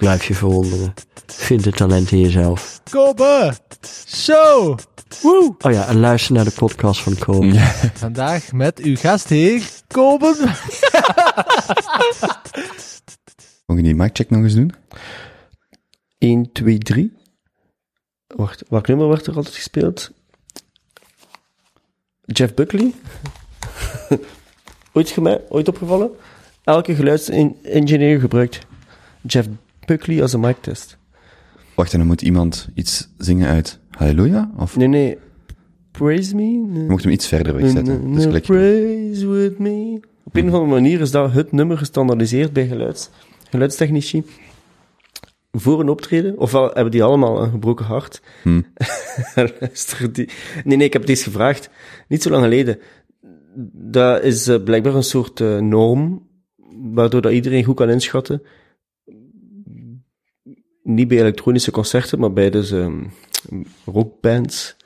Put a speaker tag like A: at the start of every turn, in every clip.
A: Blijf je verwonderen. Vind het talent in jezelf.
B: Kobe Show. Woe.
A: Oh ja, en luister naar de podcast van Kobe.
B: Vandaag met uw gastheer, Kobe.
C: Mogen we die mic-check nog eens doen?
A: 1, 2, 3. Wacht, welk nummer wordt er altijd gespeeld? Jeff Buckley? ooit, ooit opgevallen? Elke geluidsengineer gebruikt Jeff Buckley als een mic-test.
C: Wacht, en dan moet iemand iets zingen uit Halleluja? Of
A: Nee, nee. Praise me? Nee.
C: je mocht hem iets verder wegzetten. Dus
A: praise with me. Op een of andere manier is dat het nummer gestandardiseerd bij geluids, geluidstechnici. Voor een optreden, ofwel hebben die allemaal een gebroken hart.
C: Hm.
A: Die... Nee, nee, ik heb het eens gevraagd. Niet zo lang geleden. Dat is eh, blijkbaar een soort eh, norm, waardoor dat iedereen goed kan inschatten. Niet bij elektronische concerten, maar bij dus ehm, rockbands.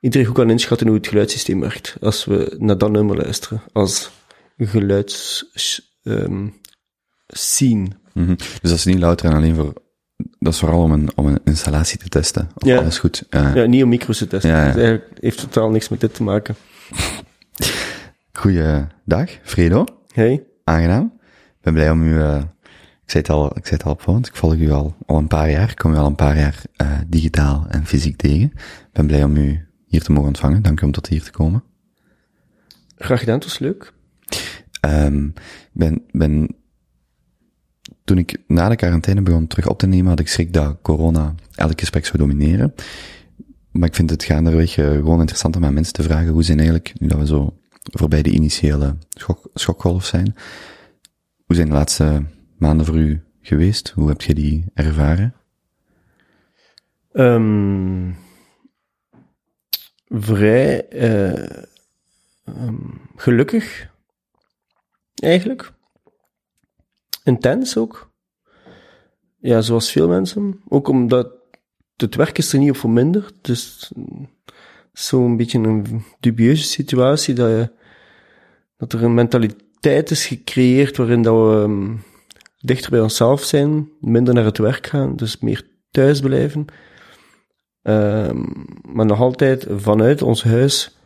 A: Iedereen goed kan inschatten hoe het geluidssysteem werkt. Als we naar dat nummer luisteren. Als geluids... ehm, scene.
C: Mhm. Dus dat is niet louter en alleen voor... Dat is vooral om een, om een installatie te testen. Of
A: Ja.
C: alles goed.
A: Ja, niet om micro's te testen.
C: Ja, ja.
A: Het eigenlijk heeft totaal niks met dit te maken.
C: Goeiedag, Fredo.
A: Hey?
C: Aangenaam. Ik ben blij om u... eh, ik zei het al, ik zei het al op want ik volg u al, al een paar jaar. Ik kom u al een paar jaar eh, digitaal en fysiek tegen. Ik ben blij om u hier te mogen ontvangen. Dank u om tot hier te komen.
A: Graag gedaan, het was leuk.
C: Ehm, ben, ben, toen ik na de quarantaine begon terug op te nemen, had ik schrik dat corona elk gesprek zou domineren. Maar ik vind het gaandeweg eh, gewoon interessant om aan mensen te vragen hoe zijn eigenlijk, nu dat we zo voorbij de initiële schok, schokgolf zijn, hoe zijn de laatste maanden voor u geweest? Hoe heb je die ervaren?
A: Ehm, vrij eh, ehm, gelukkig, eigenlijk. Intens ook. Ja, zoals veel mensen. Ook omdat het werk is er niet op verminderd. Dus zo'n beetje een dubieuze situatie dat, je, dat er een mentaliteit is gecreëerd waarin dat we ehm, dichter bij onszelf zijn, minder naar het werk gaan, dus meer thuis blijven. Ehm, maar nog altijd vanuit ons huis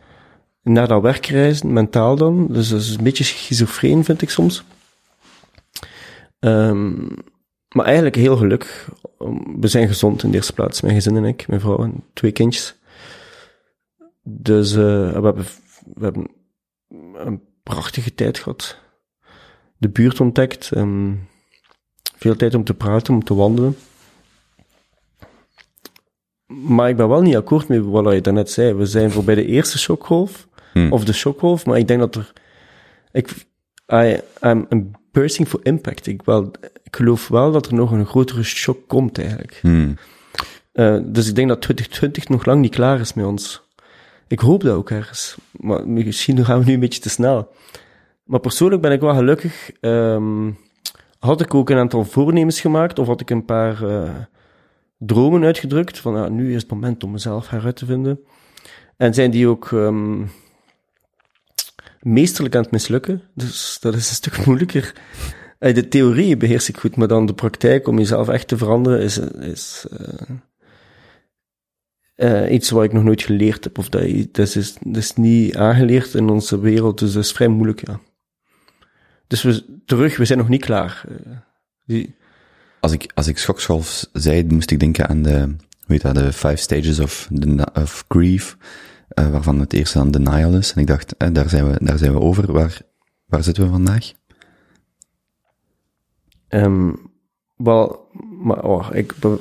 A: naar dat werk reizen, mentaal dan. Dus dat is een beetje schizofreen, vind ik soms. Ehm, maar eigenlijk heel gelukkig. We zijn gezond in de eerste plaats, mijn gezin en ik, mijn vrouw en twee kindjes. Dus eh, we, hebben, we hebben een prachtige tijd gehad. De buurt ontdekt. ehm, veel tijd om te praten, om te wandelen. Maar ik ben wel niet akkoord met wat je daarnet zei. We zijn voorbij de eerste shockgolf,
C: Hmm.
A: of de shockgolf, maar ik denk dat er... Ik, I, I'm, bursting for impact. Ik, wel, ik geloof wel dat er nog een grotere shock komt, eigenlijk.
C: Hmm.
A: Eh, dus ik denk dat 2020 nog lang niet klaar is met ons. Ik hoop dat ook ergens. Maar misschien gaan we nu een beetje te snel. Maar persoonlijk ben ik wel gelukkig. Ehm, had ik ook een aantal voornemens gemaakt, of had ik een paar eh, dromen uitgedrukt, van ja, nu is het moment om mezelf heruit te vinden. En zijn die ook ehm, meesterlijk aan het mislukken. Dus dat is een stuk moeilijker. Eh, De theorie beheers ik goed, maar dan de praktijk om jezelf echt te veranderen is, is eh, iets wat ik nog nooit geleerd heb. Of dat, dat, is, dat is niet aangeleerd in onze wereld, dus dat is vrij moeilijk, ja. Dus we, terug, we zijn nog niet klaar. Eh, die,
C: Als ik, als ik schokgolf zei, moest ik denken aan de, weet dat, de five stages of, the, of grief, eh, waarvan het eerste dan denial is. En ik dacht, eh, daar zijn we, daar zijn we over. Waar, waar zitten we vandaag?
A: Ehm, wel, maar oh, ik, ben,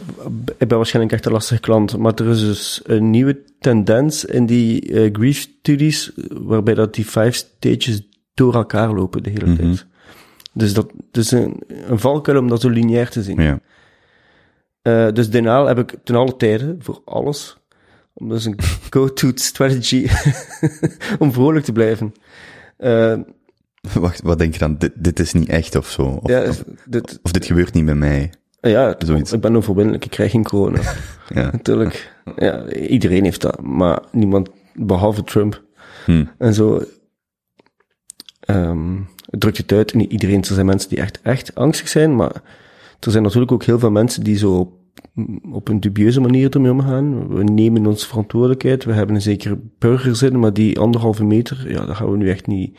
A: ik ben waarschijnlijk echt een lastige klant, maar er is dus een nieuwe tendens in die eh, grief-studies, waarbij dat die vijf stages door elkaar lopen de hele
C: Mhm.
A: tijd. Dus dat is een, een valkuil om dat zo lineair te zien.
C: Ja.
A: Eh, dus denial heb ik ten alle tijden, voor alles. Dat is een go-to strategy om vrolijk te blijven. Eh,
C: Wacht, wat denk je dan? Dit, dit is niet echt of zo? Of,
A: ja,
C: of,
A: dit,
C: of dit gebeurt niet bij mij?
A: ja,
C: Zoiets.
A: ik ben onverbiddelijk, ik krijg geen corona.
C: Ja.
A: Natuurlijk. Ja, iedereen heeft dat, maar niemand behalve Trump.
C: Hm.
A: En zo ehm het drukt het uit. Niet iedereen, er zijn mensen die echt, echt angstig zijn, maar er zijn natuurlijk ook heel veel mensen die zo op, een dubieuze manier ermee omgaan. We nemen onze verantwoordelijkheid, we hebben een zekere burgerzin, maar die anderhalve meter, ja, dat gaan we nu echt niet,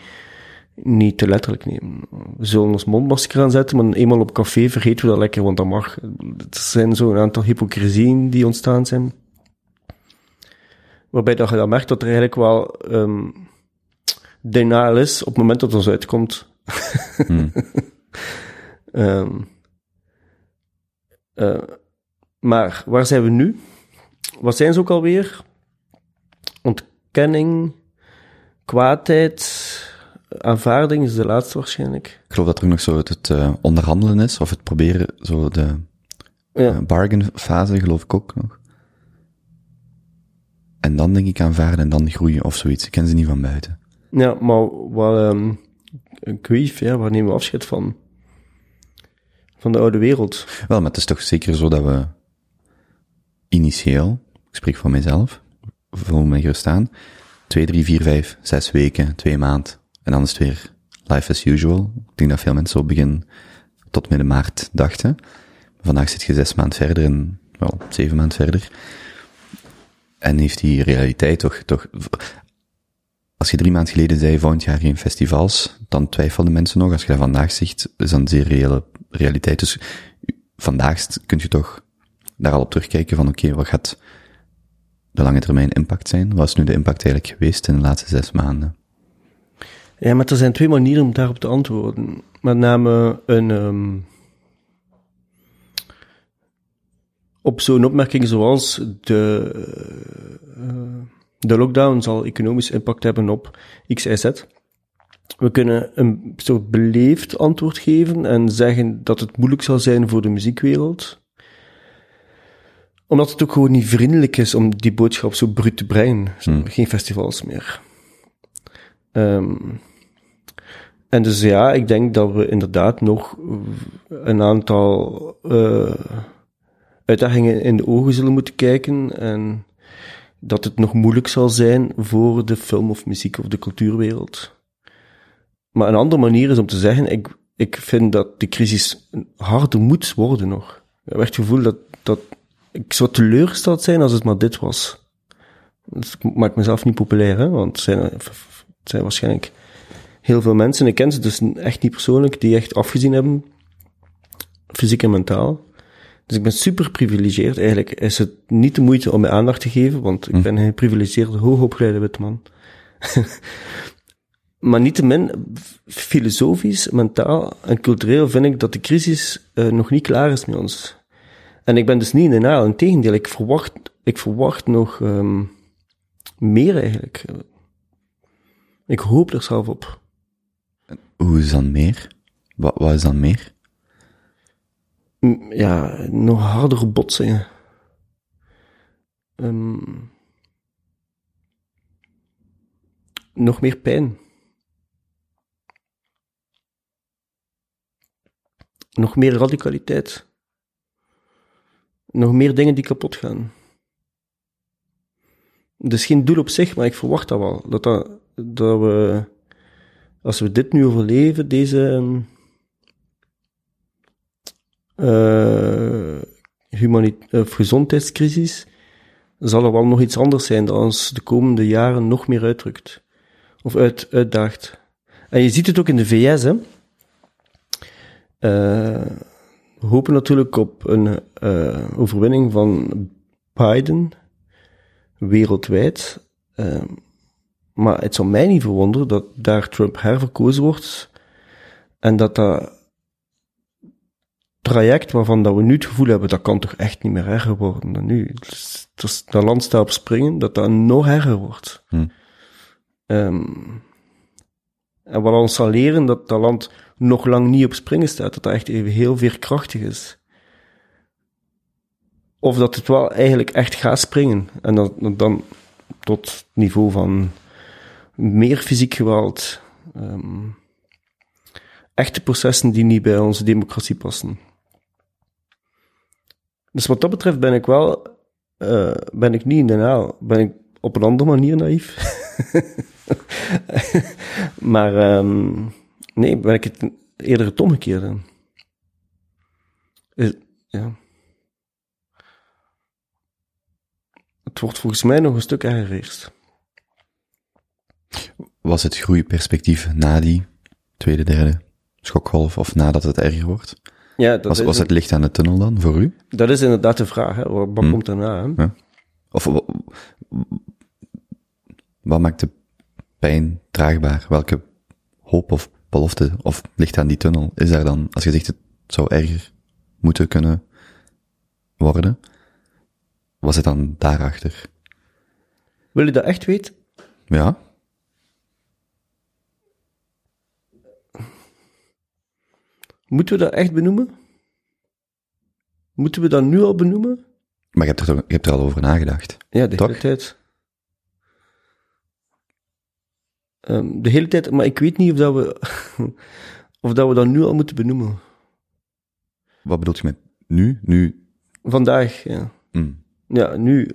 A: niet te letterlijk nemen. We zullen ons mondmasker aanzetten, maar eenmaal op café vergeten we dat lekker, want dat mag. Er zijn zo'n aantal hypocrisieën die ontstaan zijn. Waarbij dat je dan merkt dat er eigenlijk wel ehm denial is op het moment dat het ons uitkomt.
C: Hm.
A: Ehm, eh, maar waar zijn we nu? Wat zijn ze ook alweer? Ontkenning, kwaadheid, aanvaarding is de laatste waarschijnlijk.
C: Ik geloof dat er ook nog zo het, het eh, onderhandelen is, of het proberen, zo de
A: Ja,
C: eh, bargain fase, geloof ik ook nog. En dan denk ik aanvaarden en dan groeien of zoiets. Ik ken ze niet van buiten.
A: Ja maar wat, ehm een grief, ja, waar nemen we afscheid van? Van de oude wereld.
C: Wel, maar het is toch zeker zo dat we initieel, ik spreek van mezelf, voel me gerust aan, twee, drie, vier, vijf, zes weken, twee maand, en dan is het weer life as usual. Ik denk dat veel mensen zo begin tot midden maart dachten. Vandaag zit je zes maand verder en, wel, zeven maand verder. En heeft die realiteit toch, toch, als je drie maanden geleden zei, volgend jaar geen festivals, dan twijfelden mensen nog. Als je dat vandaag zegt, is dat een zeer reële realiteit. Dus vandaag kun je toch daar al op terugkijken van, oké, wat gaat de lange termijn impact zijn? Wat is nu de impact eigenlijk geweest in de laatste zes maanden?
A: Ja, maar er zijn twee manieren om daarop te antwoorden. Met name een, ehm, op zo'n opmerking zoals de, eh, de lockdown zal economisch impact hebben op X, Y, Z. We kunnen een soort beleefd antwoord geven en zeggen dat het moeilijk zal zijn voor de muziekwereld. Omdat het ook gewoon niet vriendelijk is om die boodschap zo bruut te brengen. Zo, Geen festivals meer. Ehm, en dus ja, ik denk dat we inderdaad nog een aantal eh, uitdagingen in de ogen zullen moeten kijken. En dat het nog moeilijk zal zijn voor de film of muziek of de cultuurwereld. Maar een andere manier is om te zeggen, ik, ik vind dat de crisis harder moet worden nog. Ik heb echt het gevoel dat, dat ik zou teleurgesteld zijn als het maar dit was. Dus ik maak mezelf niet populair, hè, want het zijn waarschijnlijk heel veel mensen, ik ken ze dus echt niet persoonlijk, die echt afgezien hebben, fysiek en mentaal. Dus ik ben super geprivilegeerd. Eigenlijk is het niet de moeite om mij aandacht te geven, want ik ben een geprivilegeerde, hoogopgeleide witte man. maar niettemin, filosofisch, mentaal en cultureel vind ik dat de crisis uh, nog niet klaar is met ons. En ik ben dus niet in de naal. Integendeel, ik verwacht, ik verwacht nog um, meer eigenlijk. Ik hoop er zelf op.
C: Hoe is dan meer? Wat, wat is dan meer?
A: Ja, nog hardere botsingen. Um, nog meer pijn. Nog meer radicaliteit. Nog meer dingen die kapot gaan. Dus geen doel op zich, maar ik verwacht dat wel. Dat, dat, dat we, als we dit nu overleven, deze humanit- of gezondheidscrisis, zal er wel nog iets anders zijn dat ons de komende jaren nog meer uitdrukt. Of uit, uitdaagt. En je ziet het ook in de VS, hè. Uh, we hopen natuurlijk op een uh, overwinning van Biden wereldwijd. Maar het zou mij niet verwonderen dat daar Trump herverkozen wordt en dat dat traject waarvan dat we nu het gevoel hebben, dat kan toch echt niet meer erger worden dan nu. Dus, dus dat land staat op springen, dat dat nog erger wordt.
C: Hm.
A: Um, en wat ons zal leren, dat dat land nog lang niet op springen staat, dat dat echt even heel veerkrachtig is. of dat het wel eigenlijk echt gaat springen. En dan, dan- dan tot het niveau van meer fysiek geweld. ehm, echte processen die niet bij onze democratie passen. Dus wat dat betreft ben ik wel, eh, ben ik niet in Den Haag. Ben ik op een andere manier naïef. maar ehm, nee, ben ik het eerder het omgekeerde. Is- ja. Het wordt volgens mij nog een stuk erger eerst.
C: Was het groeiperspectief na die tweede, derde schokgolf of nadat het erger wordt?
A: Ja, dat,
C: Was,
A: is,
C: was het licht aan de tunnel dan voor u?
A: dat is inderdaad de vraag. Hè. Wat, wat
C: Hm.
A: komt daarna? Hè?
C: Of wa- wat maakt de pijn draagbaar? Welke hoop of belofte of licht aan die tunnel is daar dan? Als je zegt het zou erger moeten kunnen worden, was het dan daarachter?
A: Wil je dat echt weten?
C: Ja?
A: Moeten we dat echt benoemen? Moeten we dat nu al benoemen?
C: Maar je hebt er, je hebt er al over nagedacht.
A: Ja, de
C: Toch?
A: hele tijd. Ehm, de hele tijd, maar ik weet niet of dat we, of dat we dat nu al moeten benoemen.
C: Wat bedoelt je met nu? Nu?
A: Vandaag, ja.
C: hm.
A: Ja, nu,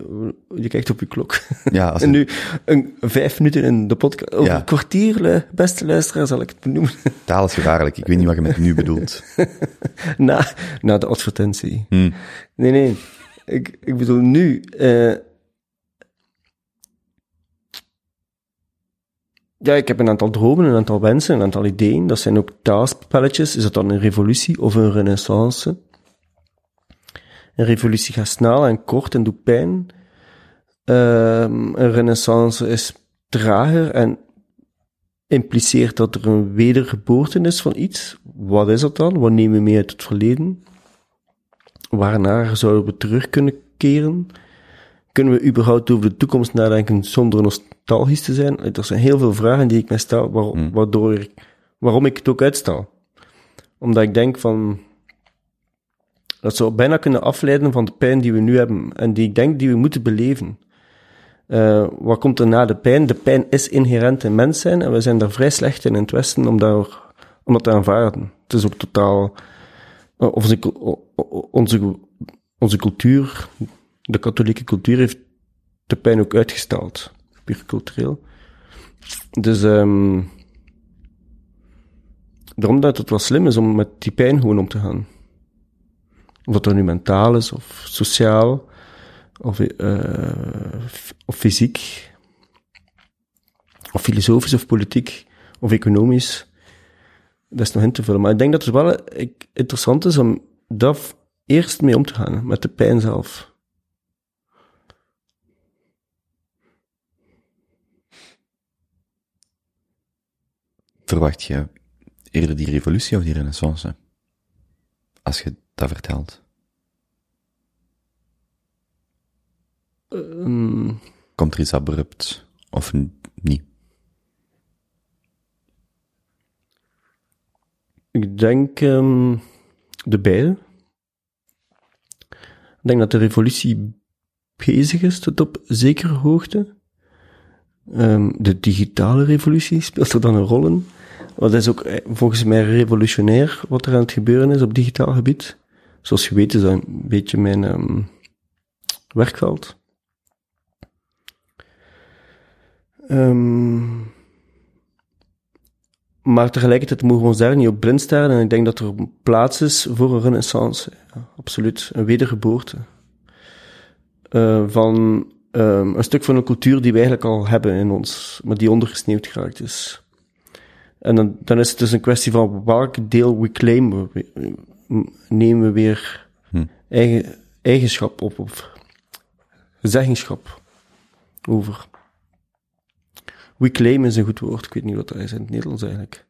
A: je kijkt op je klok.
C: Ja, als
A: En nu, een, vijf minuten in de podcast,
C: Ja.
A: een kwartier, beste luisteraar, zal ik het benoemen.
C: taal is gevaarlijk. Ik weet niet wat je met nu bedoelt.
A: na, na de advertentie.
C: Hm.
A: Nee, nee. Ik, ik bedoel nu. eh ja, ik heb een aantal dromen, een aantal wensen, een aantal ideeën. Dat zijn ook taalspelletjes. Is dat dan een revolutie of een renaissance? Een revolutie gaat snel en kort en doet pijn. Ehm, een renaissance is trager en impliceert dat er een wedergeboorte is van iets. Wat is dat dan? Wat nemen we mee uit het verleden? Waarnaar zouden we terug kunnen keren? Kunnen we überhaupt over de toekomst nadenken zonder nostalgisch te zijn? Er zijn heel veel vragen die ik mij stel,
C: Hmm.
A: waardoor ik, waarom ik het ook uitstel. Omdat ik denk van, dat zou bijna kunnen afleiden van de pijn die we nu hebben en die ik denk die we moeten beleven. Eh, wat komt er na de pijn? De pijn is inherent in mens zijn en we zijn daar vrij slecht in in het Westen om, daar, om dat te aanvaarden. Het is ook totaal... eh, Onze, onze, onze cultuur, de katholieke cultuur, heeft de pijn ook uitgesteld. Puur cultureel. Dus ehm daarom dat het wel slim is om met die pijn gewoon om te gaan. Of dat er nu mentaal is, of sociaal, of, eh, of fysiek, of filosofisch, of politiek, of economisch. Dat is nog in te vullen. Maar ik denk dat het wel interessant is om daar eerst mee om te gaan, met de pijn zelf.
C: Verwacht je eerder die revolutie of die renaissance? Als je dat vertelt.
A: Ehm,
C: Komt er iets abrupt of niet?
A: Ik denk ehm, de beide. Ik denk dat de revolutie bezig is tot op zekere hoogte. Ehm, de digitale revolutie speelt er dan een rol in. Wat is ook eh, volgens mij revolutionair wat er aan het gebeuren is op digitaal gebied. Zoals je weet is dat een beetje mijn ehm, werkveld. Ehm, maar tegelijkertijd mogen we ons daar niet op blind staren. En ik denk dat er plaats is voor een renaissance. Absoluut. Een wedergeboorte. Eh, van ehm, een stuk van een cultuur die we eigenlijk al hebben in ons, maar die ondergesneeuwd geraakt is. En dan, dan is het dus een kwestie van welk deel we, we- nemen we weer
C: Hm.
A: eigen, eigenschap op, of zeggenschap over. Reclaim is een goed woord, ik weet niet wat dat is in het Nederlands eigenlijk.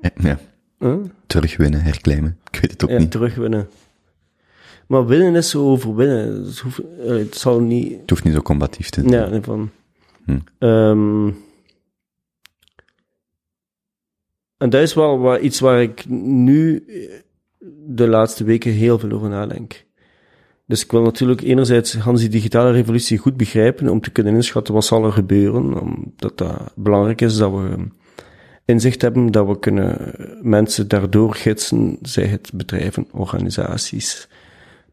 C: Ja, ja.
A: Huh?
C: terugwinnen, herclaimen. Ik weet het ook
A: Ja,
C: niet.
A: terugwinnen. Maar winnen is zo overwinnen. Het, hoeft, eh, het zal niet...
C: Het hoeft niet zo combatief te zijn.
A: Ja, nee, van...
C: Hm.
A: Ehm, en dat is wel waar, iets waar ik nu eh, de laatste weken heel veel over nadenk. Dus ik wil natuurlijk enerzijds gaan die digitale revolutie goed begrijpen om te kunnen inschatten wat zal er gebeuren. Omdat dat belangrijk is dat we inzicht hebben, dat we kunnen mensen daardoor gidsen, zij het bedrijven, organisaties,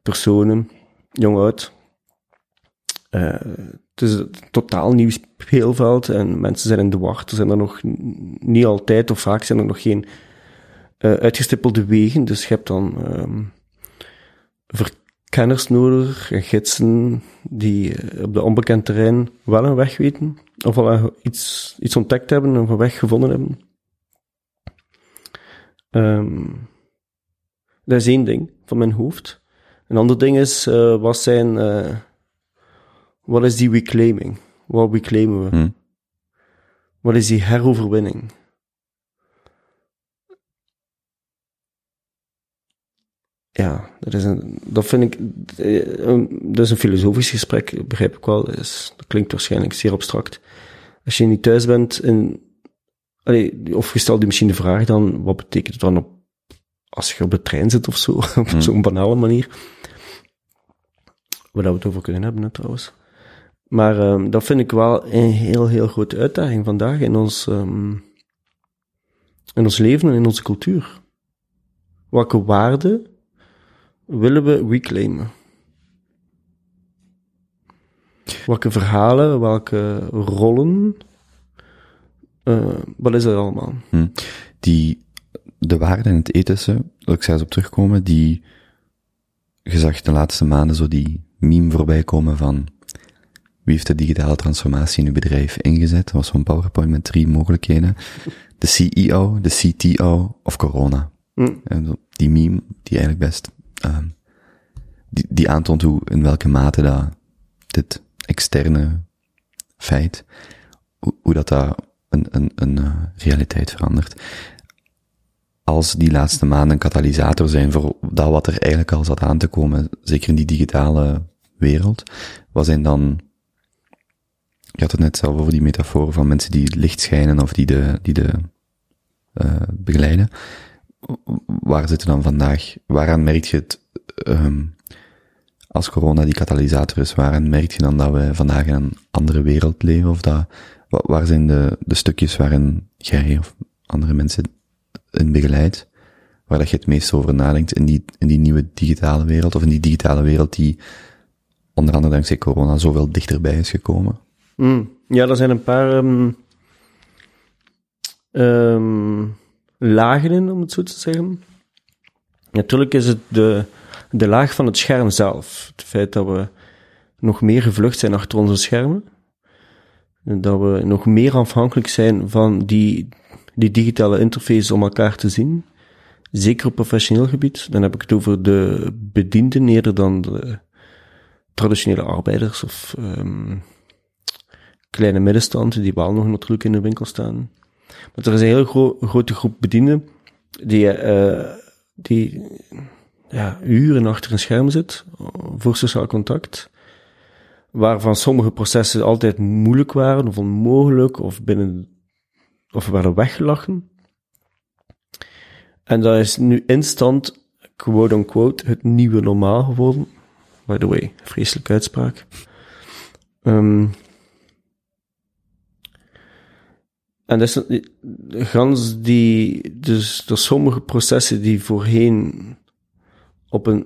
A: personen, jong oud. Eh, het is een totaal nieuw speelveld en mensen zijn in de wacht. Er zijn er nog niet altijd of vaak zijn er nog geen eh, uitgestippelde wegen. Dus je hebt dan ehm, verkenners nodig en gidsen die eh, op de onbekend terrein wel een weg weten. Of al een- iets, iets ontdekt hebben of een weg gevonden hebben. Ehm, dat is één ding van mijn hoofd. Een ander ding is, eh, wat zijn, wat is die reclaiming? Wat reclaimen we?
C: Hm.
A: Wat is die heroverwinning? Ja, dat, is een, dat vind ik, eh, dat is een filosofisch gesprek, begrijp ik wel. Dat, is, dat klinkt waarschijnlijk zeer abstract. Als je niet thuis bent in, allee, of je stelt je misschien de vraag dan, wat betekent het dan op, als je op de trein zit of zo, op zo'n banale manier. Waar we het over kunnen hebben, hè, trouwens. Maar ehm, dat vind ik wel een heel, heel grote uitdaging vandaag in ons, ehm, in ons leven en in onze cultuur. Welke waarden willen we reclaimen? Welke verhalen, welke rollen, eh, wat is er allemaal?
C: die, de waarden en het ethische, wil ik zelfs op terugkomen, die, je zag de laatste maanden zo die meme voorbij komen van, wie heeft de digitale transformatie in uw bedrijf ingezet? Dat was zo'n PowerPoint met drie mogelijkheden. De CEO, de CTO of corona.
A: Hm.
C: En die meme, die eigenlijk best, ehm, die, die aantoont hoe, in welke mate dat, dit externe feit, hoe, hoe dat, dat een, een, een eh, realiteit verandert. Als die laatste maanden een katalysator zijn voor dat wat er eigenlijk al zat aan te komen, zeker in die digitale wereld, wat zijn dan, je had het net zelf over die metafoor van mensen die licht schijnen of die de, die de, eh begeleiden. Waar zitten dan vandaag, waaraan merk je het, ehm, als corona die katalysator is, waaraan merk je dan dat we vandaag in een andere wereld leven? Of dat, wa- waar zijn de, de stukjes waarin jij of andere mensen in begeleidt, waar dat je het meest over nadenkt in die, in die nieuwe digitale wereld, of in die digitale wereld die onder andere dankzij corona zoveel dichterbij is gekomen?
A: Mm. Ja, er zijn een paar ehm, lagen in, om het zo te zeggen. Natuurlijk is het de, de laag van het scherm zelf. Het feit dat we nog meer gevlucht zijn achter onze schermen. En Dat we nog meer afhankelijk zijn van die, die digitale interface om elkaar te zien. Zeker op professioneel gebied. Dan heb ik het over de bedienden eerder dan de traditionele arbeiders of ehm, kleine middenstand, die wel nog natuurlijk in de winkel staan. Maar er is een heel gro- grote groep bedienden die, eh, die ja, uren achter een scherm zit eh, voor sociaal contact, waarvan sommige processen altijd moeilijk waren of onmogelijk of binnen of werden weggelachen. En dat is nu instant, quote-unquote, het nieuwe normaal geworden. By the way, vreselijke uitspraak. Ehm, en dus, eh, gans die, dus er sommige processen die voorheen op een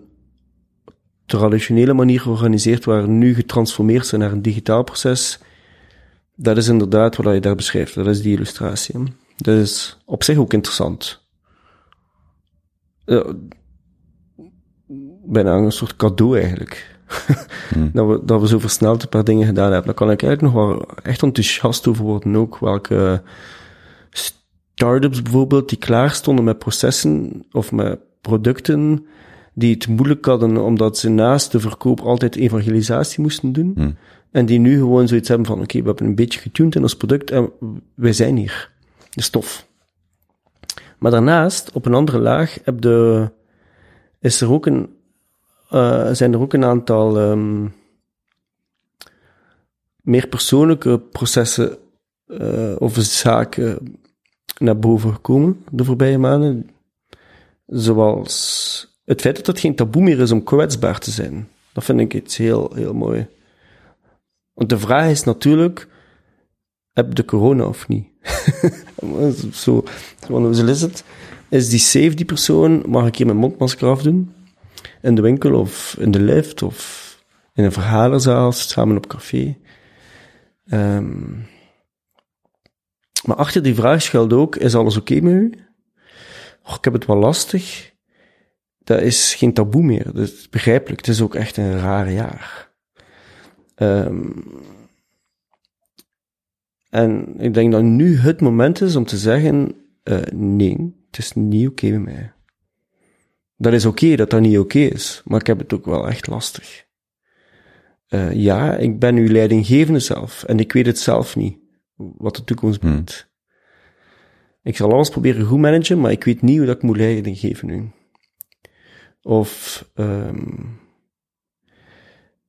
A: traditionele manier georganiseerd waren, nu getransformeerd zijn naar een digitaal proces. Dat is inderdaad wat je daar beschrijft. Dat is die illustratie. Dat is op zich ook interessant. Ja, bijna een soort cadeau eigenlijk. Dat, we, dat we zo versneld een paar dingen gedaan hebben. Daar kan ik eigenlijk nog wel echt enthousiast over worden ook. Welke start-ups bijvoorbeeld die klaar stonden met processen of met producten die het moeilijk hadden omdat ze naast de verkoop altijd evangelisatie moesten doen.
C: Hmm.
A: En die nu gewoon zoiets hebben van, oké, we hebben een beetje getuned in ons product en wij zijn hier. De stof. Maar daarnaast, op een andere laag, heb de, is er ook een, eh, zijn er ook een aantal ehm, meer persoonlijke processen eh, of zaken naar boven gekomen de voorbije maanden. Zoals het feit dat het geen taboe meer is om kwetsbaar te zijn. Dat vind ik iets heel, heel mooi. Want de vraag is natuurlijk, heb de corona of niet? zo, want is het? Is die safe, die persoon? Mag ik hier mijn mondmasker afdoen? In de winkel of in de lift of in een vergaderzaal, samen op café? Ehm, maar achter die vraag schuilt ook, is alles oké met u? Och, ik heb het wel lastig. Dat is geen taboe meer. Dat is begrijpelijk. Het is ook echt een raar jaar. Ehm, en ik denk dat nu het moment is om te zeggen, eh, nee, het is niet oké met mij. Dat is oké dat dat niet oké is, maar ik heb het ook wel echt lastig. Eh, ja, ik ben uw leidinggevende zelf en ik weet het zelf niet, wat de toekomst brengt. Ik zal alles proberen goed managen, maar ik weet niet hoe dat ik moet leiding geven nu. Of, ehm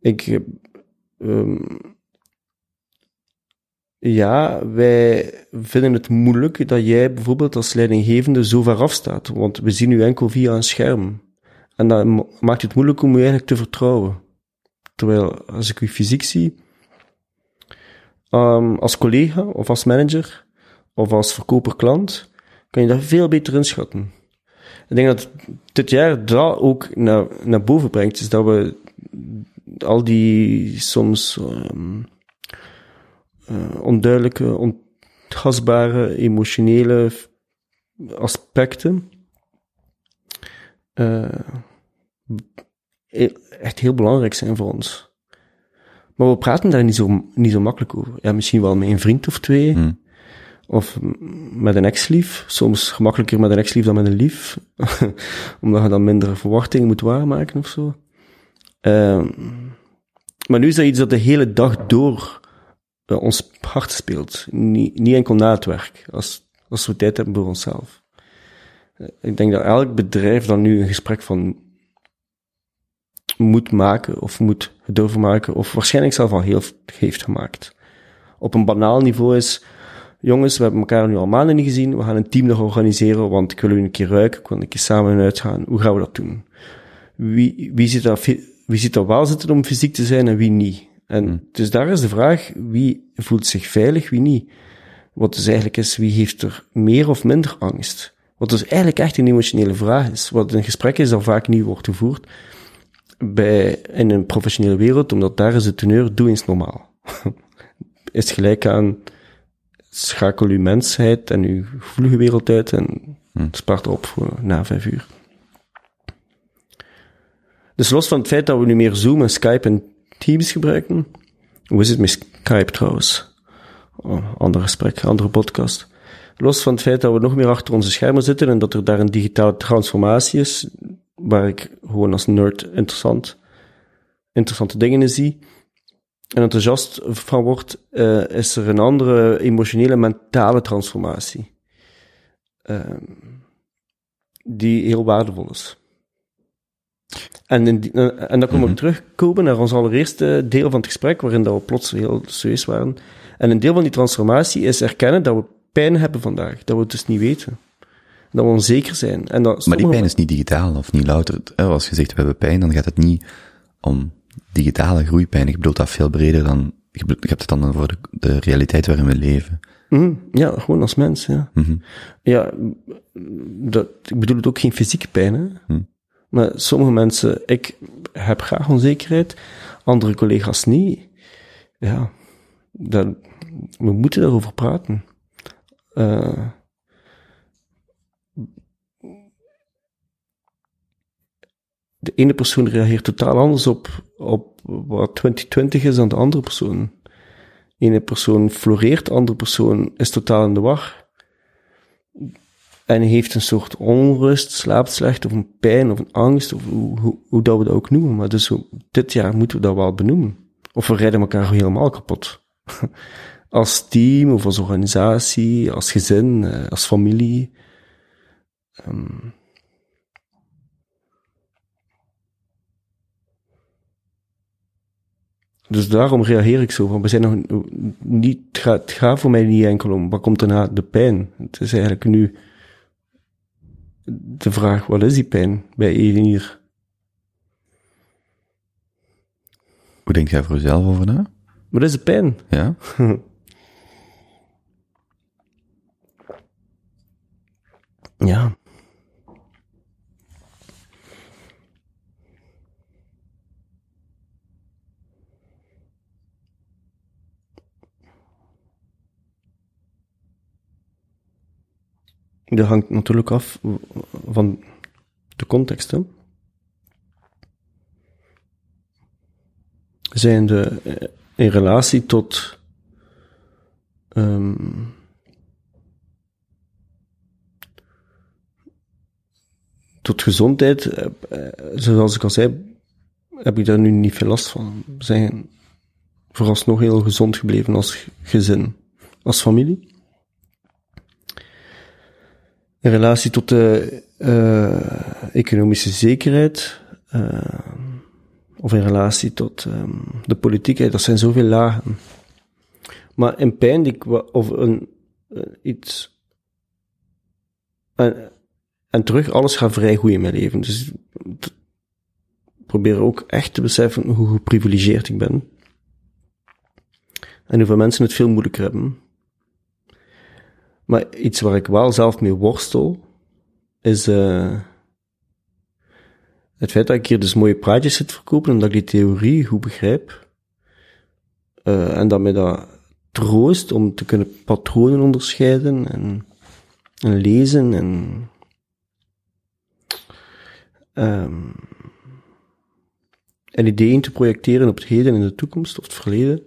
A: ik, ehm ja, wij vinden het moeilijk dat jij bijvoorbeeld als leidinggevende zo ver afstaat, want we zien u enkel via een scherm. En dat ma- maakt het moeilijk om u eigenlijk te vertrouwen. Terwijl, als ik u fysiek zie, ehm, als collega of als manager of als verkoper-klant, kan je dat veel beter inschatten. Ik denk dat dit jaar dat ook naar, naar boven brengt, is dat we al die soms ehm, eh, onduidelijke, ontastbare, emotionele aspecten eh, e- echt heel belangrijk zijn voor ons. Maar we praten daar niet zo, niet zo makkelijk over. Ja, misschien wel met een vriend of twee.
C: Hmm.
A: Of met een ex-lief. Soms gemakkelijker met een ex-lief dan met een lief. Omdat je dan minder verwachtingen moet waarmaken of zo. Ehm, maar nu is dat iets dat de hele dag door ons hart speelt. Niet, enkel na het werk. Als, als we tijd hebben voor onszelf. Eh, Ik denk dat elk bedrijf dan nu een gesprek van moet maken, of moet durven maken, of waarschijnlijk zelf al heel heeft gemaakt. Op een banaal niveau is, jongens, we hebben elkaar nu al maanden niet gezien, we gaan een team nog organiseren, want ik wil u een keer ruiken, ik wil een keer samen uitgaan. Hoe gaan we dat doen? Wie, wie, zit fi- wie zit daar wel zitten om fysiek te zijn en wie niet? En dus daar is de vraag, wie voelt zich veilig, wie niet? Wat dus eigenlijk is, wie heeft er meer of minder angst? Wat dus eigenlijk echt een emotionele vraag is. Wat een gesprek is dat vaak niet wordt gevoerd bij, in een professionele wereld, omdat daar is de teneur, doe eens normaal. is gelijk aan, schakel uw mensheid en uw gevoelige wereld uit en spaart op voor na vijf uur. Dus los van het feit dat we nu meer Zoom en Skype en Teams gebruiken, hoe is het met Skype trouwens? Oh, ander gesprek, andere podcast. Los van het feit dat we nog meer achter onze schermen zitten en dat er daar een digitale transformatie is, waar ik gewoon als nerd interessant, interessante dingen in zie en enthousiast van word, eh, is er een andere emotionele, mentale transformatie. Ehm, die heel waardevol is. En, in die- eh, en dan komen we terugkomen naar ons allereerste deel van het gesprek, waarin dat we plots heel serieus waren. En een deel van die transformatie is erkennen dat we pijn hebben vandaag, dat we het dus niet weten. Dat we onzeker zijn. En dat
C: Maar die pijn is niet digitaal of niet louter. eh, Als je zegt we hebben pijn, dan gaat het niet om digitale groeipijn. Ik bedoel dat veel breder dan, je hebt het dan over de, de realiteit waarin we leven.
A: Mhm, ja, gewoon als mens, ja.
C: Mhm.
A: Ja, dat, ik bedoel het ook geen fysieke pijn, hè.
C: Hm.
A: Maar sommige mensen, ik heb graag onzekerheid, andere collega's niet. Ja, we moeten daarover praten. Eh, de ene persoon reageert totaal anders op, op wat 2020 is dan de andere persoon. De ene persoon floreert, de andere persoon is totaal in de war. En heeft een soort onrust, slaapt slecht, of een pijn, of een angst, of hoe, dat we dat ook noemen. Maar dus dit jaar moeten we dat wel benoemen. Of we rijden elkaar helemaal kapot. als team, of als organisatie, als gezin, eh, als familie. Ehm, Dus daarom reageer ik zo van, we zijn nog niet, het gaat, gaat voor mij niet enkel om, wat komt er na de pijn? Het is eigenlijk nu de vraag, wat is die pijn bij één hier?
C: Hoe denk jij voor jezelf over na?
A: Wat is de pijn?
C: Ja?
A: Ja. Dat hangt natuurlijk af van de context. Hè. Zijn de eh, in relatie tot ehm, tot gezondheid, eh, eh, zoals ik al zei, heb ik daar nu niet veel last van. We zijn vooralsnog heel gezond gebleven als gezin, als familie. In relatie tot de eh, economische zekerheid, eh, of in relatie tot ehm, de politiek, dat zijn zoveel lagen. Maar in pijn, die of een, eh, iets, en, en terug, alles gaat vrij goed in mijn leven. Dus ik probeer ook echt te beseffen hoe geprivilegeerd ik ben. En hoeveel mensen het veel moeilijker hebben. Maar iets waar ik wel zelf mee worstel, is eh, het feit dat ik hier dus mooie praatjes zit verkopen en dat ik die theorie goed begrijp. Eh, en dat mij dat troost om te kunnen patronen onderscheiden en, en lezen en ehm, en ideeën te projecteren op het heden en de toekomst of het verleden.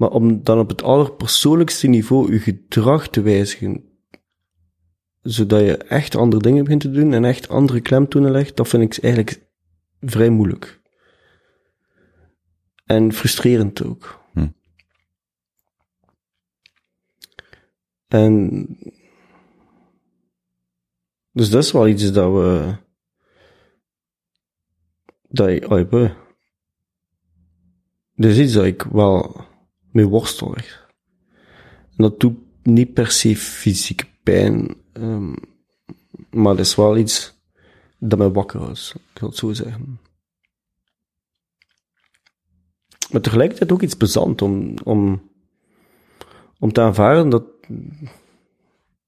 A: Maar om dan op het allerpersoonlijkste niveau je gedrag te wijzigen, zodat je echt andere dingen begint te doen en echt andere klemtonen legt, dat vind ik eigenlijk vrij moeilijk. En frustrerend ook.
C: Hm.
A: En dus dat is wel iets dat we dat ik, oh, dat is iets dat ik wel mee worstel. En dat doet niet per se fysieke pijn, ehm, maar dat is wel iets dat mij wakker houdt, ik zal het zo zeggen. Maar tegelijkertijd ook iets bezant om, om, om te aanvaarden dat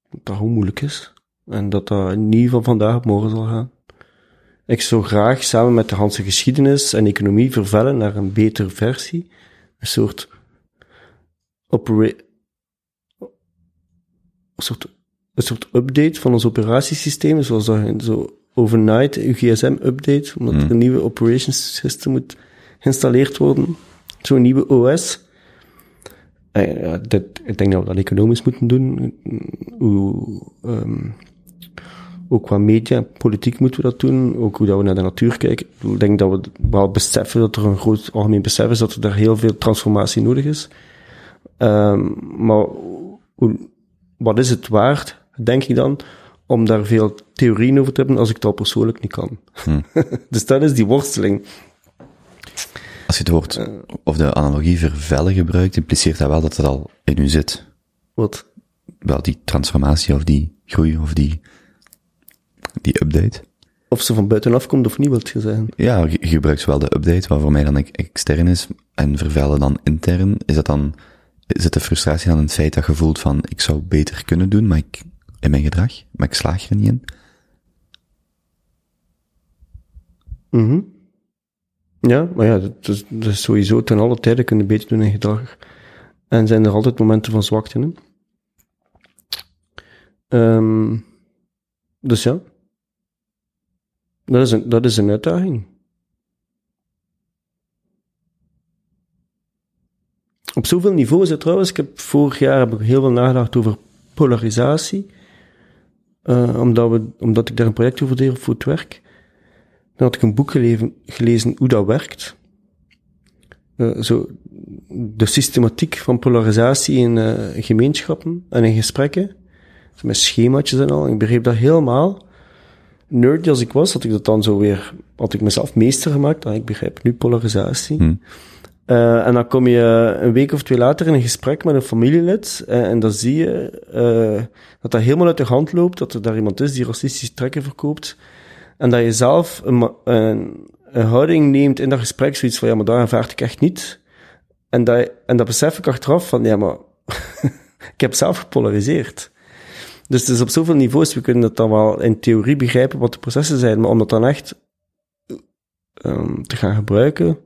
A: dat gewoon moeilijk is. En dat dat niet van vandaag op morgen zal gaan. Ik zou graag samen met de Hanse geschiedenis en economie vervellen naar een betere versie. Een soort opera een soort, een soort update van ons operatiesysteem, zoals dat zo overnight je gsm update, omdat er een nieuwe operations system moet geïnstalleerd worden. Zo'n nieuwe OS. En, ja, dit, ik denk dat we dat economisch moeten doen. Hoe, ehm, ook qua media en politiek moeten we dat doen. Ook hoe dat we naar de natuur kijken. Ik denk dat we wel beseffen dat er een groot algemeen besef is dat er daar heel veel transformatie nodig is. Ehm, maar hoe, wat is het waard, denk ik dan, om daar veel theorieën over te hebben als ik het al persoonlijk niet kan. dus dat is die worsteling.
C: Als je het woord, of de analogie vervellen gebruikt, impliceert dat wel dat het al in u zit.
A: Wat?
C: Wel, die transformatie of die groei of die, die update.
A: Of ze van buitenaf komt of niet, wilt je zeggen.
C: Ja, je gebruikt wel de update, wat voor mij dan ex- extern is, en vervellen dan intern. Is dat dan, is het de frustratie in het feit dat je voelt van, ik zou beter kunnen doen, maar ik, in mijn gedrag, maar ik slaag er niet in?
A: Mhm. Ja, maar ja, dat is, sowieso ten alle tijden kunnen beter doen in gedrag. En zijn er altijd momenten van zwakte in. Ehm, dus ja. Dat is, een, dat is een uitdaging. Op zoveel niveaus trouwens. Ik heb vorig jaar heb ik heel veel nagedacht over polarisatie. Eh, omdat, we, omdat ik daar een project over deed voor het werk. Dan had ik een boek gelezen, hoe dat werkt. Eh, zo, de systematiek van polarisatie in eh, gemeenschappen en in gesprekken. Met schemaatjes en al. Ik begreep dat helemaal. Nerdy als ik was, had ik dat dan zo weer, had ik mezelf meester gemaakt. Ah, ik begrijp nu polarisatie.
C: Hm.
A: Eh, en dan kom je een week of twee later in een gesprek met een familielid. eh, en dan zie je eh, dat dat helemaal uit de hand loopt. Dat er daar iemand is die racistische trekken verkoopt. En dat je zelf een, een, houding neemt in dat gesprek, zoiets van, ja, maar daar aanvaard ik echt niet. En dat, en dat besef ik achteraf van, ja, maar ik heb zelf gepolariseerd. Dus het is op zoveel niveaus, we kunnen het dan wel in theorie begrijpen wat de processen zijn, maar om dat dan echt ehm, te gaan gebruiken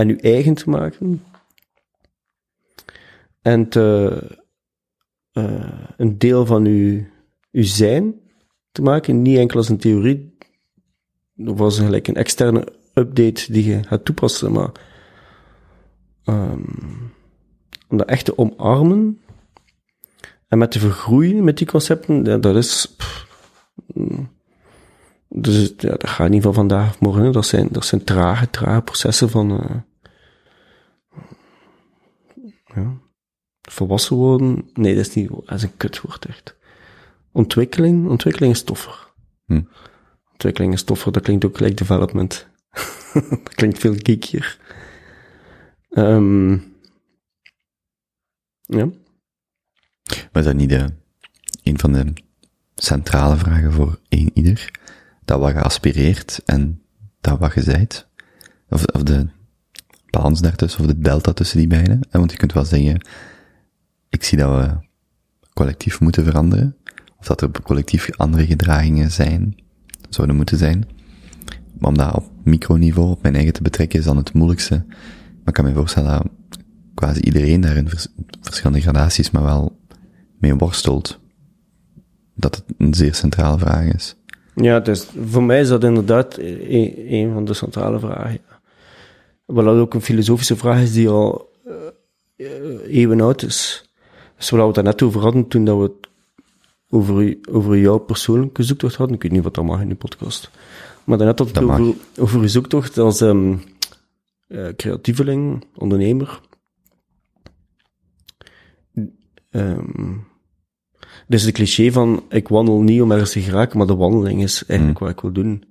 A: en uw eigen te maken en eh, een deel van uw, uw zijn te maken, niet enkel als een theorie, of een, gelijk een externe update die je gaat toepassen, maar ehm, om dat echt te omarmen en met te vergroeien met die concepten, dat is. pff, mm. dus ja, dat gaat niet van vandaag of morgen. Dat zijn, dat zijn trage, trage processen van. eh, ja, volwassen worden. Nee, dat is niet. Dat is een kutwoord echt. Ontwikkeling, ontwikkeling is toffer.
C: Hm.
A: Ontwikkeling is toffer, dat klinkt ook gelijk development. dat klinkt veel geekier. Ehm ja.
C: Maar is dat niet de, een van de centrale vragen voor één ieder? Dat wat je aspireert en dat wat je zijt? Of, of de balans daartussen, of de delta tussen die beiden? Eh, Want je kunt wel zeggen, ik zie dat we collectief moeten veranderen, of dat er collectief andere gedragingen zijn, zouden moeten zijn. Maar om dat op microniveau, op mijn eigen te betrekken, is dan het moeilijkste. Maar ik kan me voorstellen dat quasi iedereen daar in vers- verschillende gradaties, maar wel mee worstelt. Dat het een zeer centrale vraag is.
A: Ja, dus voor mij is dat inderdaad een, een van de centrale vragen. Dat ook een filosofische vraag is die al eh, eeuwen oud is. Dus waar we het daar net over hadden toen dat we het over, over jouw persoonlijke zoektocht hadden. Ik weet niet wat dat mag in die podcast. Maar daarnet had het over, over uw zoektocht als eh, creatieveling, ondernemer. Ehm dus de cliché van ik wandel niet om ergens te geraken, maar de wandeling is eigenlijk wat ik wil doen.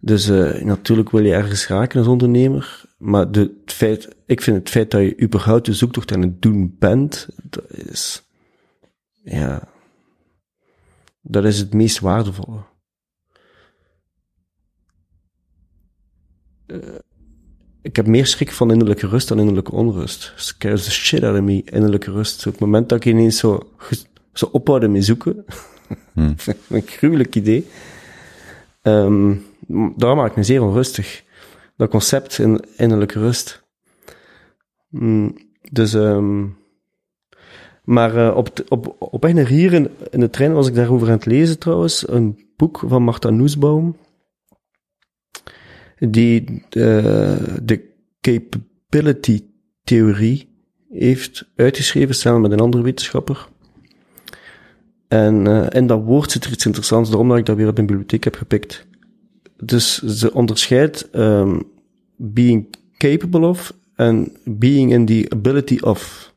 A: Dus eh, natuurlijk wil je ergens geraken als ondernemer, maar de, het feit, ik vind het feit dat je überhaupt de zoektocht aan het doen bent, dat is, ja, dat is het meest waardevolle. Eh, ik heb meer schrik van innerlijke rust dan innerlijke onrust. Scares the shit out of me, innerlijke rust. Op het moment dat ik ineens zo, zo ophouden met zoeken,
C: Hmm.
A: een gruwelijk idee. Ehm, daar maak ik me zeer onrustig. Dat concept in innerlijke rust. Mm, dus, ehm, maar eh, op, op, op naar hier in, de trein was ik daarover aan het lezen trouwens. Een boek van Martha Nussbaum. Die eh, de capability theorie heeft uitgeschreven samen met een andere wetenschapper. En eh, in dat woord zit er iets interessants, daarom dat ik dat weer op mijn bibliotheek heb gepikt. Dus ze onderscheidt ehm, being capable of en being in the ability of.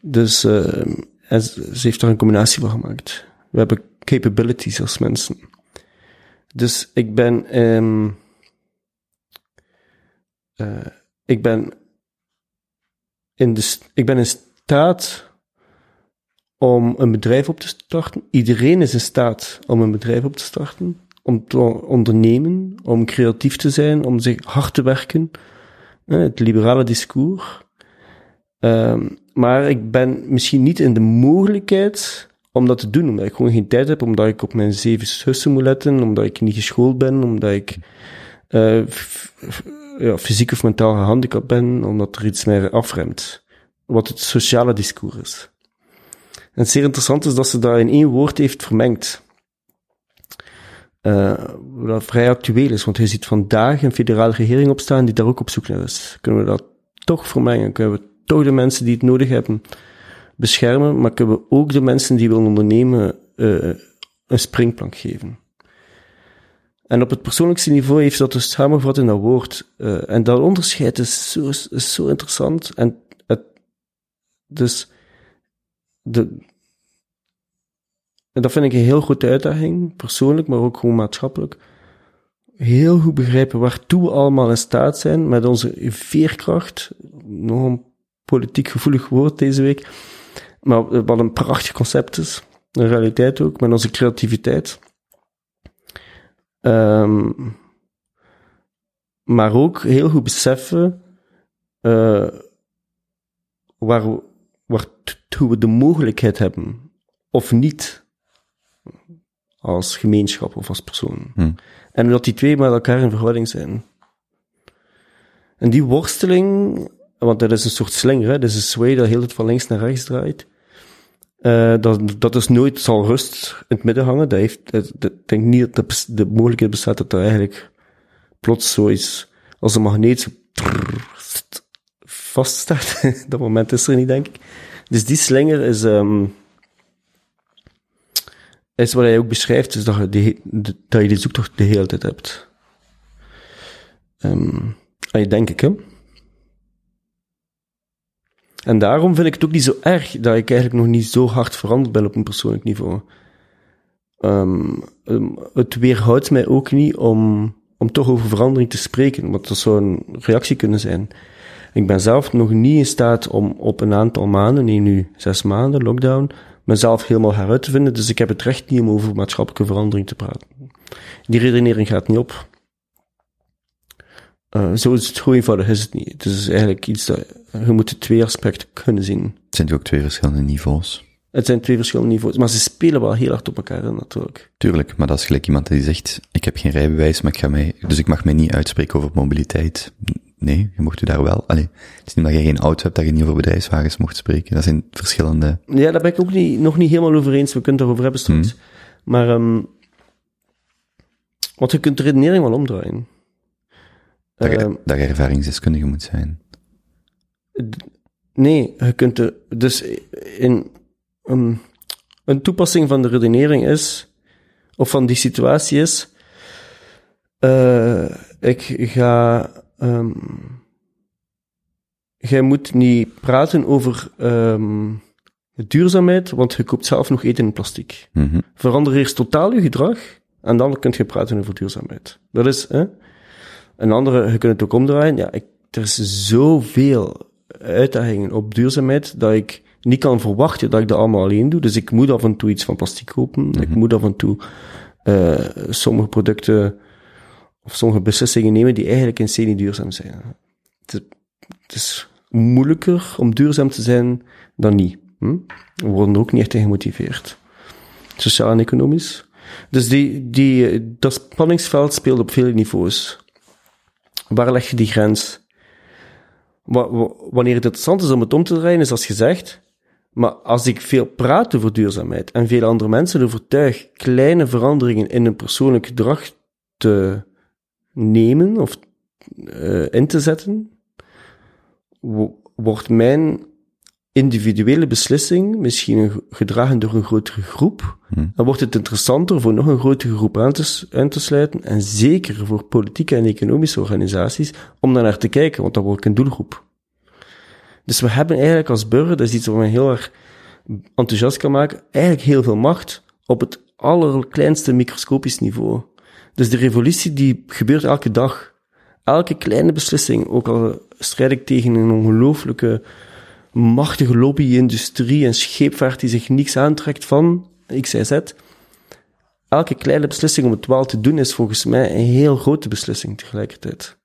A: Dus en ze heeft daar een combinatie van gemaakt. We hebben capabilities als mensen. Dus ik ben, ehm eh, ik ben in de, ik ben in staat om een bedrijf op te starten. Iedereen is in staat om een bedrijf op te starten, om te ondernemen, om creatief te zijn, om zich hard te werken. Het liberale discours. Ehm, maar ik ben misschien niet in de mogelijkheid om dat te doen, omdat ik gewoon geen tijd heb, omdat ik op mijn zeven zussen moet letten, omdat ik niet geschoold ben, omdat ik eh, ja, fysiek of mentaal gehandicapt ben, omdat er iets mij afremt. Wat het sociale discours is. En het zeer interessant is dat ze dat in één woord heeft vermengd. Eh, wat vrij actueel is, want je ziet vandaag een federale regering opstaan die daar ook op zoek naar is. Kunnen we dat toch vermengen? Kunnen we toch de mensen die het nodig hebben beschermen, maar kunnen we ook de mensen die willen ondernemen eh, een springplank geven? En op het persoonlijkste niveau heeft dat dus samengevat in dat woord. Eh, en dat onderscheid is zo, is zo interessant. En het, dus de, en dat vind ik een heel grote uitdaging, persoonlijk, maar ook gewoon maatschappelijk. Heel goed begrijpen waartoe we allemaal in staat zijn met onze veerkracht. Nog een politiek gevoelig woord deze week. Maar wat een prachtig concept is. Een realiteit ook, met onze creativiteit. Ehm, maar ook heel goed beseffen eh waar, we de mogelijkheid hebben, of niet, als gemeenschap of als persoon.
C: Hm.
A: En dat die twee met elkaar in verhouding zijn. En die worsteling, want dat is een soort slinger, hè, dat is een sway dat heel het van links naar rechts draait. Eh, dat, dat is nooit zal rust in het midden hangen. Dat heeft, dat, dat- ik denk niet dat de, mogelijkheid bestaat dat er eigenlijk plots zoiets als een magneet vaststaat. dat moment is er niet, denk ik. Dus die slinger is, ehm is wat hij ook beschrijft, is dat je, die, dat je die zoektocht de hele tijd hebt. En denk ik, hè. En daarom vind ik het ook niet zo erg dat ik eigenlijk nog niet zo hard veranderd ben op een persoonlijk niveau. Ehm, het weerhoudt mij ook niet om, om toch over verandering te spreken, want dat zou een reactie kunnen zijn. Ik ben zelf nog niet in staat om op een aantal maanden, nee nu zes maanden, lockdown, mezelf helemaal heruit te vinden, dus ik heb het recht niet om over maatschappelijke verandering te praten. Die redenering gaat niet op. Eh, zo is het gewoon eenvoudig is het niet. Het is eigenlijk iets dat, je moet de twee aspecten kunnen zien.
C: Het zijn ook twee verschillende niveaus.
A: Het zijn twee verschillende niveaus, maar ze spelen wel heel hard op elkaar, hè, natuurlijk.
C: Tuurlijk, maar dat is gelijk iemand die zegt, ik heb geen rijbewijs, maar ik ga mij, dus ik mag mij niet uitspreken over mobiliteit. Nee, je mocht u daar wel. Allee, het is niet dat je geen auto hebt dat je niet over bedrijfswagens mocht spreken. Dat zijn verschillende,
A: Ja, daar ben ik ook niet, nog niet helemaal over eens. We kunnen het daarover hebben straks. Maar, ehm want je kunt de redenering wel omdraaien.
C: dat, je,
A: Ehm,
C: dat je ervaringsdeskundige moet zijn.
A: Nee, je kunt er, dus in, een, een toepassing van de redenering is, of van die situatie is, eh, ik ga, ehm jij moet niet praten over ehm duurzaamheid, want je koopt zelf nog eten in plastic.
C: Mhm.
A: Verander eerst totaal je gedrag, en dan kun je praten over duurzaamheid. Dat is, hè? Een andere, je kunt het ook omdraaien. Ja, ik, er is zoveel uitdagingen op duurzaamheid dat ik niet kan verwachten dat ik dat allemaal alleen doe. Dus ik moet af en toe iets van plastic kopen. Ik moet af en toe eh, sommige producten of sommige beslissingen nemen die eigenlijk in C niet duurzaam zijn. Het, is- het is moeilijker om duurzaam te zijn dan niet. Hm? We worden er ook niet echt gemotiveerd. Sociaal en economisch. Dus die, die, dat spanningsveld speelt op vele niveaus. Waar leg je die grens? Wa- wa- Wanneer het interessant is om het om te draaien, is als gezegd, maar als ik veel praat over duurzaamheid en veel andere mensen overtuig kleine veranderingen in hun persoonlijk gedrag te nemen of eh, in te zetten, wo- wordt mijn individuele beslissing misschien gedragen door een grotere groep, dan wordt het interessanter voor nog een grotere groep aan te, s- aan te sluiten en zeker voor politieke en economische organisaties om daar naar te kijken, want dan word ik een doelgroep. Dus we hebben eigenlijk als burger, dat is iets wat me heel erg enthousiast kan maken, eigenlijk heel veel macht op het allerkleinste microscopisch niveau. Dus de revolutie die gebeurt elke dag. Elke kleine beslissing, ook al strijd ik tegen een ongelooflijke machtige lobby-industrie en scheepvaart die zich niks aantrekt van X, Y, Z. Elke kleine beslissing om het wel te doen is volgens mij een heel grote beslissing tegelijkertijd.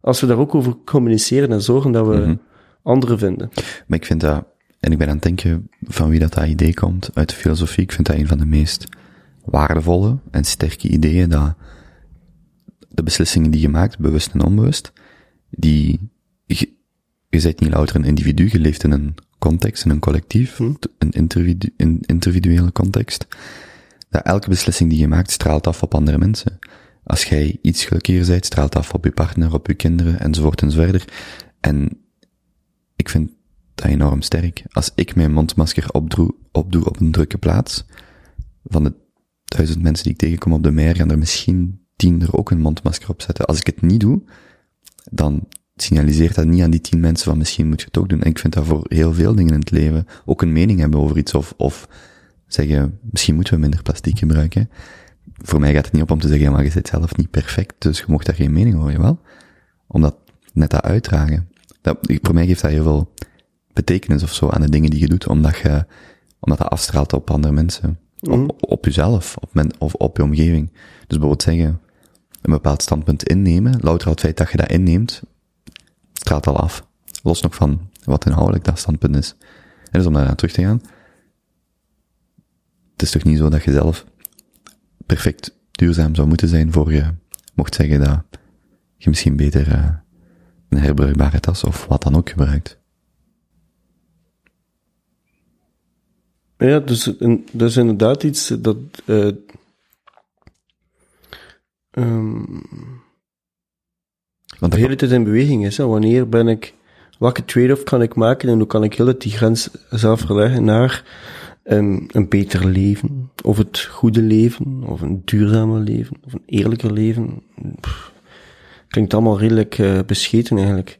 A: Als we daar ook over communiceren en zorgen dat we anderen vinden.
C: Maar ik vind dat, en ik ben aan het denken van wie dat, dat idee komt, uit de filosofie, ik vind dat een van de meest waardevolle en sterke ideeën, dat de beslissingen die je maakt, bewust en onbewust, die, je, je bent niet louter een individu, je leeft in een context, in een collectief, een, individu, een individuele context, dat elke beslissing die je maakt straalt af op andere mensen. Als jij iets gelukkiger bent, straalt af op je partner, op je kinderen, enzovoort enzoverder. En ik vind dat enorm sterk. Als ik mijn mondmasker opdoe, opdoe op een drukke plaats, van de duizend mensen die ik tegenkom op de meer, gaan er misschien tien er ook een mondmasker op zetten. Als ik het niet doe, dan signaliseert dat niet aan die tien mensen van misschien moet je het ook doen. En ik vind dat voor heel veel dingen in het leven ook een mening hebben over iets of, of zeggen, misschien moeten we minder plastic gebruiken. Voor mij gaat het niet op om te zeggen, maar je zit zelf niet perfect, dus je mocht daar geen mening over, jawel. Omdat net dat uitdragen. Dat, voor mij geeft dat heel veel betekenis of zo aan de dingen die je doet, omdat je, omdat dat afstraalt op andere mensen. Op, op jezelf, op men, of op je omgeving. Dus bijvoorbeeld zeggen, een bepaald standpunt innemen, louter het feit dat je dat inneemt, straalt al af. Los nog van wat inhoudelijk dat standpunt is. En dus om daar aan terug te gaan, het is toch niet zo dat je zelf perfect duurzaam zou moeten zijn voor je mocht zeggen dat je misschien beter uh, een herbruikbare tas of wat dan ook gebruikt.
A: Ja, dus dat is inderdaad iets dat. Uh, um,
C: Want
A: de hele tijd in beweging is. Hè. Wanneer ben ik. Welke trade-off kan ik maken en hoe kan ik heel die grens zelf verleggen naar um, een beter leven, of het goede leven, of een duurzamer leven, of een eerlijker leven. Pff, klinkt allemaal redelijk uh, bescheten eigenlijk.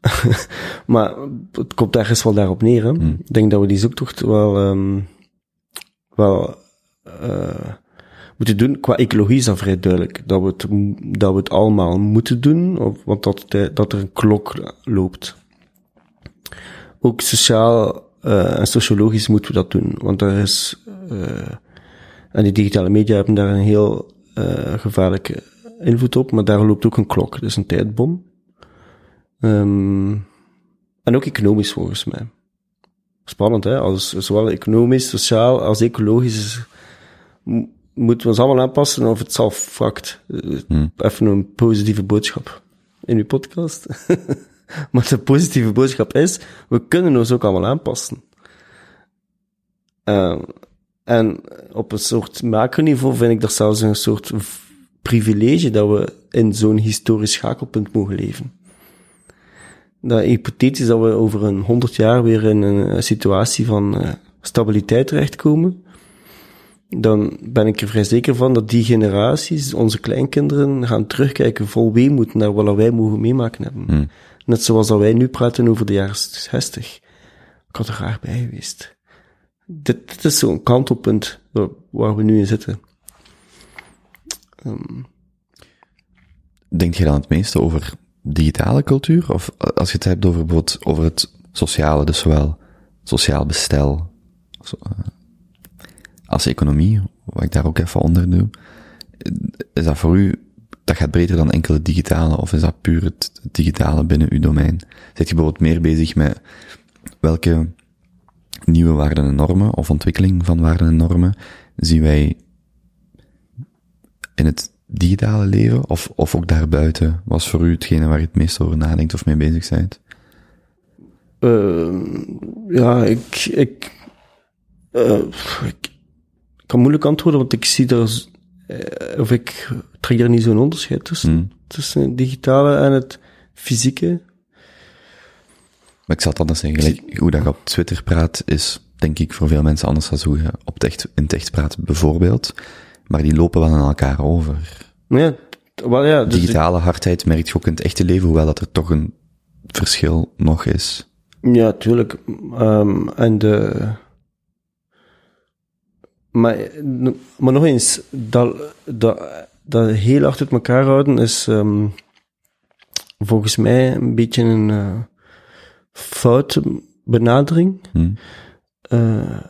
A: maar het komt ergens wel daarop neer. Hè?
C: Hmm.
A: Ik denk dat we die zoektocht wel, um, wel uh, moeten doen. Qua ecologie is dat vrij duidelijk. Dat we het, dat we het allemaal moeten doen, of, want dat, dat er een klok loopt. Ook sociaal uh, en sociologisch moeten we dat doen. Want daar is, uh, en die digitale media hebben daar een heel gevaarlijke invloed op, maar daar loopt ook een klok, dus een tijdbom. Um, en ook economisch volgens mij. Spannend, hè? Als, zowel economisch, sociaal als ecologisch is, moeten we ons allemaal aanpassen of het zal fakt.
C: Hmm.
A: Even een positieve boodschap in uw podcast. maar de positieve boodschap is, we kunnen ons ook allemaal aanpassen. Uh, en op een soort macroniveau vind ik dat zelfs een soort privilege dat we in zo'n historisch schakelpunt mogen leven. Dat hypothetisch dat we over een honderd jaar weer in een situatie van uh, stabiliteit terechtkomen, dan ben ik er vrij zeker van dat die generaties, onze kleinkinderen, gaan terugkijken vol weemoed naar wat wij mogen meemaken hebben.
C: Hmm.
A: Net zoals dat wij nu praten over de jaren 60. Ik had er graag bij geweest. Dit, dit is zo'n kantelpunt waar we nu in zitten. Um.
C: Denk je dan het meeste over digitale cultuur? Of als je het hebt over bijvoorbeeld over het sociale, dus zowel sociaal bestel als economie, wat ik daar ook even onder doe, is dat voor u dat gaat breder dan enkel het digitale, of is dat puur het digitale binnen uw domein? Zit je bijvoorbeeld meer bezig met welke nieuwe waarden en normen, of ontwikkeling van waarden en normen, zien wij in het digitale leven, of, of ook daarbuiten? Was voor u hetgene waar je het meest over nadenkt of mee bezig bent?
A: Uh, ja, ik, ik, uh, ik kan moeilijk antwoorden, want ik zie daar of ik trek er niet zo'n onderscheid tussen,
C: Hmm.
A: tussen het digitale en het fysieke.
C: Maar ik zal het anders zeggen, gelijk, hoe dat je op Twitter praat, is denk ik voor veel mensen anders dan hoe je op het echt, in het echt praat, bijvoorbeeld. Maar die lopen wel aan elkaar over.
A: Ja, wel ja. Dus
C: Digitale hardheid merk je ook in het echte leven, hoewel dat er toch een verschil nog is.
A: Ja, tuurlijk. Um, en de... Maar, maar nog eens, dat, dat, dat heel hard uit elkaar houden is um, volgens mij een beetje een uh, foute benadering.
C: Hmm.
A: Uh,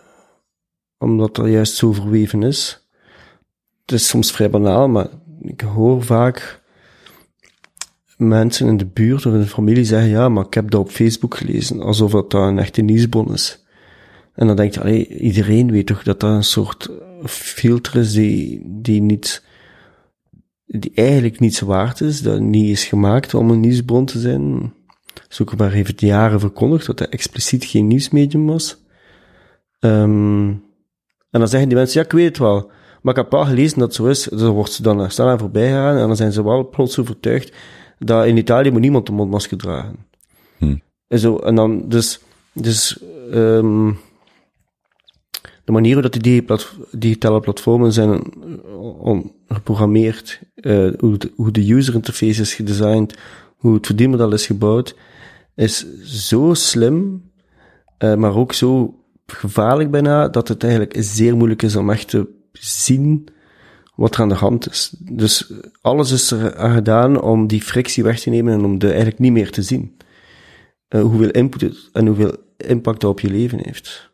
A: omdat dat juist zo verweven is. Het is soms vrij banaal, maar ik hoor vaak mensen in de buurt of in de familie zeggen, ja, maar ik heb dat op Facebook gelezen, alsof dat, dat een echte nieuwsbron is. En dan denk je, allee, iedereen weet toch dat dat een soort filter is die, die niet, die eigenlijk niets waard is, dat niet is gemaakt om een nieuwsbron te zijn. Zoekbaar heeft het jaren verkondigd dat hij expliciet geen nieuwsmedium was. Um, en dan zeggen die mensen, ja, ik weet het wel. Maar ik heb wel gelezen dat het zo is. Dus dan wordt ze dan snel aan voorbij gegaan en dan zijn ze wel plots overtuigd dat in Italië moet niemand een mondmasker dragen.
C: Hmm.
A: En zo, en dan, dus, dus, um, de manier hoe dat die digitale platformen zijn geprogrammeerd, uh, hoe, de, hoe de user interface is gedesigned, hoe het verdienmodel is gebouwd, is zo slim, uh, maar ook zo gevaarlijk bijna, dat het eigenlijk zeer moeilijk is om echt te zien wat er aan de hand is. Dus alles is er aan gedaan om die frictie weg te nemen en om de eigenlijk niet meer te zien. Uh, hoeveel input het en hoeveel impact dat op je leven heeft.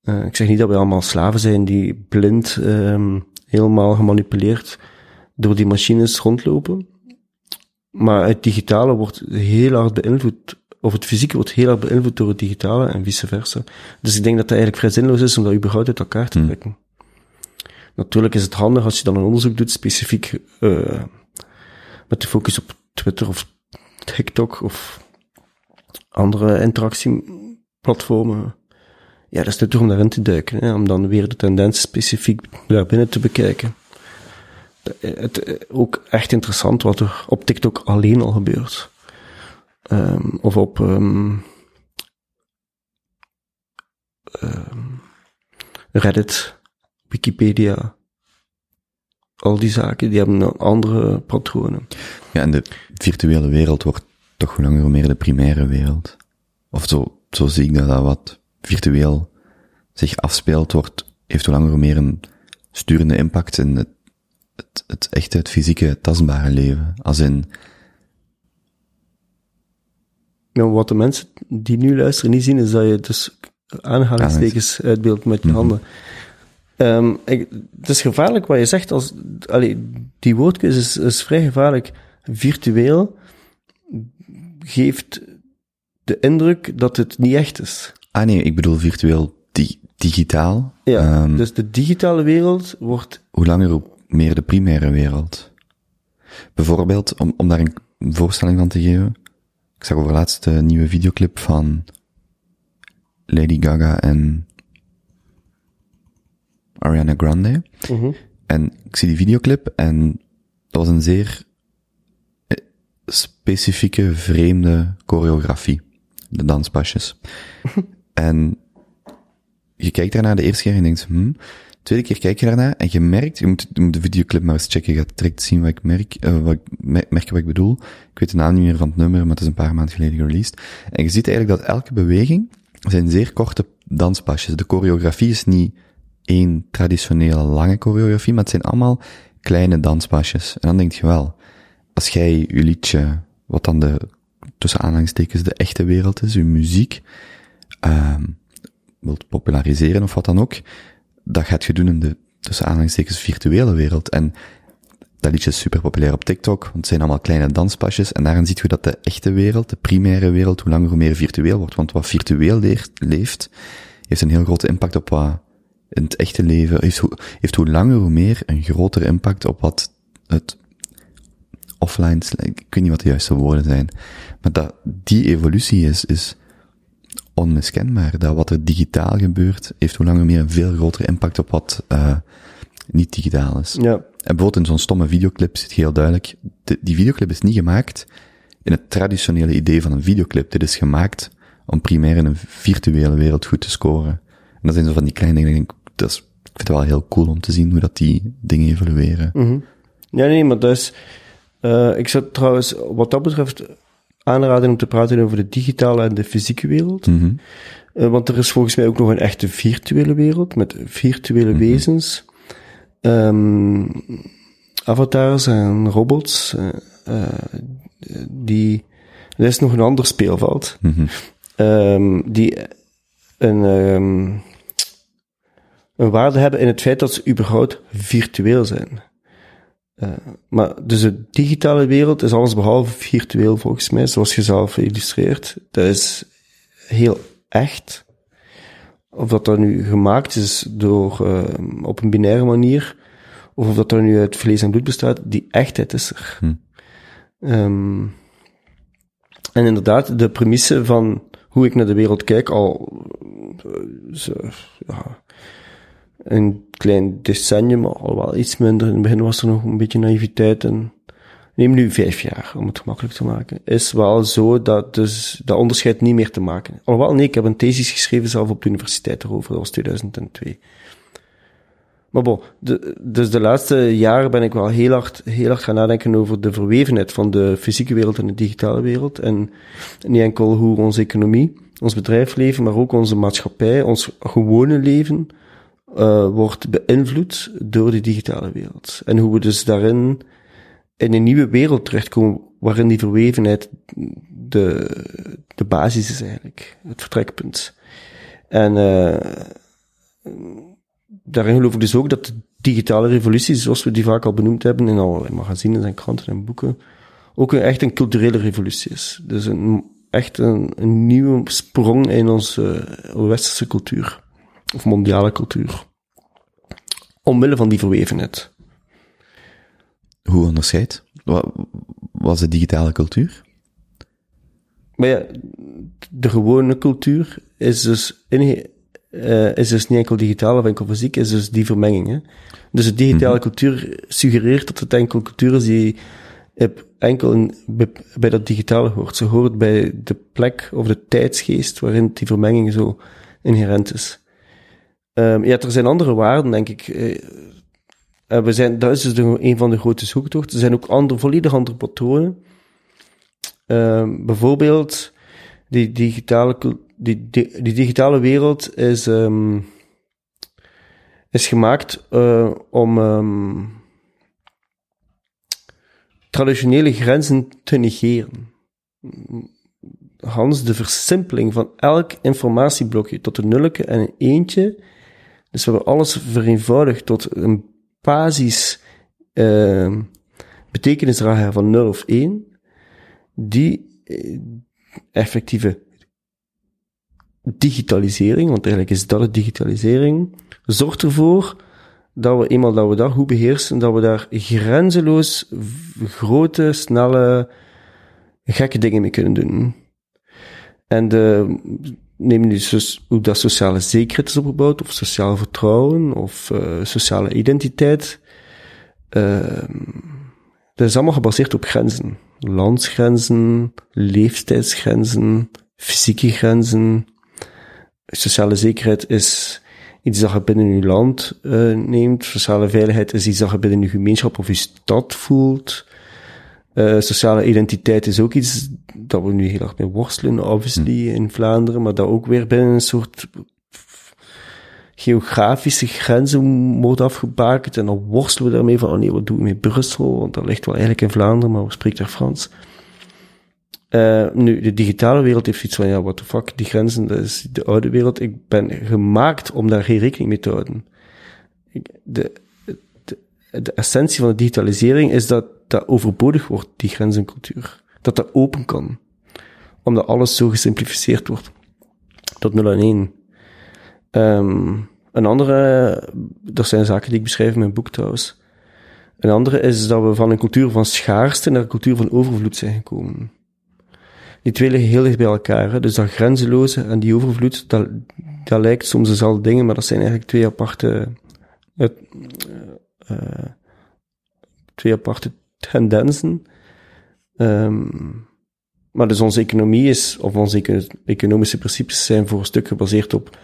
A: Eh, ik zeg niet dat we allemaal slaven zijn die blind ehm, helemaal gemanipuleerd door die machines rondlopen. Maar het digitale wordt heel hard beïnvloed, of het fysieke wordt heel hard beïnvloed door het digitale en vice versa. Dus ik denk dat het eigenlijk vrij zinloos is om dat überhaupt uit elkaar te
C: Hmm.
A: trekken. Natuurlijk is het handig als je dan een onderzoek doet, specifiek eh, met de focus op Twitter of TikTok of andere interactieplatformen. Ja, dat is nuttig om daarin te duiken, hè, om dan weer de tendens specifiek daarbinnen te bekijken. Eh, Het, eh, ook echt interessant wat er op TikTok alleen al gebeurt. Ehm, of op ehm, ehm, Reddit, Wikipedia. Al die zaken, die hebben andere patronen.
C: Ja, en de virtuele wereld wordt toch hoe langer hoe meer de primaire wereld. Of zo, zo zie ik dat, dat wat virtueel zich afspeelt, wordt, heeft hoe langer hoe meer een sturende impact in het, het, het echte, het fysieke, tastbare leven. Als in,
A: Wat de mensen die nu luisteren niet zien, is dat je dus aanhalingstekens uitbeeldt met je
C: Mhm.
A: handen. Ehm, ik, het is gevaarlijk wat je zegt. Als, allee, die woordkeuze is, is vrij gevaarlijk. Virtueel geeft de indruk dat het niet echt is.
C: ah nee, ik bedoel virtueel di- digitaal.
A: Ja,
C: Ehm,
A: dus de digitale wereld wordt...
C: hoe langer hoe meer de primaire wereld. Bijvoorbeeld, om, om daar een voorstelling van te geven. Ik zag over laatst een nieuwe videoclip van Lady Gaga en Ariana Grande.
A: Mhm.
C: En ik zie die videoclip en dat was een zeer eh, specifieke, vreemde choreografie. De danspasjes. en je kijkt daarna de eerste keer en je denkt, hm. Tweede keer kijk je daarna en je merkt, je moet, je de videoclip maar eens checken, je gaat direct zien wat ik merk, eh, wat ik, me- merken wat ik bedoel. Ik weet de naam niet meer van het nummer, maar het is een paar maanden geleden gereleased. En je ziet eigenlijk dat elke beweging zijn zeer korte danspasjes. De choreografie is niet één traditionele lange choreografie, maar het zijn allemaal kleine danspasjes. En dan denk je wel, als jij je liedje, wat dan de, tussen aanhalingstekens, de echte wereld is, je muziek, ehm wilt populariseren of wat dan ook, dat gaat je doen in de, tussen aanhalingstekens, virtuele wereld. En dat liedje is super populair op TikTok, want het zijn allemaal kleine danspasjes. En daarin ziet je dat de echte wereld, de primaire wereld, hoe langer hoe meer virtueel wordt. Want wat virtueel leeft, heeft een heel grote impact op wat in het echte leven, heeft hoe, heeft hoe langer hoe meer een grotere impact op wat het offline, ik weet niet wat de juiste woorden zijn, maar dat die evolutie is, is onmiskenbaar. Dat wat er digitaal gebeurt, heeft hoe langer meer een veel grotere impact op wat uh, niet digitaal is.
A: Ja,
C: En bijvoorbeeld in zo'n stomme videoclip zit heel duidelijk, de, die videoclip is niet gemaakt in het traditionele idee van een videoclip. Dit is gemaakt om primair in een virtuele wereld goed te scoren. En dat zijn zo van die kleine dingen, ik denk, dat is, ik vind het wel heel cool om te zien hoe dat die dingen evolueren.
A: Mhm. Ja, nee, maar is... Uh, ik zou trouwens, wat dat betreft, aanraden om te praten over de digitale en de fysieke wereld.
C: Mm -hmm.
A: uh, want er is volgens mij ook nog een echte virtuele wereld, met virtuele mm -hmm. wezens. Um, avatars en robots, uh, die... Dat is nog een ander speelveld.
C: Mm -hmm.
A: um, die een... Um, een waarde hebben in het feit dat ze überhaupt virtueel zijn. Uh, maar dus de digitale wereld is alles behalve virtueel volgens mij, zoals je zelf illustreert. Dat is heel echt. Of dat dat nu gemaakt is door, uh, op een binaire manier, of of dat er nu uit vlees en bloed bestaat, die echtheid is er.
C: Hm.
A: Um, en inderdaad, de premisse van hoe ik naar de wereld kijk, al uh, ja, een klein decennium, al wel iets minder. In het begin was er nog een beetje naïviteit en neem nu vijf jaar om het gemakkelijk te maken. Is wel zo dat dus dat onderscheid niet meer te maken. Alhoewel, nee, ik heb een thesis geschreven zelf op de universiteit erover, dat was 2002. Maar bon, de, dus de laatste jaren ben ik wel heel hard, heel hard gaan nadenken over de verwevenheid van de fysieke wereld en de digitale wereld. En niet enkel hoe onze economie, ons bedrijfsleven, maar ook onze maatschappij, ons gewone leven, uh, wordt beïnvloed door de digitale wereld. En hoe we dus daarin in een nieuwe wereld terechtkomen waarin die verwevenheid de, de basis is eigenlijk, het vertrekpunt. En uh, daarin geloof ik dus ook dat de digitale revolutie, zoals we die vaak al benoemd hebben in allerlei magazines en kranten en boeken, ook een, echt een culturele revolutie is. Dus een, echt een, een nieuwe sprong in onze eh, westerse cultuur. Of mondiale cultuur. Omwille van die verwevenheid.
C: Hoe onderscheidt? Wat was de digitale cultuur?
A: Maar ja, de gewone cultuur is dus, in, eh, is dus niet enkel digitaal of enkel fysiek, is dus die vermenging. Hè? Dus de digitale cultuur suggereert dat het enkel cultuur is die enkel in, bij dat digitale hoort. Ze hoort bij de plek of de tijdsgeest waarin die vermenging zo inherent is. Ehm, ja, er zijn andere waarden, denk ik. Eh, eh, we zijn, dat is dus een van de grote zoektochten. Er zijn ook andere, volledig andere patronen. Ehm, bijvoorbeeld, die digitale, die, digitale wereld is, ehm, is gemaakt eh, om traditionele grenzen te negeren. Hans, de versimpeling van elk informatieblokje tot een nulletje en een eentje. Dus we hebben alles vereenvoudigd tot een basis uh, betekenisdrager van 0 of 1. Die eh, effectieve digitalisering, want eigenlijk is dat het digitalisering, zorgt ervoor dat we eenmaal dat we dat goed beheersen, dat we daar grenzeloos grote, snelle, gekke dingen mee kunnen doen. En de, neem nu dus hoe dat sociale zekerheid is opgebouwd, of sociaal vertrouwen, of uh, sociale identiteit. Uh, dat is allemaal gebaseerd op grenzen. Landsgrenzen, leeftijdsgrenzen, fysieke grenzen. Sociale zekerheid is iets dat je binnen je land uh, neemt. Sociale veiligheid is iets dat je binnen je gemeenschap of je stad voelt. Uh, sociale identiteit is ook iets dat we nu heel erg mee worstelen, obviously, in Vlaanderen, maar dat ook weer binnen een soort geografische grenzen wordt afgebakend. En dan worstelen we daarmee van, oh nee, wat doen we met Brussel? Want dat ligt wel eigenlijk in Vlaanderen, maar we spreken daar Frans. Uh, nu, de digitale wereld heeft iets van, ja, what the fuck, die grenzen, dat is de oude wereld. Ik ben gemaakt om daar geen rekening mee te houden. Ik, de, de, de essentie van de digitalisering is dat dat overbodig wordt, die grenzencultuur. Dat dat open kan. Omdat alles zo gesimplificeerd wordt. Tot 0 en 1. Um, een andere, dat zijn zaken die ik beschrijf in mijn boek trouwens. Een andere is dat we van een cultuur van schaarste naar een cultuur van overvloed zijn gekomen. Die twee liggen heel dicht bij elkaar. Dus dat grenzeloze en die overvloed, dat, dat lijkt soms dezelfde dingen, maar dat zijn eigenlijk twee aparte, uh, uh, twee aparte tendensen. Um, maar dus onze economie is, of onze economische principes zijn voor een stuk gebaseerd op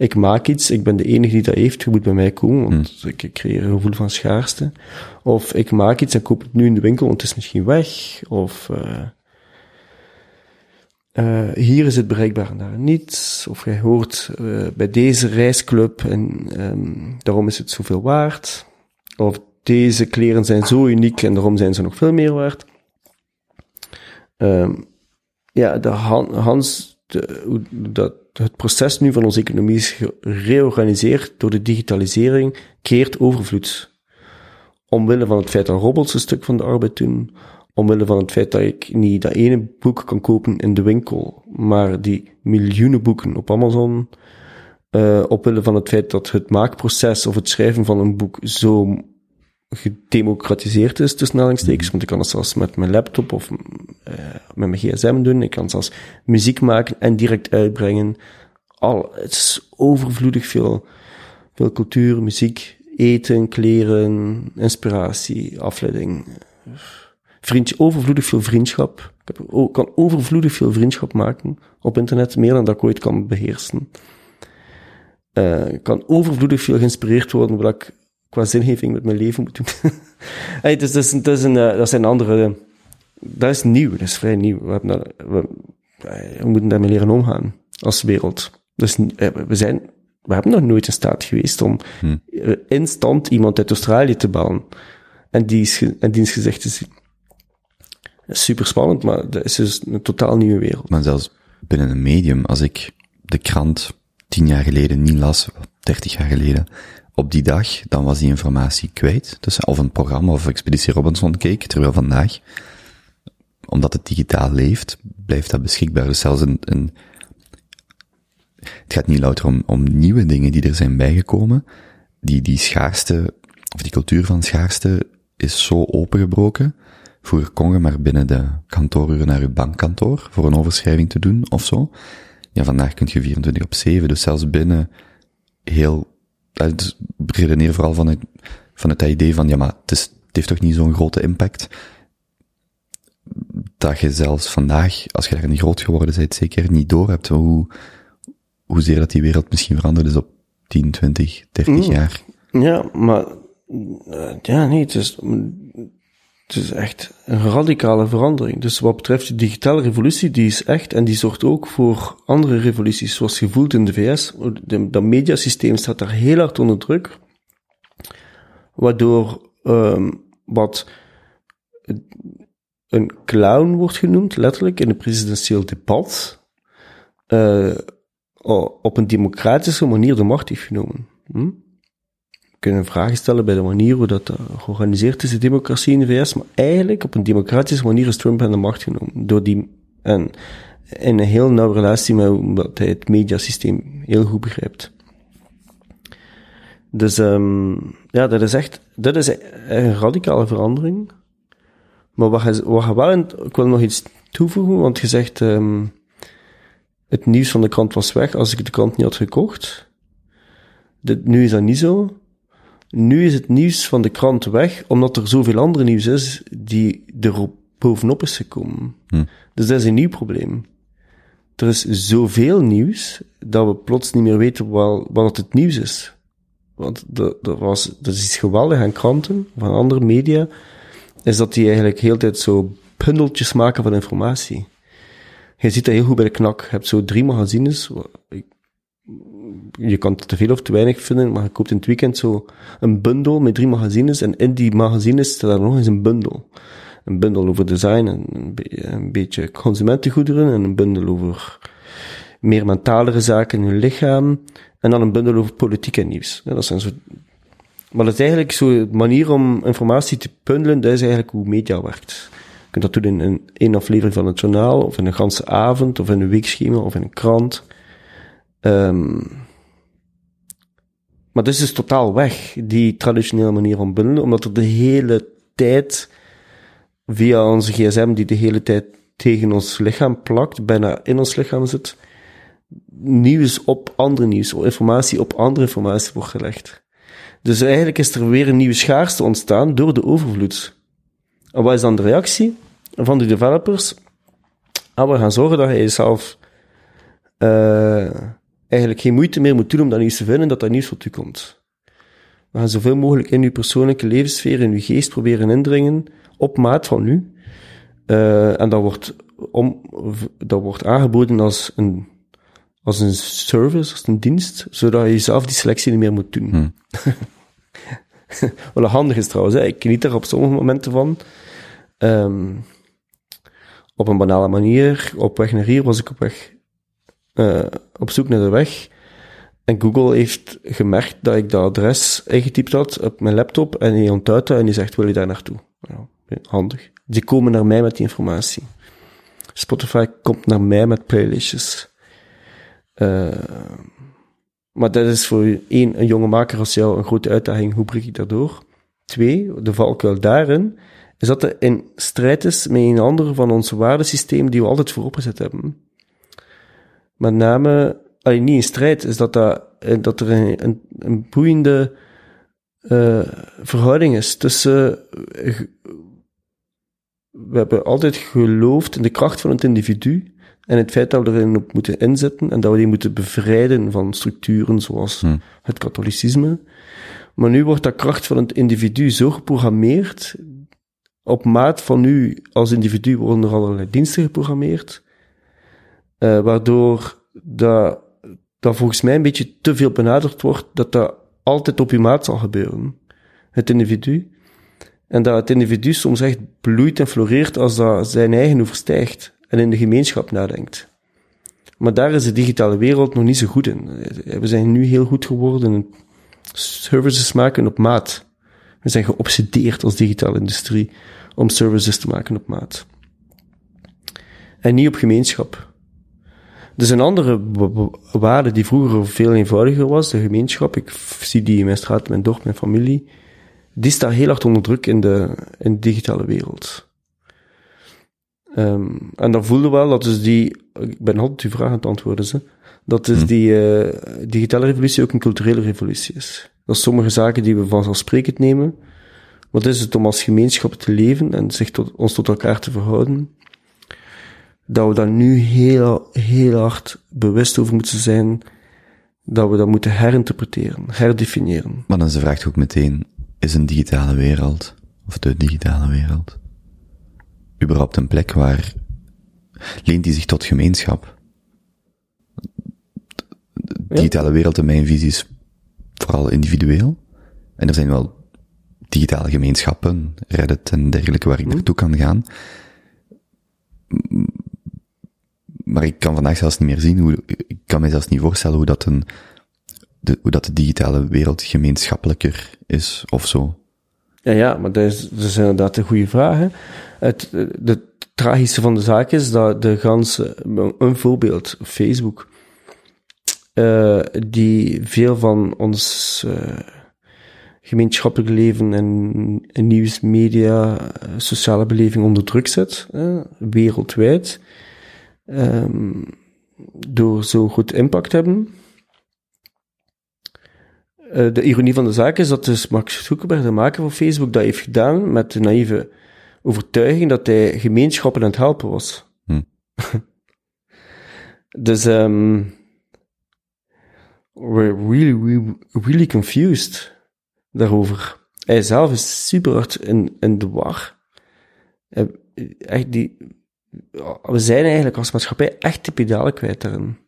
A: ik maak iets, ik ben de enige die dat heeft, je moet bij mij komen, want hmm. ik creëer een gevoel van schaarste. Of ik maak iets en koop het nu in de winkel, want het is misschien weg. Of uh, uh, hier is het bereikbaar en daar niet. Of jij hoort uh, bij deze reisclub en um, daarom is het zoveel waard. Of deze kleren zijn zo uniek en daarom zijn ze nog veel meer waard. Um, ja, de Han, Hans, de, dat, het proces nu van onze economie is gereorganiseerd door de digitalisering, creëert overvloed. Omwille van het feit dat robots een stuk van de arbeid doen, omwille van het feit dat ik niet dat ene boek kan kopen in de winkel, maar die miljoenen boeken op Amazon, uh, omwille van het feit dat het maakproces of het schrijven van een boek zo gedemocratiseerd is, tussen aanhalingstekens, want ik kan het zelfs met mijn laptop of uh, met mijn gsm doen, ik kan zelfs muziek maken en direct uitbrengen. Al, het is overvloedig veel, veel cultuur, muziek, eten, kleren, inspiratie, afleiding. Vriendje, overvloedig veel vriendschap. Ik heb, kan overvloedig veel vriendschap maken op internet, meer dan dat ik ooit kan beheersen. Uh, ik kan overvloedig veel geïnspireerd worden, wat ik qua zingeving met mijn leven moet doen. hey, dus dat, is, dat, is een, dat zijn andere... Dat is nieuw, dat is vrij nieuw. We, hebben dat, we, we moeten daarmee leren omgaan als wereld. Dus we zijn... We hebben nog nooit in staat geweest om hm. instant iemand uit Australië te bellen en die, en dienst gezegd te zien. Is super spannend, maar dat is dus een totaal nieuwe wereld.
C: Maar zelfs binnen een medium, als ik de krant tien jaar geleden niet las, 30 jaar geleden. Op die dag, dan was die informatie kwijt. Dus of een programma of Expeditie Robinson keek, terwijl vandaag, omdat het digitaal leeft, blijft dat beschikbaar. Dus zelfs een, een het gaat niet louter om, om nieuwe dingen die er zijn bijgekomen. Die, die schaarste, of die cultuur van schaarste is zo opengebroken. Vroeger kon je maar binnen de kantooruren naar je bankkantoor voor een overschrijving te doen of zo. Ja, vandaag kun je 24 op 7, dus zelfs binnen heel, eh, dus redeneer vooral vanuit, vanuit dat idee van, ja, maar het, is, het heeft toch niet zo'n grote impact. Dat je zelfs vandaag, als je daar niet groot geworden bent, zeker niet door hebt hoe, hoezeer dat die wereld misschien veranderd is op 10, 20, 30
A: Mm.
C: jaar.
A: Ja, maar eh, ja, nee, het is, het is echt een radicale verandering. Dus wat betreft de digitale revolutie, die is echt en die zorgt ook voor andere revoluties, zoals gevoeld in de VS. Dat mediasysteem staat daar heel hard onder druk, waardoor ehm, wat een clown wordt genoemd, letterlijk, in een presidentieel debat, eh, op een democratische manier de macht heeft genomen. Hm? Kunnen vragen stellen bij de manier hoe dat eh, georganiseerd is, de democratie in de VS, maar eigenlijk op een democratische manier is Trump aan de macht genomen. Door die, en in een heel nauwe relatie met omdat hij het mediasysteem heel goed begrijpt. Dus ehm ja, dat is echt, dat is een radicale verandering. Maar wat wat wel, ik wil nog iets toevoegen, want je zegt, ehm het nieuws van de krant was weg als ik de krant niet had gekocht. Dit, nu is dat niet zo. Nu is het nieuws van de krant weg, omdat er zoveel andere nieuws is die er op- bovenop is gekomen.
C: Hm.
A: Dus dat is een nieuw probleem. Er is zoveel nieuws, dat we plots niet meer weten wel, wat het nieuws is. Want dat, dat, was, dat is iets geweldig aan kranten, van andere media, is dat die eigenlijk heel de tijd zo bundeltjes maken van informatie. Je ziet dat heel goed bij de knak. Je hebt zo drie magazines. Je kan te veel of te weinig vinden, maar je koopt in het weekend zo een bundel met drie magazines. En in die magazines staat er nog eens een bundel. Een bundel over design, en een, een beetje consumentengoederen, en een bundel over meer mentalere zaken in je lichaam, en dan een bundel over politiek en nieuws. Dat zijn zo maar dat is eigenlijk zo manier om informatie te bundelen, dat is eigenlijk hoe media werkt. Je kunt dat doen in een, aflevering van het journaal, of in een ganse avond, of in een weekschema, of in een krant. Ehm maar dit is dus totaal weg, die traditionele manier van bundelen, omdat er de hele tijd, via onze gsm, die de hele tijd tegen ons lichaam plakt, bijna in ons lichaam zit, nieuws op andere nieuws, informatie op andere informatie wordt gelegd. Dus eigenlijk is er weer een nieuwe schaarste ontstaan door de overvloed. En wat is dan de reactie van de developers? Ah, we gaan zorgen dat je jezelf eh, eigenlijk geen moeite meer moet doen om dat nieuws te vinden, dat dat nieuws tot u komt. We gaan zoveel mogelijk in uw persoonlijke levenssfeer, in uw geest proberen indringen, op maat van u. Eh, en dat wordt, om, dat wordt aangeboden als een, als een service, als een dienst, zodat je zelf die selectie niet meer moet doen.
C: Hm.
A: Wat handig is trouwens, hè. ik geniet er op sommige momenten van. Ehm, op een banale manier, op weg naar hier was ik op weg, eh, op zoek naar de weg. En Google heeft gemerkt dat ik dat adres ingetypt had op mijn laptop en die onthoudt dat en die zegt, wil je daar naartoe? Handig. Die komen naar mij met die informatie. Spotify komt naar mij met playlistjes. Eh, maar dat is voor één, een jonge maker als jou een grote uitdaging. Hoe breek ik daardoor? Twee, de valkuil daarin, is dat het in strijd is met een ander van ons waardesysteem die we altijd voorop gezet hebben. Met name, allee, niet in strijd, is dat, dat, eh, dat er een, een, een boeiende eh, verhouding is tussen eh, we hebben altijd geloofd in de kracht van het individu en het feit dat we erin op moeten inzetten en dat we die moeten bevrijden van structuren zoals
C: Hm.
A: het katholicisme. Maar nu wordt dat kracht van het individu zo geprogrammeerd, op maat van u als individu worden er allerlei diensten geprogrammeerd, eh, waardoor dat, dat volgens mij een beetje te veel benaderd wordt dat dat altijd op uw maat zal gebeuren. Het individu. En dat het individu soms echt bloeit en floreert als dat zijn eigen overstijgt en in de gemeenschap nadenkt. Maar daar is de digitale wereld nog niet zo goed in. Eh, We zijn nu heel goed geworden in services maken op maat. We zijn geobsedeerd als digitale industrie om services te maken op maat. En niet op gemeenschap. Dus een andere wa- wa- waarde die vroeger veel eenvoudiger was, de gemeenschap, ik zie die in mijn straat, mijn dorp, mijn familie, die staat heel hard onder druk in de, in de digitale wereld. Ehm, en dan voelde wel dat dus die, ik ben altijd uw vraag aan het antwoorden, ze, dat dus die eh, digitale revolutie ook een culturele revolutie is. Dat sommige zaken die we vanzelfsprekend nemen, wat is het om als gemeenschap te leven en zich tot, ons tot elkaar te verhouden, dat we daar nu heel, heel hard bewust over moeten zijn, dat we dat moeten herinterpreteren, herdefiniëren.
C: Maar dan is de vraag ook meteen, is een digitale wereld, of de digitale wereld, überhaupt een plek waar, leent die zich tot gemeenschap? De digitale wereld in mijn visie is vooral individueel. En er zijn wel digitale gemeenschappen, Reddit en dergelijke, waar ik naartoe kan gaan. Maar ik kan vandaag zelfs niet meer zien hoe, ik kan mij zelfs niet voorstellen hoe dat een, de, hoe dat de digitale wereld gemeenschappelijker is, of zo.
A: Ja, ja, maar dat is, inderdaad een goede vraag. Het, de tragische van de zaak is dat de ganse, een voorbeeld, Facebook, eh, die veel van ons eh, gemeenschappelijk leven en, en nieuws, media, eh, sociale beleving onder druk zet, hè, wereldwijd, ehm, door zo goed impact te hebben. Eh, de ironie van de zaak is dat dus Mark Zuckerberg, de maker van Facebook, dat heeft gedaan met de naïeve overtuiging dat hij gemeenschappen aan het helpen was.
C: Hm.
A: dus ehm we're really, really, really confused daarover. Hij zelf is super hard in, in de war. Echt die, we zijn eigenlijk als maatschappij echt de pedalen kwijt daarin.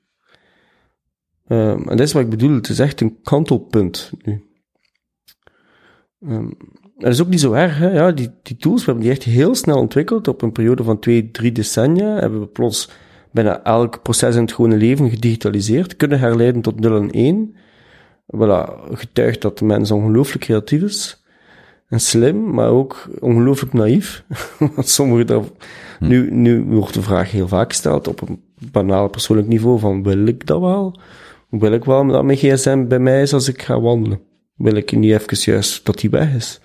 A: Ehm, en dat is wat ik bedoel, het is echt een kantelpunt nu. Ehm, dat is ook niet zo erg, hè? Ja, die, die tools, hebben die echt heel snel ontwikkeld. Op een periode van twee, drie decennia hebben we plots bijna elk proces in het gewone leven gedigitaliseerd, kunnen herleiden tot 0 en 1. Voilà, getuigt dat de mens ongelooflijk creatief is. En slim, maar ook ongelooflijk naïef. Want sommigen daar, nu, nu wordt de vraag heel vaak gesteld op een banaal persoonlijk niveau van wil ik dat wel? Wil ik wel dat mijn gsm bij mij is als ik ga wandelen? Wil ik niet even juist dat die weg is?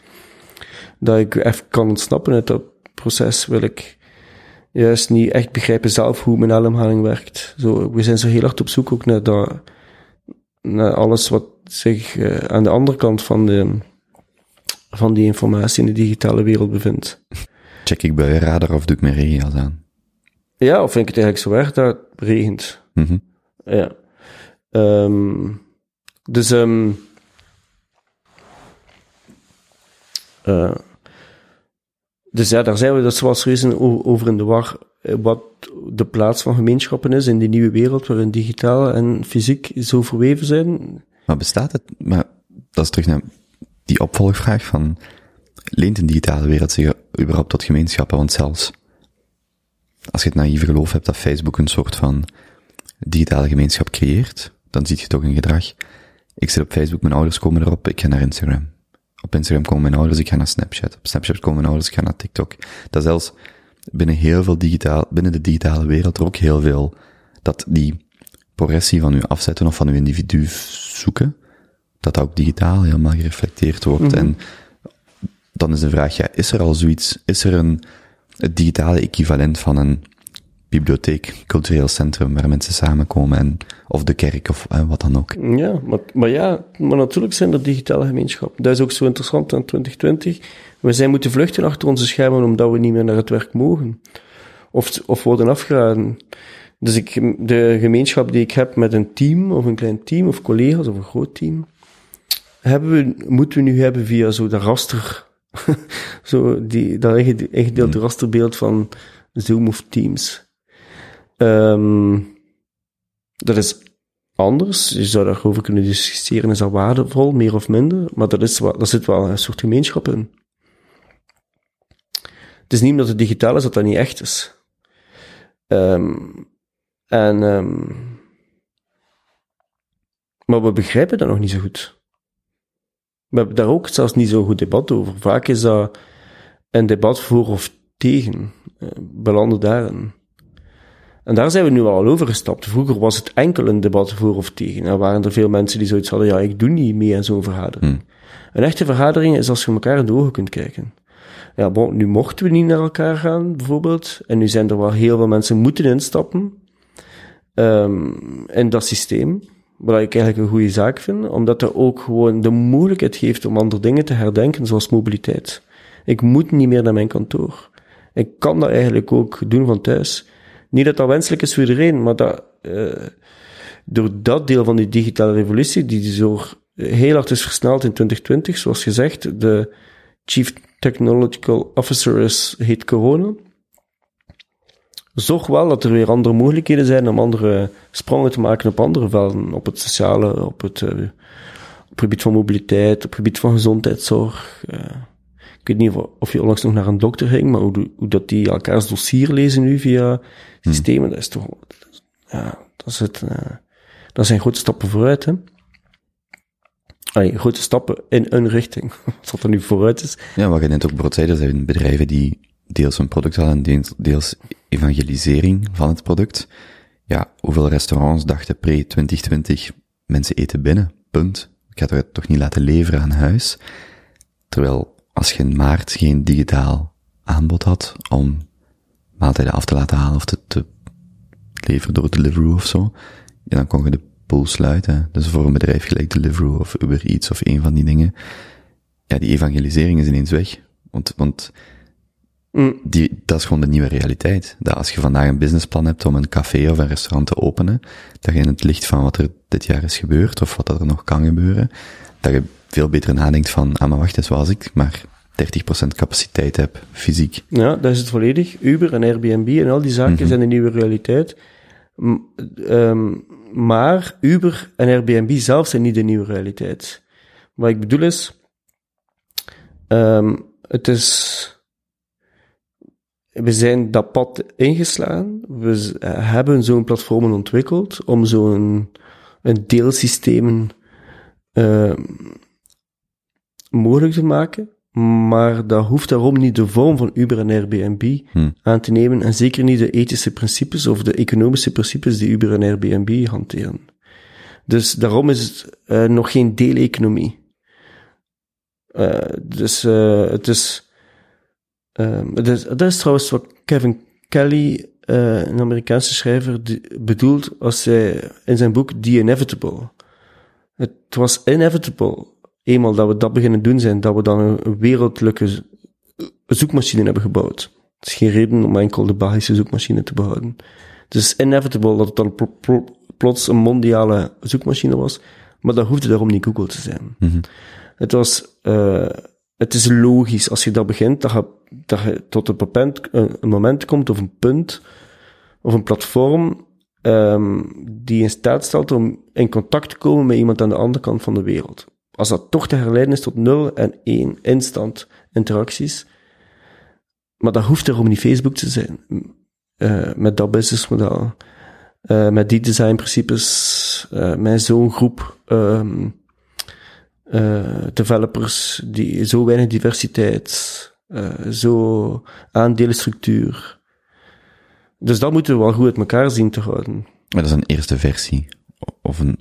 A: Dat ik even kan ontsnappen uit dat proces? Wil ik juist niet echt begrijpen zelf hoe mijn ademhaling werkt? Zo, we zijn zo heel hard op zoek ook naar, dat, naar alles wat zich eh, aan de andere kant van, de, van die informatie in de digitale wereld bevindt.
C: Check ik buienradar of doe ik mijn regenjas aan?
A: Ja, of vind ik het eigenlijk zo erg dat het regent?
C: Mhm.
A: Ja. Ehm, dus, ehm eh, dus ja, daar zijn we dus wel serieus over in de war. eh, Wat de plaats van gemeenschappen is in die nieuwe wereld waarin digitaal en fysiek zo verweven zijn.
C: Maar bestaat het, maar dat is terug naar die opvolgvraag van, leent een digitale wereld zich überhaupt tot gemeenschappen? Want zelfs als je het naïeve geloof hebt dat Facebook een soort van digitale gemeenschap creëert, dan zie je toch een gedrag. Ik zit op Facebook, mijn ouders komen erop, ik ga naar Instagram. Op Instagram komen mijn ouders, ik ga naar Snapchat. Op Snapchat komen mijn ouders, ik ga naar TikTok. Dat zelfs binnen heel veel digitaal, binnen de digitale wereld er ook heel veel, dat die progressie van uw afzetten of van uw individu zoeken, dat dat ook digitaal helemaal gereflecteerd wordt. En dan is de vraag, ja, is er al zoiets, is er een, het digitale equivalent van een bibliotheek, cultureel centrum waar mensen samenkomen en, of de kerk of eh, wat dan ook.
A: Ja, maar, maar ja, maar natuurlijk zijn er digitale gemeenschappen. Dat is ook zo interessant aan 2020. We zijn moeten vluchten achter onze schermen omdat we niet meer naar het werk mogen. Of, of worden afgeraden. Dus ik, de gemeenschap die ik heb met een team, of een klein team, of collega's, of een groot team, hebben we, moeten we nu hebben via zo raster, zo die, dat ingede- ingedeelde rasterbeeld van Zoom of Teams. Ehm dat is anders. Je zou daarover kunnen discussiëren, is dat waardevol, meer of minder, maar dat is daar zit wel een soort gemeenschap in. Het is niet omdat het digitaal is dat dat niet echt is. Ehm, En, ehm maar we begrijpen dat nog niet zo goed. We hebben daar ook zelfs niet zo'n goed debat over. Vaak is dat een debat voor of tegen. Eh, belanden daarin. En daar zijn we nu al overgestapt. Vroeger was het enkel een debat voor of tegen. En waren er veel mensen die zoiets hadden, ja, ik doe niet mee aan zo'n vergadering. Een echte vergadering is als je elkaar in de ogen kunt kijken. Ja, bon, nu mochten we niet naar elkaar gaan, bijvoorbeeld. En nu zijn er wel heel veel mensen moeten instappen. ehm in dat systeem. Wat ik eigenlijk een goede zaak vind, omdat dat ook gewoon de mogelijkheid geeft om andere dingen te herdenken, zoals mobiliteit. Ik moet niet meer naar mijn kantoor. Ik kan dat eigenlijk ook doen van thuis. Niet dat dat wenselijk is voor iedereen, maar dat, eh, door dat deel van die digitale revolutie, die zo heel hard is versneld in 2020, zoals gezegd, de Chief Technological Officer is, heet corona. Zorg wel dat er weer andere mogelijkheden zijn om andere sprongen te maken op andere velden. Op het sociale, op het, eh, op het gebied van mobiliteit, op het gebied van gezondheidszorg. eh. ik weet niet of, of je onlangs nog naar een dokter ging, maar hoe, hoe dat die elkaars dossier lezen nu via systemen, dat is toch, ja, dat, is het, eh, dat zijn grote stappen vooruit, hè. Allee, grote stappen in een richting. Wat er nu vooruit is.
C: Ja, wat je net ook bijvoorbeeld zei, er zijn bedrijven die deels een product en deels, deels evangelisering van het product. Ja, hoeveel restaurants dachten pre-2020, mensen eten binnen, punt. Ik ga het toch niet laten leveren aan huis. Terwijl, als je in maart geen digitaal aanbod had om maaltijden af te laten halen of te, te leveren door Deliveroo of zo, ja, dan kon je de pool sluiten. Dus voor een bedrijf gelijk Deliveroo of Uber Eats of een van die dingen, ja, die evangelisering is ineens weg. Want, want
A: Mm.
C: die, dat is gewoon de nieuwe realiteit. Dat als je vandaag een businessplan hebt om een café of een restaurant te openen, dat je in het licht van wat er dit jaar is gebeurd, of wat er nog kan gebeuren, dat je veel beter nadenkt van, ah maar wacht eens, als ik maar 30% capaciteit heb, fysiek.
A: Ja, dat is het volledig. Uber en Airbnb en al die zaken zijn de nieuwe realiteit. Ehm, maar Uber en Airbnb zelf zijn niet de nieuwe realiteit. Wat ik bedoel is, ehm, het is, we zijn dat pad ingeslagen. We eh, hebben zo'n platformen ontwikkeld om zo'n een deelsystemen ehm, mogelijk te maken. Maar dat hoeft daarom niet de vorm van Uber en Airbnb
C: Hm.
A: aan te nemen. En zeker niet de ethische principes of de economische principes die Uber en Airbnb hanteren. Dus daarom is het eh, nog geen deeleconomie. Eh, dus het is... ehm, is- dat is trouwens wat Kevin Kelly, eh, een Amerikaanse schrijver, die- bedoelt als hij in zijn boek The Inevitable. Het was inevitable, eenmaal dat we dat beginnen doen zijn, dat we dan een, wereldlijke zoekmachine hebben gebouwd. Het is geen reden om enkel de Belgische zoekmachine te behouden. Het is inevitable dat het dan pl- pl- plots een mondiale zoekmachine was, maar dat hoefde daarom niet Google te zijn. Het was, eh, het is logisch als je dat begint, dat je, dat tot een, moment, een, moment komt of een punt of een platform ehm, die in staat stelt om in contact te komen met iemand aan de andere kant van de wereld. Als dat toch te herleiden is tot 0 en 1 instant interacties. Maar dat hoeft erom niet Facebook te zijn. Eh, met dat businessmodel. eh, met die designprincipes. eh met zo'n groep ehm, eh, developers die zo weinig diversiteit, eh, zo aandelenstructuur. Dus dat moeten we wel goed uit elkaar zien te houden.
C: Maar dat is een eerste versie. Of een,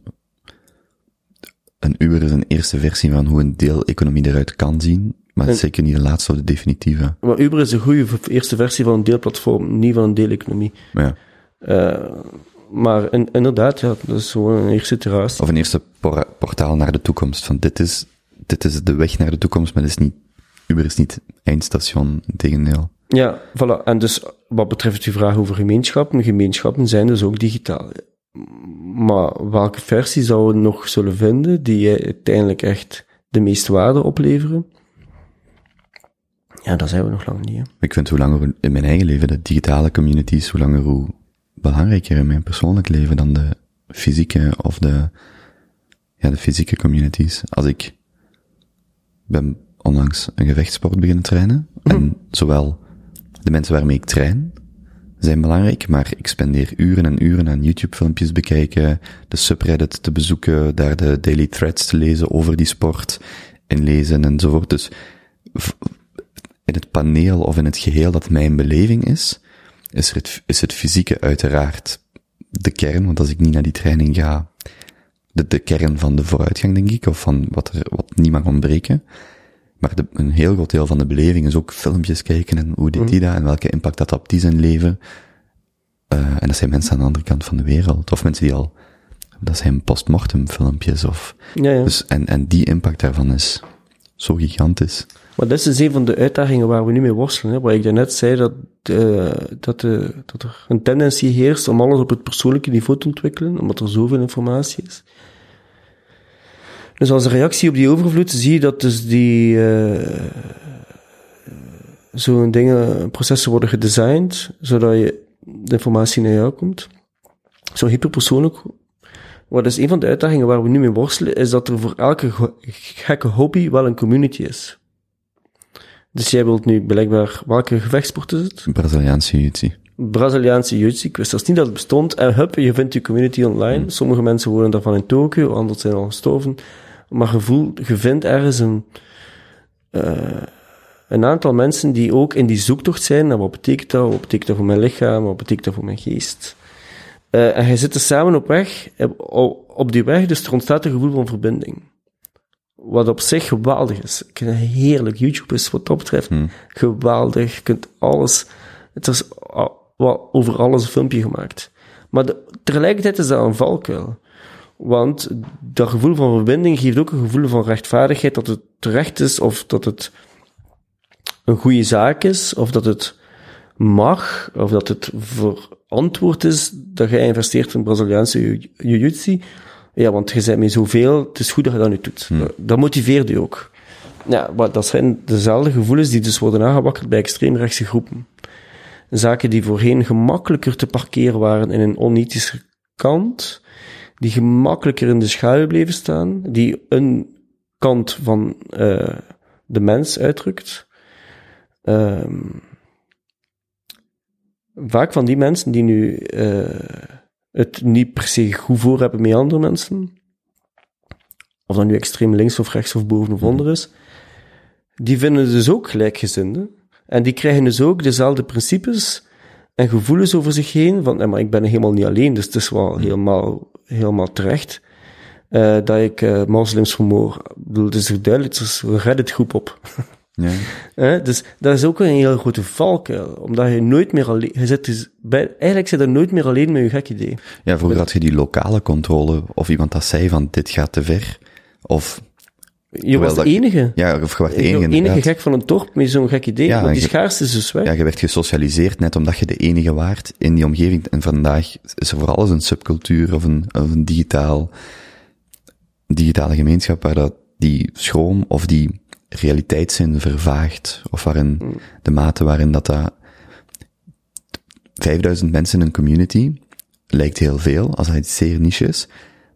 C: een Uber is een eerste versie van hoe een deeleconomie eruit kan zien, maar
A: En-
C: zeker niet de laatste of de definitieve.
A: Maar Uber is een goede eerste versie van een deelplatform, niet van een deeleconomie.
C: Ja.
A: Eh, maar in- inderdaad, ja, dat is gewoon een eerste iteratie.
C: Of een eerste por- portaal naar de toekomst. Van dit is, dit is de weg naar de toekomst, maar dit is niet, Uber is niet eindstation, integendeel.
A: Ja, voilà. En dus wat betreft je vraag over gemeenschappen, gemeenschappen zijn dus ook digitaal. Maar welke versie zouden we nog zullen vinden die uiteindelijk echt de meeste waarde opleveren? Ja, dat zijn we nog lang niet. Hè.
C: Ik vind hoe langer in mijn eigen leven de digitale communities, hoe langer hoe belangrijker in mijn persoonlijk leven dan de fysieke of de, ja, de fysieke communities. Als ik ben onlangs een gevechtsport beginnen trainen, en zowel de mensen waarmee ik train, zijn belangrijk, maar ik spendeer uren en uren aan YouTube-filmpjes bekijken, de subreddit te bezoeken, daar de daily threads te lezen over die sport, inlezen enzovoort. Dus in het paneel of in het geheel dat mijn beleving is, is, het, is het fysieke uiteraard de kern, want als ik niet naar die training ga, de, de kern van de vooruitgang, denk ik, of van wat er, wat niet mag ontbreken. Maar de, een heel groot deel van de beleving is ook filmpjes kijken en hoe deed die dat en welke impact dat op die zijn leven. Eh, en dat zijn mensen aan de andere kant van de wereld, of mensen die al, dat zijn postmortem filmpjes, of,
A: Ja, ja.
C: dus, en, en die impact daarvan is zo gigantisch.
A: Maar dat is dus een van de uitdagingen waar we nu mee worstelen. Hè? Waar ik daarnet zei dat, eh, dat, de, dat er een tendentie heerst om alles op het persoonlijke niveau te ontwikkelen, omdat er zoveel informatie is. Dus als reactie op die overvloed zie je dat dus die eh zo'n dingen, processen worden gedesigned, zodat je de informatie naar jou komt. Zo hyperpersoonlijk. Wat is een van de uitdagingen waar we nu mee worstelen, is dat er voor elke gekke hobby wel een community is. Dus jij wilt nu blijkbaar, welke gevechtsport is het?
C: Braziliaanse jiu
A: Braziliaanse jiu-jitsu. Ik wist zelfs niet dat het bestond. En hup, je vindt je community online. Sommige mensen wonen daarvan in Tokio, anderen zijn al gestorven. Maar je, voelt, je vindt ergens een, eh, een aantal mensen die ook in die zoektocht zijn naar wat betekent dat, wat betekent dat voor mijn lichaam, wat betekent dat voor mijn geest. Eh, en je zit er samen op weg, op, op die weg, dus er ontstaat een gevoel van verbinding. Wat op zich geweldig is. Ik vind heerlijk. YouTube is wat dat betreft geweldig. Je kunt alles, het is wel over alles een filmpje gemaakt. Maar de- tegelijkertijd is dat een valkuil. Want dat gevoel van verbinding geeft ook een gevoel van rechtvaardigheid dat het terecht is of dat het een goede zaak is of dat het mag of dat het verantwoord is dat je investeert in Braziliaanse jiu- jiu-jitsu. Ja, want je bent met zoveel, het is goed dat je dat nu doet. Dat, dat motiveert je ook. Ja, maar dat zijn dezelfde gevoelens die dus worden aangewakkerd bij extreemrechtse groepen. Zaken die voorheen gemakkelijker te parkeren waren in een onethische kant, die gemakkelijker in de schaduw bleven staan, die een kant van eh, de mens uitdrukt. Ehm, vaak van die mensen die nu eh, het niet per se goed voor hebben met andere mensen, of dat nu extreem links of rechts of boven of onder is, die vinden dus ook gelijkgezinden. En die krijgen dus ook dezelfde principes en gevoelens over zich heen, van, eh, maar ik ben helemaal niet alleen, dus het is wel helemaal, helemaal terecht, eh, dat ik eh, moslims vermoor. Ik bedoel, het is duidelijk, er is een Reddit-groep op.
C: Ja.
A: Hè? Dus dat is ook een heel grote valkuil, omdat je nooit meer alleen, je zit dus bij, eigenlijk zit je nooit meer alleen met je gek idee.
C: Ja, vroeger had je die lokale controle, of iemand dat zei van dit gaat te ver, of,
A: Je was de enige.
C: ja, of je werd de
A: de
C: enige,
A: enige
C: inderdaad.
A: gek van een dorp met zo'n gek idee,
C: Ja,
A: want die
C: je-
A: schaarste is dus weg.
C: Ja, je werd gesocialiseerd net omdat je de enige waart in die omgeving. En vandaag is er voor alles een subcultuur of een, of een digitaal, digitale gemeenschap waar dat die schroom of die realiteitszin vervaagt. Of waarin de mate waarin dat, dat 5000 mensen in een community lijkt heel veel als het zeer niche is.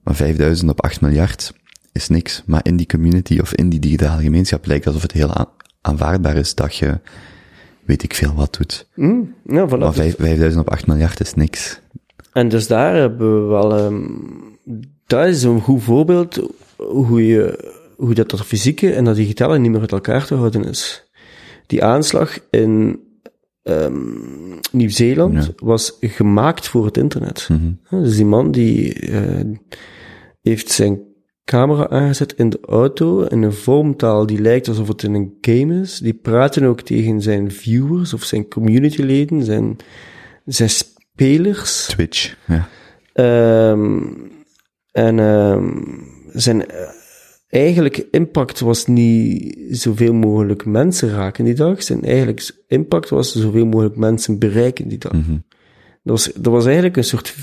C: Maar 5000 op 8 miljard is niks. Maar in die community of in die digitale gemeenschap lijkt alsof het heel aan- aanvaardbaar is dat je weet ik veel wat doet.
A: Mm, ja, voilà.
C: Maar vijf- 5000 op 8 miljard is niks.
A: En dus daar hebben we wel, ehm dat is een goed voorbeeld hoe je, hoe dat, dat fysieke en dat digitale niet meer uit elkaar te houden is. Die aanslag in ehm, Nieuw-Zeeland
C: Ja.
A: was gemaakt voor het internet.
C: Mhm.
A: Dus die man die eh, heeft zijn camera aangezet in de auto in een vormtaal die lijkt alsof het in een game is. Die praten ook tegen zijn viewers of zijn communityleden, zijn, zijn spelers.
C: Twitch, ja.
A: Ehm, en ehm, zijn eigenlijke impact was niet zoveel mogelijk mensen raken die dag. Zijn eigenlijk impact was zoveel mogelijk mensen bereiken die dag.
C: Mhm.
A: Dat, was, dat was eigenlijk een soort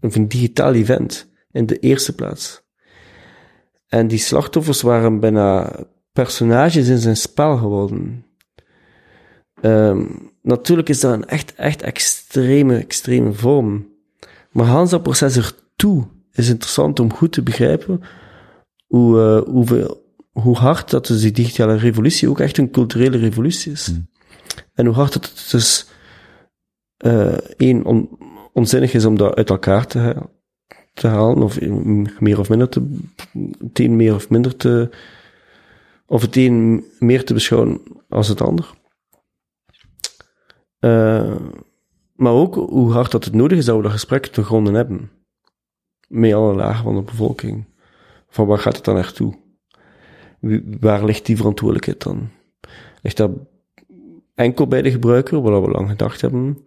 A: of een digitaal event in de eerste plaats. En die slachtoffers waren bijna personages in zijn spel geworden. Ehm, natuurlijk is dat een echt, echt extreme, extreme vorm. Maar Hans dat proces ertoe is interessant om goed te begrijpen hoe, eh, hoeveel, hoe hard dat dus die digitale revolutie ook echt een culturele revolutie is. En hoe hard dat het dus eh één, on, onzinnig is om dat uit elkaar te, ha- te halen, of meer of minder te, het een meer of minder te, of het een meer te beschouwen als het ander. Eh, maar ook hoe hard dat het nodig is dat we dat gesprek te gronden hebben. Met alle lagen van de bevolking. Van waar gaat het dan naartoe? Waar ligt die verantwoordelijkheid dan? Ligt dat enkel bij de gebruiker, wat we lang gedacht hebben?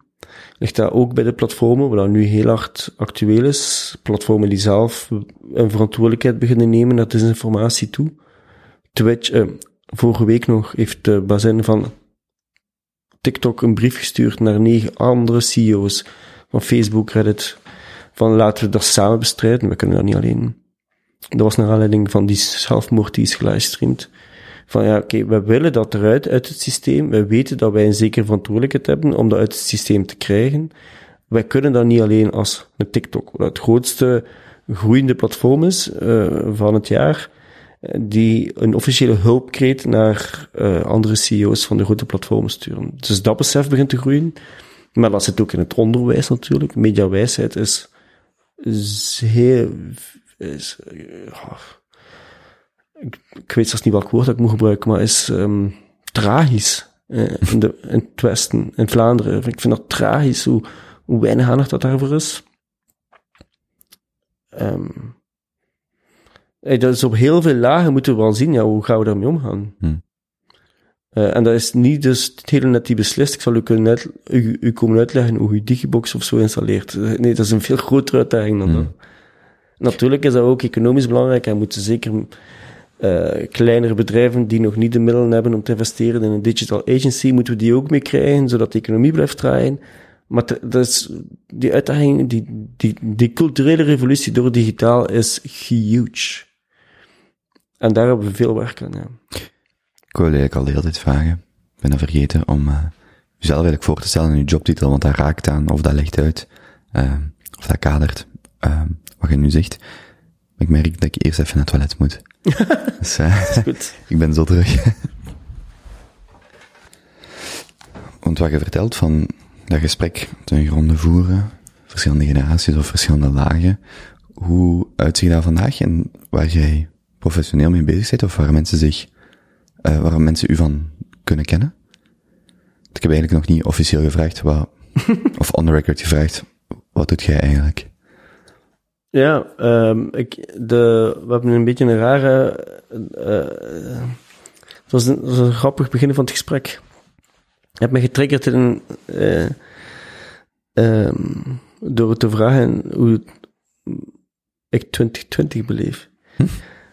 A: Ligt dat ook bij de platformen, wat nu heel hard actueel is? Platformen die zelf een verantwoordelijkheid beginnen nemen naar desinformatie toe. Twitch, eh, vorige week nog, heeft de bazin van TikTok een brief gestuurd naar negen andere CEO's van Facebook, Reddit, van laten we dat samen bestrijden, we kunnen dat niet alleen. Dat was naar aanleiding van die zelfmoord die is gelivestreamd. Van ja, oké, we willen dat eruit uit het systeem. We weten dat wij een zekere verantwoordelijkheid hebben om dat uit het systeem te krijgen. Wij kunnen dat niet alleen als een TikTok, wat het grootste groeiende platform is eh, van het jaar, die een officiële hulpkreet naar eh, andere CEO's van de grote platformen sturen. Dus dat besef begint te groeien. Maar dat zit ook in het onderwijs natuurlijk. Mediawijsheid is, heel... Is, eh, ja, ik, ik weet zelfs niet welk woord dat ik moet gebruiken, maar is ehm, tragisch. eh, in, de, in het Westen, in Vlaanderen. Ik vind dat tragisch hoe, hoe weinig aandacht dat daarvoor is. Ehm eh, dat is op heel veel lagen moeten we wel zien, ja, hoe gaan we daarmee omgaan?
C: Hm.
A: Eh, en dat is niet dus het hele net die beslist. Ik zal u, kunnen uit, u, u komen uitleggen hoe u Digibox of zo installeert. Nee, dat is een veel grotere uitdaging dan
C: Hm.
A: dat. Natuurlijk is dat ook economisch belangrijk en moeten zeker eh, kleinere bedrijven die nog niet de middelen hebben om te investeren in een digital agency, moeten we die ook mee krijgen, zodat de economie blijft draaien. Maar dat is, die uitdaging, die, die, die culturele revolutie door digitaal is huge. En daar hebben we veel werk aan, ja.
C: Ik wil eigenlijk al de hele tijd vragen. Ik ben dat vergeten om uh, jezelf eigenlijk voor te stellen in je jobtitel, want dat raakt aan, of dat legt uit, uh, of dat kadert, uh, wat je nu zegt. Ik merk dat ik eerst even naar het toilet moet. dus, uh,
A: Goed.
C: ik ben zo terug. want wat je vertelt van dat gesprek ten gronde voeren, verschillende generaties of verschillende lagen, hoe uitziet dat vandaag en waar jij professioneel mee bezig bent, of waar mensen zich uh, waar mensen u van kunnen kennen. Ik heb eigenlijk nog niet officieel gevraagd, wat, of on the record gevraagd, wat doet jij eigenlijk?
A: Ja, um, ik, de, we hebben een beetje een rare, uh, het, was een, het was een grappig begin van het gesprek. Je hebt me getriggerd in, uh, um, door te vragen hoe ik 2020 beleef. Hm?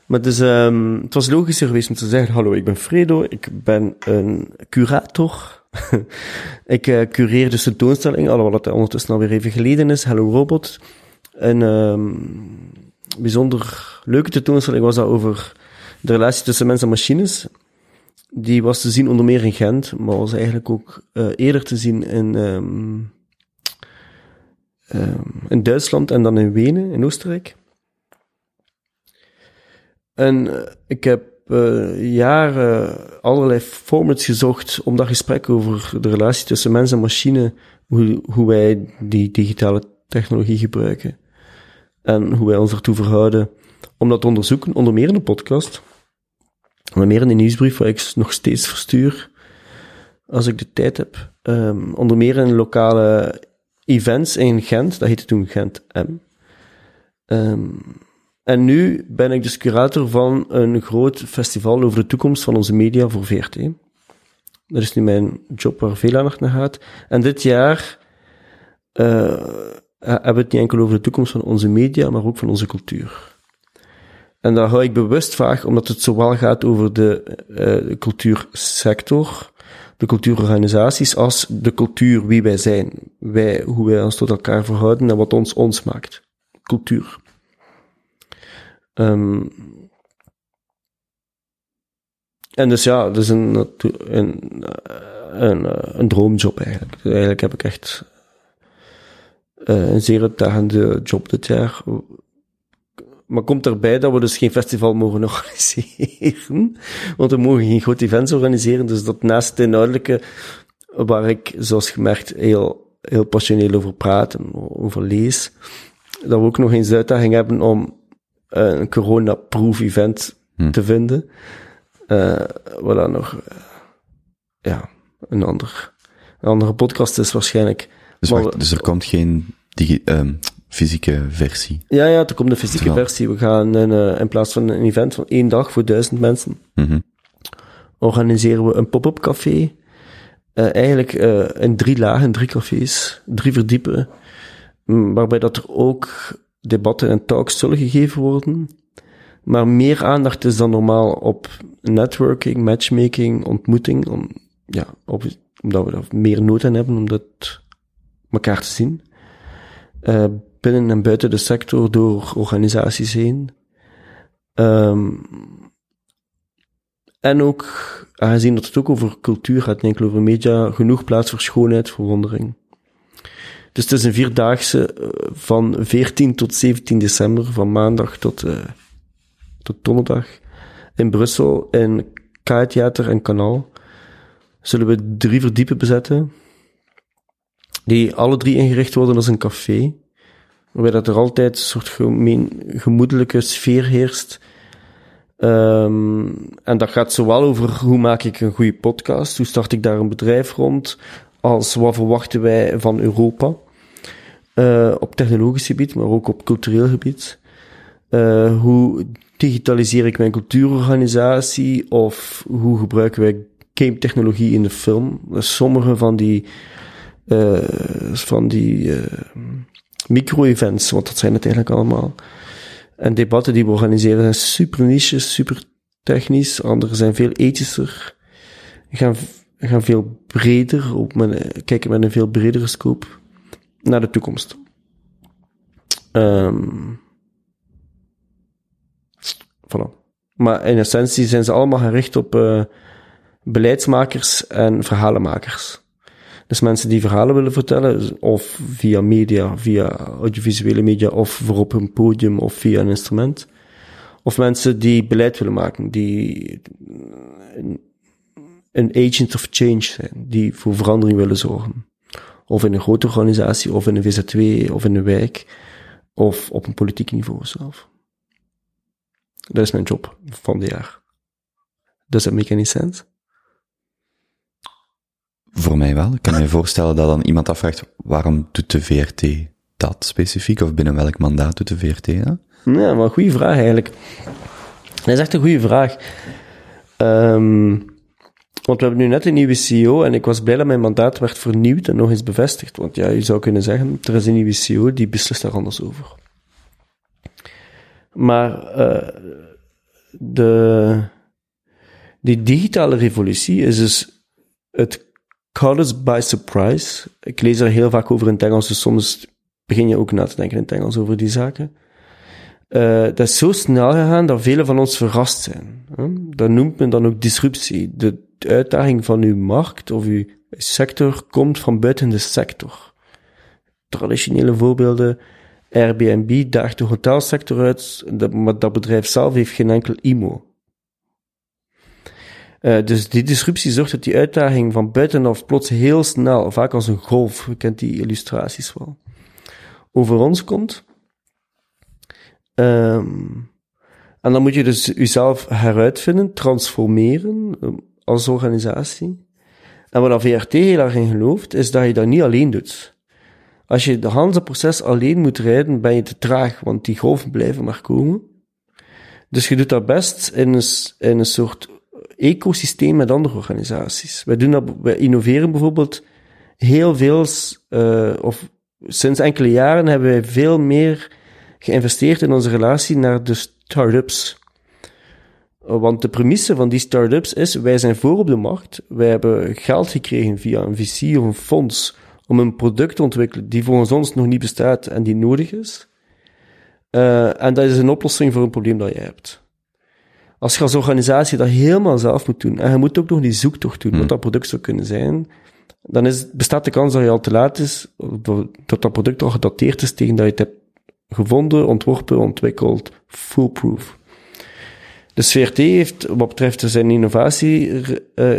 A: Maar dus, um, het was logischer geweest om te zeggen, hallo, ik ben Fredo, ik ben een curator. ik uh, cureer dus tentoonstelling, alhoewel het ondertussen alweer even geleden is, Hello Robot. Een um, bijzonder leuke tentoonstelling was dat over de relatie tussen mens en machines. Die was te zien onder meer in Gent, maar was eigenlijk ook uh, eerder te zien in, um, in Duitsland en dan in Wenen, in Oostenrijk. En uh, ik heb uh, jaren allerlei formats gezocht om dat gesprek over de relatie tussen mens en machine, hoe, hoe wij die digitale technologie gebruiken en hoe wij ons ertoe verhouden, om dat te onderzoeken, onder meer in een podcast, onder meer in een nieuwsbrief waar ik nog steeds verstuur, als ik de tijd heb, um, onder meer in lokale events in Gent, dat heette toen Gent M. Um, en nu ben ik dus curator van een groot festival over de toekomst van onze media voor VRT. Dat is nu mijn job waar veel aandacht naar gaat. En dit jaar uh, hebben we het niet enkel over de toekomst van onze media, maar ook van onze cultuur. En daar hou ik bewust vaag, omdat het zowel gaat over de, de cultuursector, de cultuurorganisaties, als de cultuur wie wij zijn. Wij, hoe wij ons tot elkaar verhouden en wat ons ons maakt. Cultuur. Um, en dus ja, dat is een, een, een, een droomjob eigenlijk. Eigenlijk heb ik echt een zeer uitdagende job dit jaar. Maar komt erbij dat we dus geen festival mogen organiseren. Want we mogen geen groot events organiseren. Dus dat naast het inhoudelijke, waar ik, zoals gemerkt, heel heel passioneel over praat en over lees, dat we ook nog eens de uitdaging hebben om eh, een corona-proof event
C: Hm.
A: te vinden. Eh wat dan nog, eh, ja, een, ander, een andere podcast is waarschijnlijk.
C: Dus,
A: Maar
C: wacht, dus er komt geen digi ehm, fysieke versie.
A: Ja, ja, er komt de fysieke
C: Terwijl-
A: versie. We gaan een, eh, in plaats van een event van één dag voor duizend mensen,
C: Mhm.
A: organiseren we een pop-up café. Eh, eigenlijk eh, in drie lagen, drie cafés, drie verdiepen, mm, waarbij dat er ook debatten en talks zullen gegeven worden. Maar meer aandacht is dan normaal op networking, matchmaking, ontmoeting, om, ja, op, omdat we daar meer nood aan hebben om dat elkaar te zien. Eh, binnen en buiten de sector, door organisaties heen. Ehm, en ook, aangezien dat het ook over cultuur gaat, niet enkel over media, genoeg plaats voor schoonheid, verwondering. Dus het is een vierdaagse eh, van 14 tot 17 december, van maandag tot, eh, tot donderdag, in Brussel, in K-theater en Kanaal. Zullen we drie verdiepen bezetten, die alle drie ingericht worden als een café, waarbij dat er altijd een soort gemoedelijke sfeer heerst, Ehm, en dat gaat zowel over hoe maak ik een goede podcast, hoe start ik daar een bedrijf rond, als wat verwachten wij van Europa. Eh, op technologisch gebied, maar ook op cultureel gebied. Eh, hoe digitaliseer ik mijn cultuurorganisatie, of hoe gebruiken wij game technologie in de film. Sommige van die, eh, van die eh, micro-events, want dat zijn het eigenlijk allemaal. En debatten die we organiseren zijn super niche, super technisch. Andere zijn veel ethischer. Gaan, gaan veel breder, ook met, kijken met een veel bredere scope naar de toekomst. Ehm voilà. Maar in essentie zijn ze allemaal gericht op eh, beleidsmakers en verhalenmakers. Dus mensen die verhalen willen vertellen, of via media, via audiovisuele media, of voor op een podium, of via een instrument. Of mensen die beleid willen maken, die een, agent of change zijn, die voor verandering willen zorgen. Of in een grote organisatie, of in een VZW, of in een wijk, of op een politiek niveau zelf. Dat is mijn job van dit jaar. Does that make any sense?
C: Voor mij wel. Ik kan me voorstellen dat dan iemand afvraagt, waarom doet de VRT dat specifiek? Of binnen welk mandaat doet de VRT dat?
A: Ja, maar goede vraag eigenlijk. Dat is echt een goede vraag. Ehm, want we hebben nu net een nieuwe CEO en ik was blij dat mijn mandaat werd vernieuwd en nog eens bevestigd. Want ja, je zou kunnen zeggen, er is een nieuwe CEO die beslist daar anders over. Maar eh, de, die digitale revolutie is dus het caught by surprise. Ik lees er heel vaak over in het Engels, dus soms begin je ook na te denken in het Engels over die zaken. Uh, dat is zo snel gegaan dat velen van ons verrast zijn. Dat noemt men dan ook disruptie. De uitdaging van uw markt of uw sector komt van buiten de sector. Traditionele voorbeelden, Airbnb daagt de hotelsector uit, maar dat bedrijf zelf heeft geen enkel IMO. Uh, dus die disruptie zorgt dat die uitdaging van buitenaf plots heel snel, vaak als een golf, je kent die illustraties wel, over ons komt. Um, en dan moet je dus jezelf heruitvinden, transformeren um, als organisatie. En wat VRT heel erg in gelooft, is dat je dat niet alleen doet. Als je de hele proces alleen moet rijden, ben je te traag, want die golven blijven maar komen. Dus je doet dat best in een, in een soort ecosysteem met andere organisaties. Wij doen dat, wij innoveren bijvoorbeeld heel veel, uh, of sinds enkele jaren hebben wij veel meer geïnvesteerd in onze relatie naar de start-ups. Want de premisse van die start-ups is, wij zijn voor op de markt, wij hebben geld gekregen via een VC of een fonds om een product te ontwikkelen die volgens ons nog niet bestaat en die nodig is. Uh, en dat is een oplossing voor een probleem dat je hebt. Als je als organisatie dat helemaal zelf moet doen, en je moet ook nog die zoektocht doen, wat dat product zou kunnen zijn, dan is, bestaat de kans dat je al te laat is, dat dat product al gedateerd is tegen dat je het hebt gevonden, ontworpen, ontwikkeld, foolproof. De CRT heeft, wat betreft zijn innovatie, uh,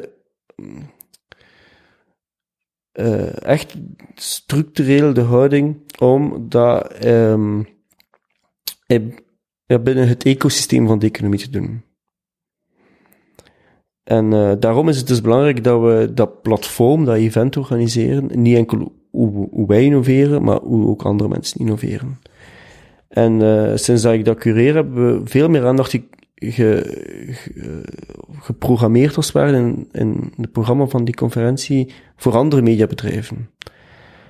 A: eh, echt structureel de houding om dat ehm, eh, binnen het ecosysteem van de economie te doen. En eh, daarom is het dus belangrijk dat we dat platform, dat event organiseren, niet enkel hoe, wij innoveren, maar hoe ook andere mensen innoveren. En eh, sinds dat ik dat cureer, hebben we veel meer aandacht ge, ge- ge- geprogrammeerd als het ware in, in het programma van die conferentie voor andere mediabedrijven.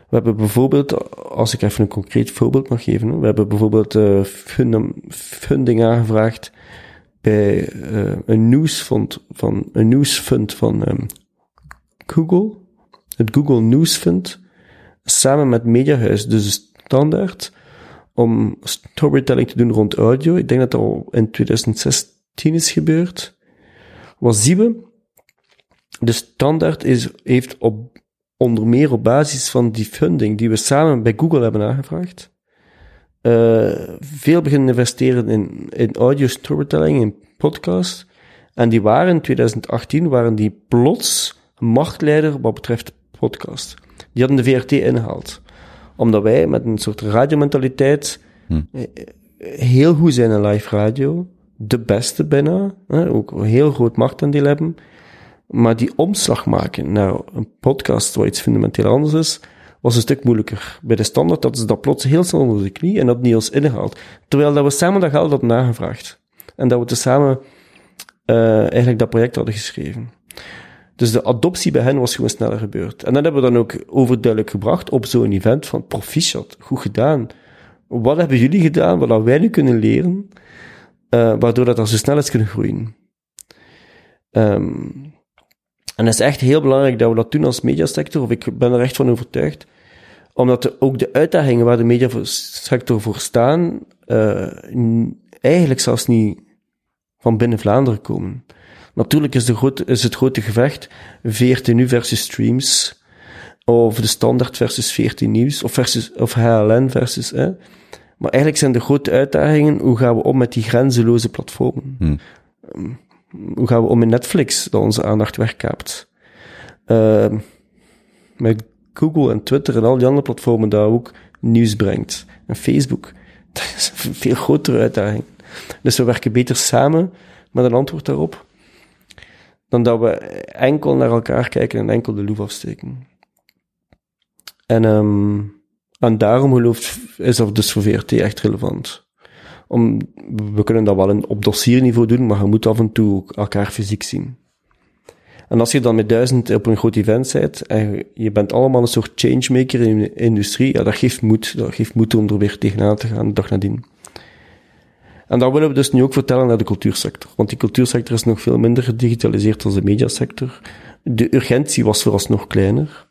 A: We hebben bijvoorbeeld, als ik even een concreet voorbeeld mag geven, we hebben bijvoorbeeld eh, fundam- funding aangevraagd bij eh, een nieuwsfond van een nieuwsfund van ehm, Google, het Google Nieuwsfund, samen met Mediahuis, dus standaard, om storytelling te doen rond audio. Ik denk dat dat al in 2016 is gebeurd. Wat zien we? De standaard is, heeft op, onder meer op basis van die funding die we samen bij Google hebben aangevraagd, eh, veel beginnen investeren in, in audio storytelling, in podcast. En die waren in 2018, waren die plots marktleider wat betreft podcast. Die hadden de VRT ingehaald. Omdat wij met een soort radiomentaliteit eh, heel goed zijn in live radio. De beste bijna. Hè, ook een heel groot marktaandeel hebben. Maar die omslag maken naar een podcast waar iets fundamenteel anders is, was een stuk moeilijker. Bij de standaard hadden ze dat plots heel snel onder de knie en dat niet als ingehaald. Terwijl dat we samen dat geld hadden nagevraagd. En dat we tezamen eh eigenlijk dat project hadden geschreven. Dus de adoptie bij hen was gewoon sneller gebeurd. En dat hebben we dan ook overduidelijk gebracht op zo'n event van proficiat, goed gedaan. Wat hebben jullie gedaan, wat wij nu kunnen leren, eh, waardoor dat er zo snel is kunnen groeien. Ehm, en het is echt heel belangrijk dat we dat doen als mediasector, of ik ben er echt van overtuigd, omdat de- ook de uitdagingen waar de mediasector voor staan, eh, eigenlijk zelfs niet van binnen Vlaanderen komen. Natuurlijk is, de grote, is het grote gevecht 14 nu versus streams, of de standaard versus 14 nieuws, of, versus, of HLN versus... Hè. Maar eigenlijk zijn de grote uitdagingen, hoe gaan we om met die grenzeloze platformen?
C: Hmm.
A: Hoe gaan we om met Netflix, dat onze aandacht wegkaapt? Ehm, met Google en Twitter en al die andere platformen dat ook nieuws brengt. En Facebook. Dat is een veel grotere uitdaging. Dus we werken beter samen met een antwoord daarop, dan dat we enkel naar elkaar kijken en enkel de loef afsteken. En, ehm, daarom geloof is dat dus voor VRT echt relevant. Om, we kunnen dat wel op dossierniveau doen, maar je moet af en toe ook elkaar fysiek zien. En als je dan met duizend op een groot event bent, en je- bent allemaal een soort changemaker in de industrie, ja, dat geeft moed. Dat geeft moed om er weer tegenaan te gaan, de dag nadien. En dat willen we dus nu ook vertellen naar de cultuursector. Want die cultuursector is nog veel minder gedigitaliseerd dan de mediasector. De urgentie was vooralsnog kleiner.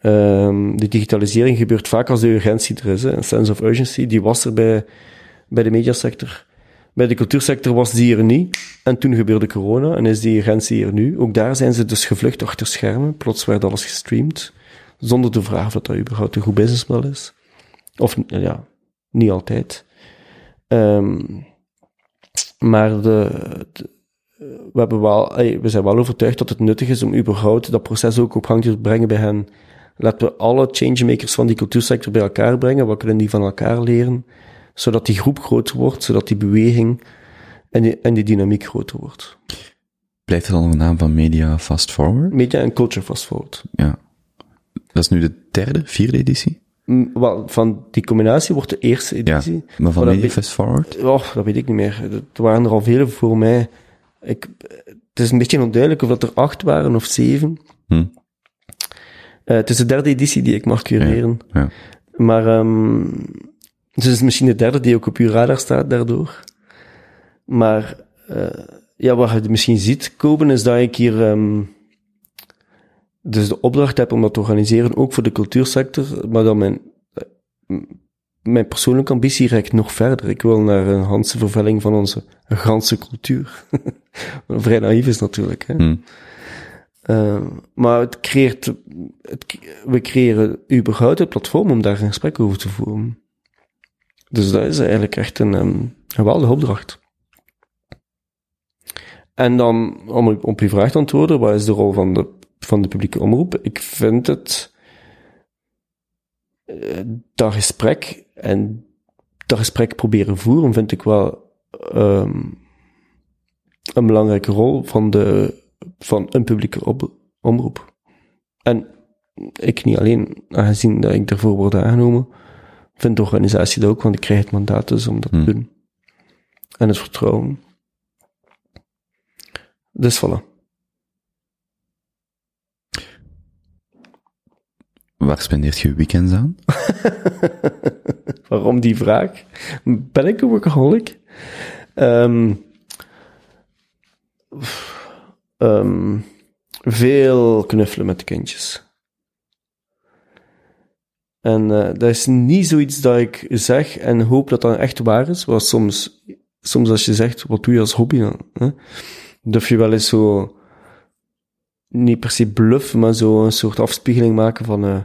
A: Ehm, de digitalisering gebeurt vaak als de urgentie er is. Een sense of urgency, die was er bij, bij de mediasector. Bij de cultuursector was die er niet. En toen gebeurde corona en is die urgentie er nu. Ook daar zijn ze dus gevlucht achter schermen. Plots werd alles gestreamd. Zonder de vraag of dat, dat überhaupt een goed businessmodel is. Of ja, niet altijd. Ehm, maar de, we, hebben wel, we zijn wel overtuigd dat het nuttig is om überhaupt dat proces ook op gang te brengen bij hen. Laten we alle changemakers van die cultuursector bij elkaar brengen. Wat kunnen die van elkaar leren? Zodat die groep groter wordt, zodat die beweging en die, en die dynamiek groter wordt.
C: Blijft het dan de naam van Media Fast Forward?
A: Media en culture fast forward.
C: Ja. Dat is nu de derde, vierde editie?
A: Mm, Wel, van die combinatie wordt de eerste
C: Ja.
A: editie.
C: Maar van Media Fast Forward?
A: Oh, dat weet ik niet meer. Er waren er al vele voor mij. Ik, het is een beetje onduidelijk of dat er acht waren of zeven.
C: Hm.
A: Eh, het is de derde editie die ik mag cureren.
C: Ja.
A: Maar ehm dus het is misschien de derde die ook op uw radar staat daardoor. Maar eh, ja, wat je misschien ziet komen is dat ik hier ehm dus de opdracht heb om dat te organiseren, ook voor de cultuursector, maar dan mijn, eh, mijn persoonlijke ambitie reikt nog verder. Ik wil naar een Hanse vervelling van onze ganse cultuur. Vrij naïef is natuurlijk. Hè?
C: Hm.
A: Eh, maar het creëert, het, we creëren überhaupt het platform om daar een gesprek over te voeren. Dus dat is eigenlijk echt een um, geweldige opdracht. En dan, om op- uw vraag te antwoorden, wat is de rol van de van de publieke omroep. Ik vind het, eh, dat gesprek en dat gesprek proberen voeren, vind ik wel ehm, een belangrijke rol van, de, van een publieke omroep. En ik niet alleen, aangezien dat ik daarvoor word aangenomen, vindt de organisatie dat ook, want ik krijg het mandaat dus om dat
C: Hmm.
A: te doen. En het vertrouwen. Dus voilà.
C: Waar spendeert je weekends aan?
A: Waarom die vraag? Ben ik een workaholic? Ehm ehm, veel knuffelen met de kindjes. En eh, dat is niet zoiets dat ik zeg en hoop dat dat echt waar is. Want soms, soms als je zegt, wat doe je als hobby dan? Hè? Durf je wel eens zo, niet per se bluff, maar zo een soort afspiegeling maken van, eh,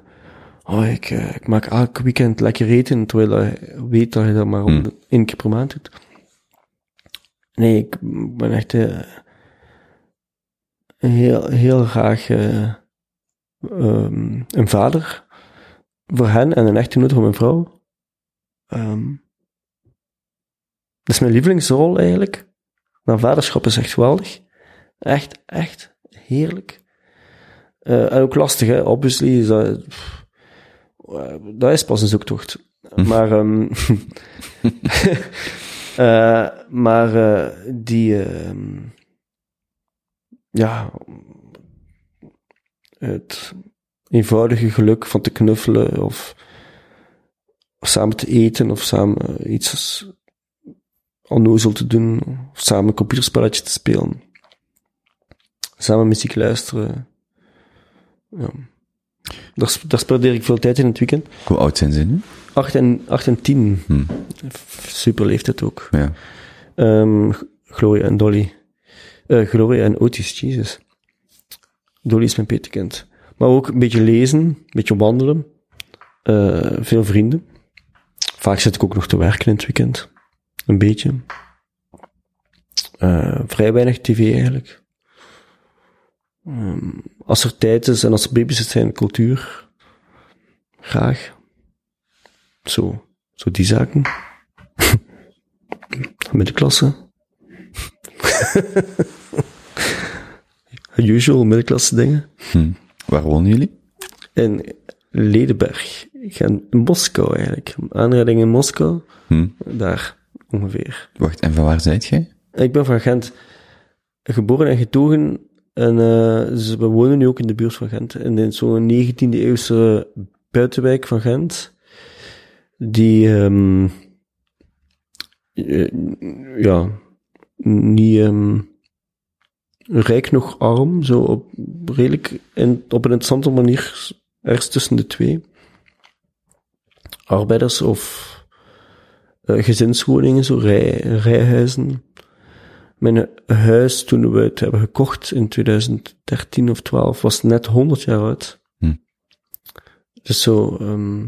A: oh, ik, eh, ik maak elk weekend lekker eten, terwijl je weet dat je dat maar
C: Hmm.
A: één keer per maand doet. Nee, ik ben echt heel, heel graag eh, ehm, een vader voor hen en een echtgenoot voor mijn vrouw. Ehm, dat is mijn lievelingsrol eigenlijk. Maar vaderschap is echt geweldig. Echt, echt heerlijk. Eh, en ook lastig, hè. Obviously is dat... pff, eh, dat is pas een zoektocht. Maar... ehm, eh, maar die... ehm, ja... Het eenvoudige geluk van te knuffelen of, of samen te eten of samen iets onnozel te doen of samen een computerspelletje te spelen. Samen muziek luisteren. Ja. Daar, daar spendeer ik veel tijd in het weekend.
C: Hoe oud zijn ze nu?
A: 8 en, 8 en 10.
C: Hm.
A: Super leeftijd ook.
C: Ja.
A: Gloria en Dolly. Gloria en Otis, Jesus. Dolly is mijn petekind. Maar ook een beetje lezen, een beetje wandelen. Eh, veel vrienden. Vaak zit ik ook nog te werken in het weekend. Een beetje. Eh, vrij weinig tv eigenlijk. Ehm, als er tijd is en als er baby's zijn, cultuur. Graag. Zo, zo die zaken. Middenklasse. Usual middenklasse dingen.
C: Hm. Waar wonen jullie?
A: In Ledenberg. In Moskou eigenlijk. Aanrijding in Moskou.
C: Hm.
A: Daar ongeveer.
C: Wacht, en van waar zijt jij?
A: Ik ben van Gent. Geboren en getogen. En eh, dus we wonen nu ook in de buurt van Gent. En in zo'n 19e eeuwse buitenwijk van Gent. Die, ehm, eh, ja, niet ehm, rijk nog arm. Zo op, redelijk in, op een interessante manier ergens tussen de twee. Arbeiders of eh, gezinswoningen, zo rij, rijhuizen. Mijn huis, toen we het hebben gekocht in 2013 of 12, was net 100 jaar oud.
C: Hm.
A: Dus zo, ehm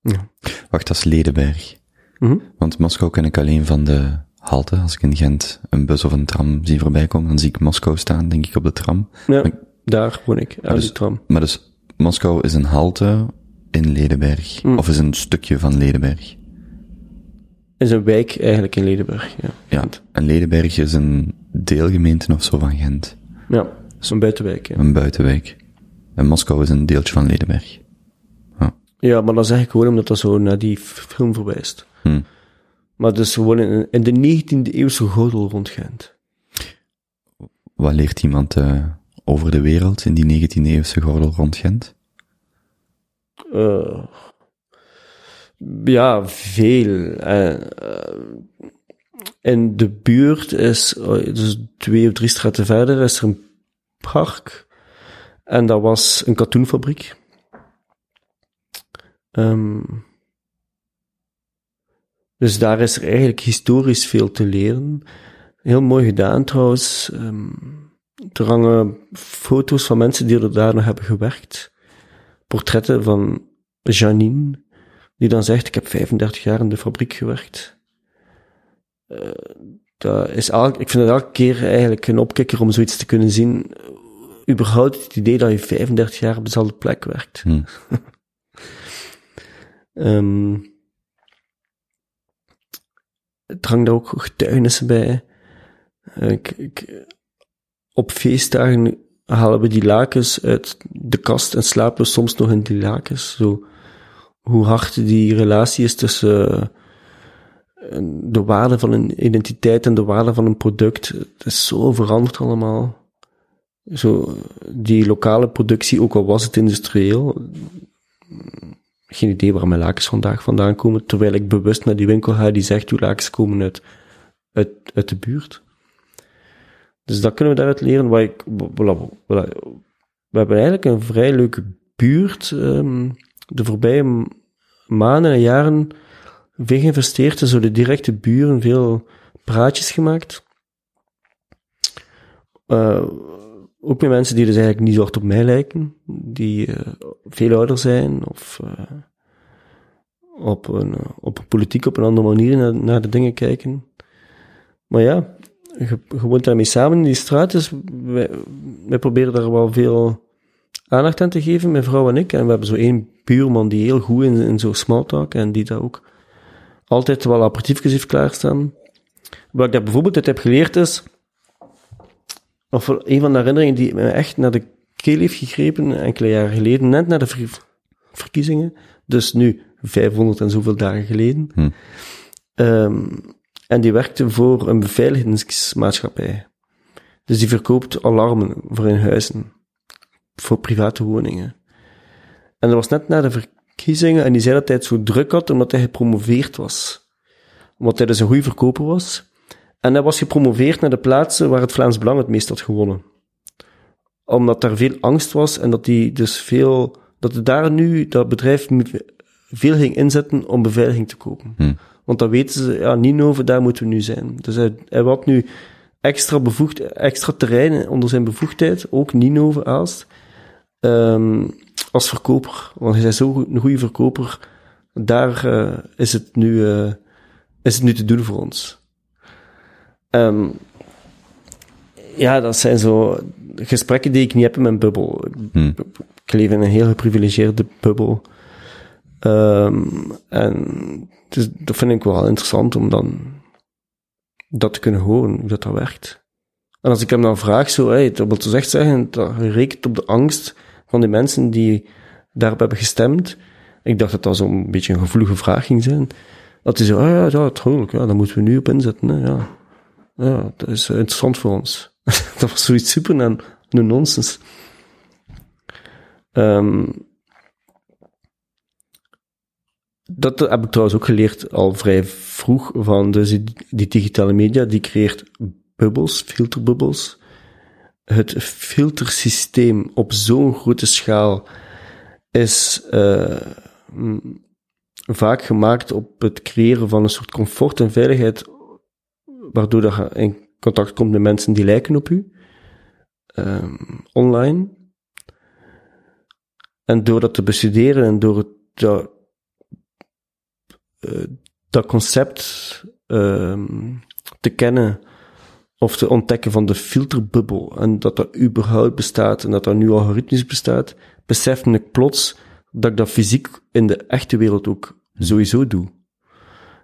A: ja.
C: Wacht, dat is Ledenberg.
A: Mhm.
C: Want Moskou ken ik alleen van de halte. Als ik in Gent een bus of een tram zie voorbij komen, dan zie ik Moskou staan, denk ik, op de tram.
A: Ja, daar woon ik, aan
C: dus-
A: de tram.
C: Maar dus, Moskou is een halte in Ledenberg.
A: Hm.
C: Of is een stukje van Ledenberg.
A: is een wijk eigenlijk in Ledenburg, ja.
C: Ja, en Ledenberg is een deelgemeente of zo van Gent.
A: Ja, zo'n buitenwijk, ja.
C: Een buitenwijk. En Moskou is een deeltje van Ledenberg.
A: Ja, maar dan zeg ik gewoon omdat dat zo naar die film verwijst.
C: Hm.
A: Maar dus we wonen in, in de 19e eeuwse gordel rond Gent.
C: Wat leert iemand eh, over de wereld in die 19e eeuwse gordel rond Gent?
A: Eh, ja, veel. Eh, in de buurt is, eh, dus twee of drie straten verder, is er een park. En dat was een katoenfabriek. Ehm, dus daar is er eigenlijk historisch veel te leren. Heel mooi gedaan trouwens. Ehm, er hangen foto's van mensen die er daar nog hebben gewerkt. Portretten van Janine, die dan zegt, ik heb 35 jaar in de fabriek gewerkt. Dat is elk, ik vind het elke keer eigenlijk een opkikker om zoiets te kunnen zien. überhaupt het idee dat je 35 jaar op dezelfde plek werkt.
C: Hm.
A: Ehm het hangt ook getuigenissen bij. Eh, op feestdagen halen we die lakens uit de kast en slapen we soms nog in die lakens. Zo, hoe hard die relatie is tussen eh, de waarde van een identiteit en de waarde van een product. Het is zo veranderd allemaal. Zo, die lokale productie, ook al was het industrieel, geen idee waar mijn lakens vandaag vandaan komen, terwijl ik bewust naar die winkel ga die zegt, uw lakens komen uit, uit, de buurt. Dus dat kunnen we daaruit leren. Wat ik. We hebben eigenlijk een vrij leuke buurt. ehm, de voorbije maanden en jaren veel geïnvesteerd in zo de directe buren, veel praatjes gemaakt. Eh, ook met mensen die dus eigenlijk niet zo hard op mij lijken, die eh, veel ouder zijn of eh, op, een, op een politiek op een andere manier naar, naar de dingen kijken. Maar ja, je, je woont daarmee samen in die straat, dus wij, wij proberen daar wel veel aandacht aan te geven, mijn vrouw en ik. En we hebben zo één buurman die heel goed in, in zo'n smalltalk en die daar ook altijd wel aperitiefjes heeft klaarstaan. Wat ik daar bijvoorbeeld uit heb geleerd is, of een van de herinneringen die me echt naar de keel heeft gegrepen enkele jaren geleden, net na de ver- verkiezingen, dus nu 500 en zoveel dagen geleden.
C: Hm.
A: Ehm, en die werkte voor een beveiligingsmaatschappij. Dus die verkoopt alarmen voor in huizen, voor private woningen. En dat was net na de verkiezingen en die zei dat hij het zo druk had omdat hij gepromoveerd was. Omdat hij dus een goede verkoper was. En hij was gepromoveerd naar de plaatsen waar het Vlaams Belang het meest had gewonnen. Omdat daar veel angst was en dat die dus veel, dat het daar nu, dat bedrijf veel ging inzetten om beveiliging te kopen.
C: Hm.
A: Want dan weten ze, ja, Ninove, daar moeten we nu zijn. Dus hij, hij had nu extra bevoegd, extra terrein onder zijn bevoegdheid, ook Ninove Aalst, ehm, als verkoper. Want hij is zo goed- een goede verkoper. Daar eh, is, het nu, eh, is het nu te doen voor ons. Ehm, ja, dat zijn zo gesprekken die ik niet heb in mijn bubbel.
C: Hm.
A: Ik leef in een heel geprivilegeerde bubbel. Ehm, en dus, dat vind ik wel interessant om dan dat te kunnen horen, hoe dat, dat werkt. En als ik hem dan vraag, zo, hey, dat wil dus echt zeggen, dat rekent op de angst van de mensen die daarop hebben gestemd. Ik dacht dat dat zo'n beetje een gevoelige vraag ging zijn. Dat hij zo, ah ja, ja, tuurlijk, ja, daar moeten we nu op inzetten, hè, ja. Ja, dat is eh, interessant voor ons. dat was zoiets super en een nonsens. Ehm, dat heb ik trouwens ook geleerd al vrij vroeg van dus die, digitale media, die creëert bubbels, filterbubbels. Het filtersysteem op zo'n grote schaal is eh, vaak gemaakt op het creëren van een soort comfort en veiligheid, waardoor dat je in contact komt met mensen die lijken op u, ehm, online. En door dat te bestuderen en door het, dat, eh, dat concept ehm, te kennen of te ontdekken van de filterbubbel en dat dat überhaupt bestaat en dat dat nu algoritmisch bestaat, besefte ik plots dat ik dat fysiek in de echte wereld ook sowieso doe.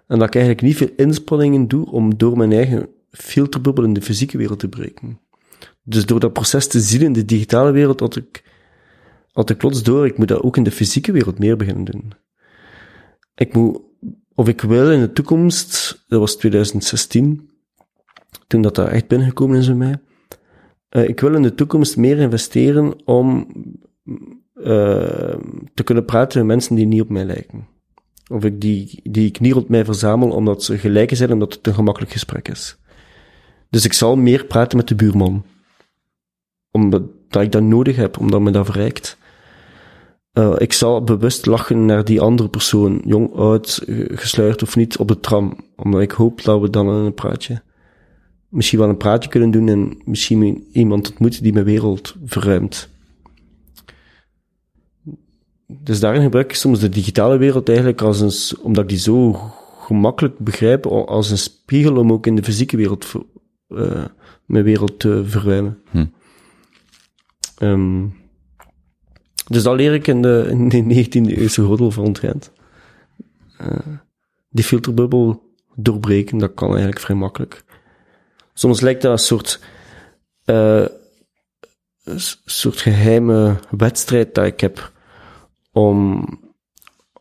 A: En dat ik eigenlijk niet veel inspanningen doe om door mijn eigen filterbubbel in de fysieke wereld te breken. Dus door dat proces te zien in de digitale wereld, had ik, had ik plots door, ik moet dat ook in de fysieke wereld meer beginnen doen. Ik moet, of ik wil in de toekomst, dat was 2016, toen dat daar echt binnengekomen is bij mij, eh, ik wil in de toekomst meer investeren om eh, te kunnen praten met mensen die niet op mij lijken. Of ik die, die ik niet rond mij verzamel omdat ze gelijken zijn, omdat het een gemakkelijk gesprek is. Dus ik zal meer praten met de buurman. Omdat dat ik dat nodig heb, omdat me dat verrijkt. Eh, ik zal bewust lachen naar die andere persoon, jong, oud, gesluierd of niet, op de tram. Omdat ik hoop dat we dan een praatje, misschien wel een praatje kunnen doen en misschien iemand ontmoeten die mijn wereld verruimt. Dus daarin gebruik ik soms de digitale wereld eigenlijk als een, omdat ik die zo gemakkelijk begrijp, al- als een spiegel om ook in de fysieke wereld eh, mijn wereld te verruimen.
C: Hm.
A: Ehm, dus dat leer ik in de, in de 19e eeuwse gordel van. Eh, die filterbubbel doorbreken, dat kan eigenlijk vrij makkelijk. Soms lijkt dat een soort, eh, een soort geheime wedstrijd dat ik heb om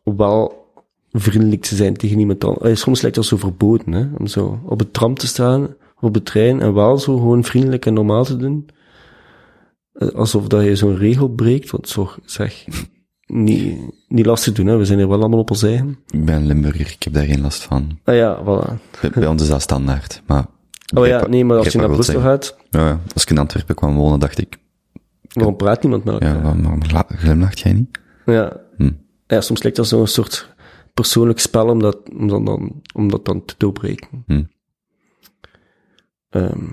A: wel vriendelijk te zijn tegen iemand anders. Soms lijkt dat zo verboden, hè, om zo op het tram te staan, op de trein, en wel zo gewoon vriendelijk en normaal te doen. Eh, Alsof dat je zo'n regel breekt, wat zo, zeg, niet, niet lastig doen, hè. We zijn hier wel allemaal op ons eigen.
C: Ik ben Limburger, ik heb daar geen last van.
A: Ah ja, voilà.
C: Bij, bij ons is dat standaard, maar...
A: Oh ja, nee, maar als je naar Brussel
C: gaat... Ja, ja. als ik in Antwerpen kwam wonen, dacht ik,
A: waarom praat niemand met elkaar?
C: ja, waarom, glimlacht jij niet?
A: Ja.
C: Hm.
A: ja, soms lijkt dat zo'n soort persoonlijk spel om dat, om dat, dan, om dat dan te doorbreken.
C: Hm.
A: Ehm,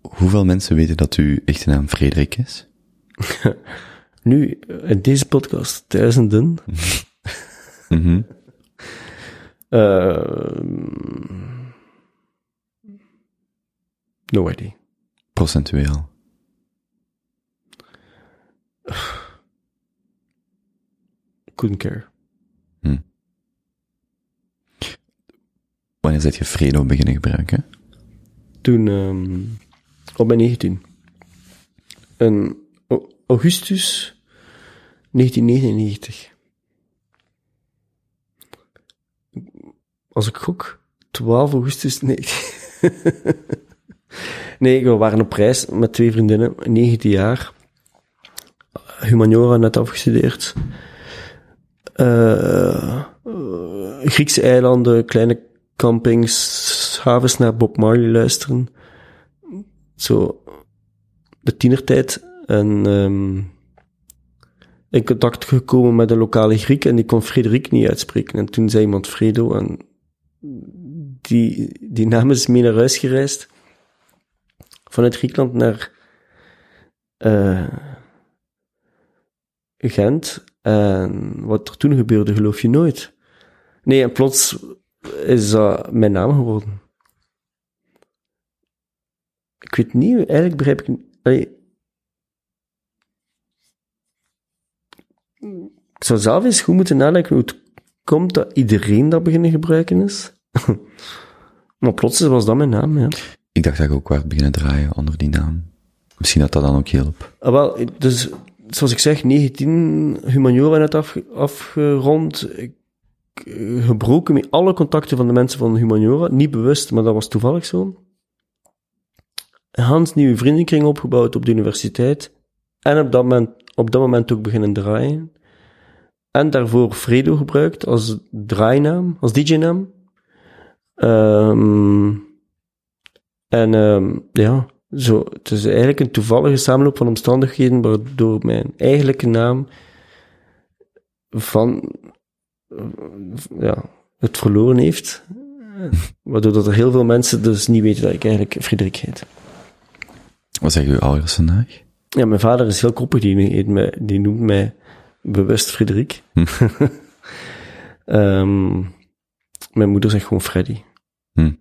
C: Hoeveel mensen weten dat uw echte naam Frederik is?
A: nu, in deze podcast, duizenden. Ehm, no idea.
C: Procentueel.
A: Couldn't care.
C: Wanneer zet je Fredo beginnen gebruiken?
A: Toen, ehm, op mijn 19. In au- augustus 1999. Als ik gok, 12 augustus, nee. nee, we waren op reis met twee vriendinnen, 19 jaar. Humaniora net afgestudeerd. Eh, Griekse eilanden, kleine campings, havens naar Bob Marley luisteren. Zo, de tienertijd. En ehm, in contact gekomen met een lokale Griek en die kon Frederik niet uitspreken. En toen zei iemand Fredo en die, die naam is mee naar huis gereisd. Vanuit Griekenland naar eh, Gent. En wat er toen gebeurde, geloof je nooit. Nee, en plots is dat mijn naam geworden. Ik weet niet, eigenlijk begrijp ik... ik zou zelf eens goed moeten nadenken hoe het komt dat iedereen dat beginnen gebruiken is. maar plots was dat mijn naam, ja.
C: Ik dacht dat ik ook werd beginnen draaien onder die naam. Misschien dat dat dan ook hielp.
A: Ah, wel, dus, zoals ik zeg, 19 humaniora net afge- afgerond. Ik, eh, gebroken met alle contacten van de mensen van humaniora. Niet bewust, maar dat was toevallig zo. Een Hans nieuwe vriendenkring opgebouwd op de universiteit. En op dat moment, op dat moment ook beginnen draaien. En daarvoor Fredo gebruikt als draainaam, als DJ-naam. Ehm, en ehm, ja, zo, het is eigenlijk een toevallige samenloop van omstandigheden waardoor mijn eigenlijke naam van eh, ja, het verloren heeft. Waardoor dat er heel veel mensen dus niet weten dat ik eigenlijk Frederik heet.
C: Wat zeggen uw ouders vandaag?
A: Ja, mijn vader is heel koppig, die, mij, die noemt mij bewust Frederik. Ehm, mijn moeder zegt gewoon Freddy.
C: Hm.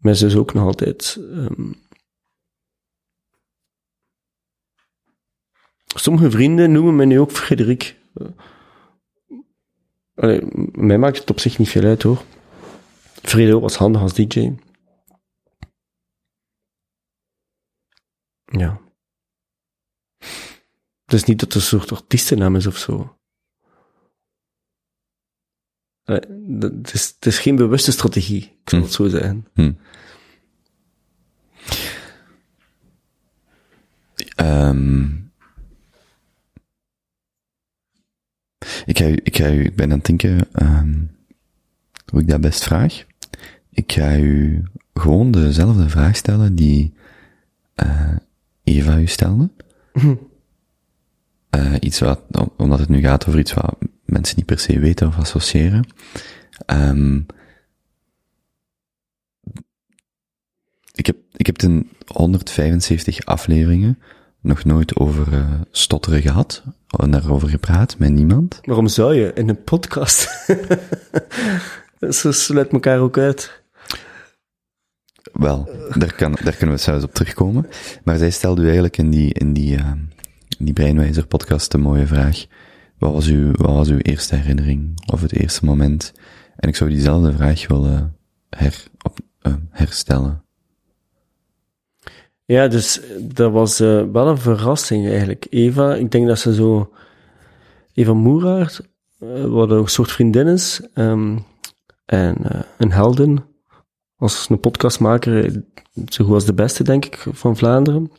A: Mijn zus ook nog altijd. ehm. sommige vrienden noemen mij nu ook Frederik. Eh, mij maakt het op zich niet veel uit hoor. Fredo was handig als DJ. Ja. Het is niet dat het een soort artiestennaam is of zo. Eh, dat- Het is, het is geen bewuste strategie, ik zal
C: Hm.
A: het zo zeggen.
C: Hm. Ehm ik, ga u, ik, ga u, ik ben aan het denken ehm, hoe ik dat best vraag. Ik ga u gewoon dezelfde vraag stellen die eh, Eva u stelde. Eh, iets wat, omdat het nu gaat over iets wat mensen niet per se weten of associëren. Ehm ik heb, ik heb in 175 afleveringen nog nooit over eh, stotteren gehad, en daarover gepraat met niemand.
A: Waarom zou je in een podcast? Zo sluit elkaar ook uit.
C: Wel, daar, kan, daar kunnen we zelfs op terugkomen. Maar zij stelde u eigenlijk in die, in die, uh, in die Breinwijzer podcast een mooie vraag. Wat was, uw, wat was uw eerste herinnering of het eerste moment? En ik zou diezelfde vraag willen her, op, uh, herstellen.
A: Ja, dus dat was uh, wel een verrassing eigenlijk. Eva, ik denk dat ze zo... Eva Moeraert, uh, wat een soort vriendin is, um, en een heldin, als een podcastmaker, zo goed als de beste, denk ik, van Vlaanderen.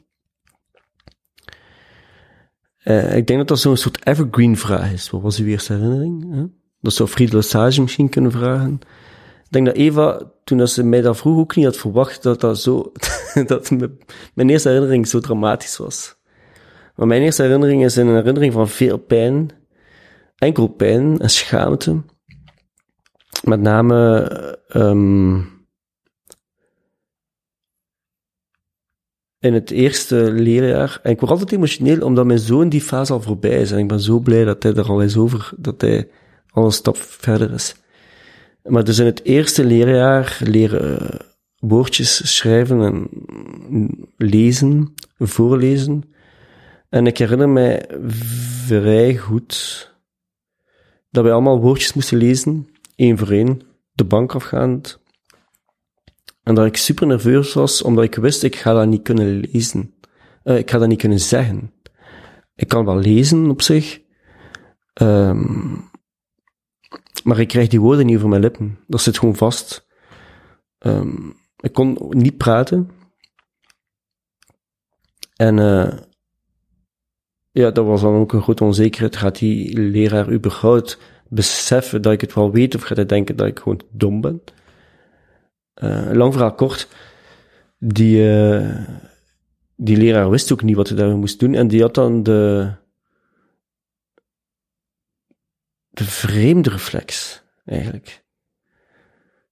A: Uh, ik denk dat dat zo'n soort evergreen vraag is. Wat was uw eerste herinnering? Dat zou Friede Lesage misschien kunnen vragen. Ik denk dat Eva, toen dat ze mij dat vroeg, ook niet had verwacht dat dat zo, dat mijn eerste herinnering zo dramatisch was. Maar mijn eerste herinnering is een herinnering van veel pijn, enkel pijn en schaamte. Met name, um, in het eerste leerjaar. En ik word altijd emotioneel omdat mijn zoon die fase al voorbij is. En ik ben zo blij dat hij er al is over, dat hij al een stap verder is. Maar dus in het eerste leerjaar leren woordjes schrijven en lezen, voorlezen. En ik herinner mij vrij goed dat wij allemaal woordjes moesten lezen, één voor één, de bank afgaand. En dat ik super nerveus was, omdat ik wist, ik ga dat niet kunnen lezen. Uh, ik ga dat niet kunnen zeggen. Ik kan wel lezen op zich, um, maar ik krijg die woorden niet over mijn lippen. Dat zit gewoon vast. Um, ik kon niet praten. En uh, ja, dat was dan ook een grote onzekerheid. Gaat die leraar überhaupt beseffen dat ik het wel weet, of gaat hij denken dat ik gewoon dom ben? Uh, lang verhaal kort. Die, uh, die leraar wist ook niet wat hij daarmee moest doen. En die had dan de, de vreemde reflex, eigenlijk.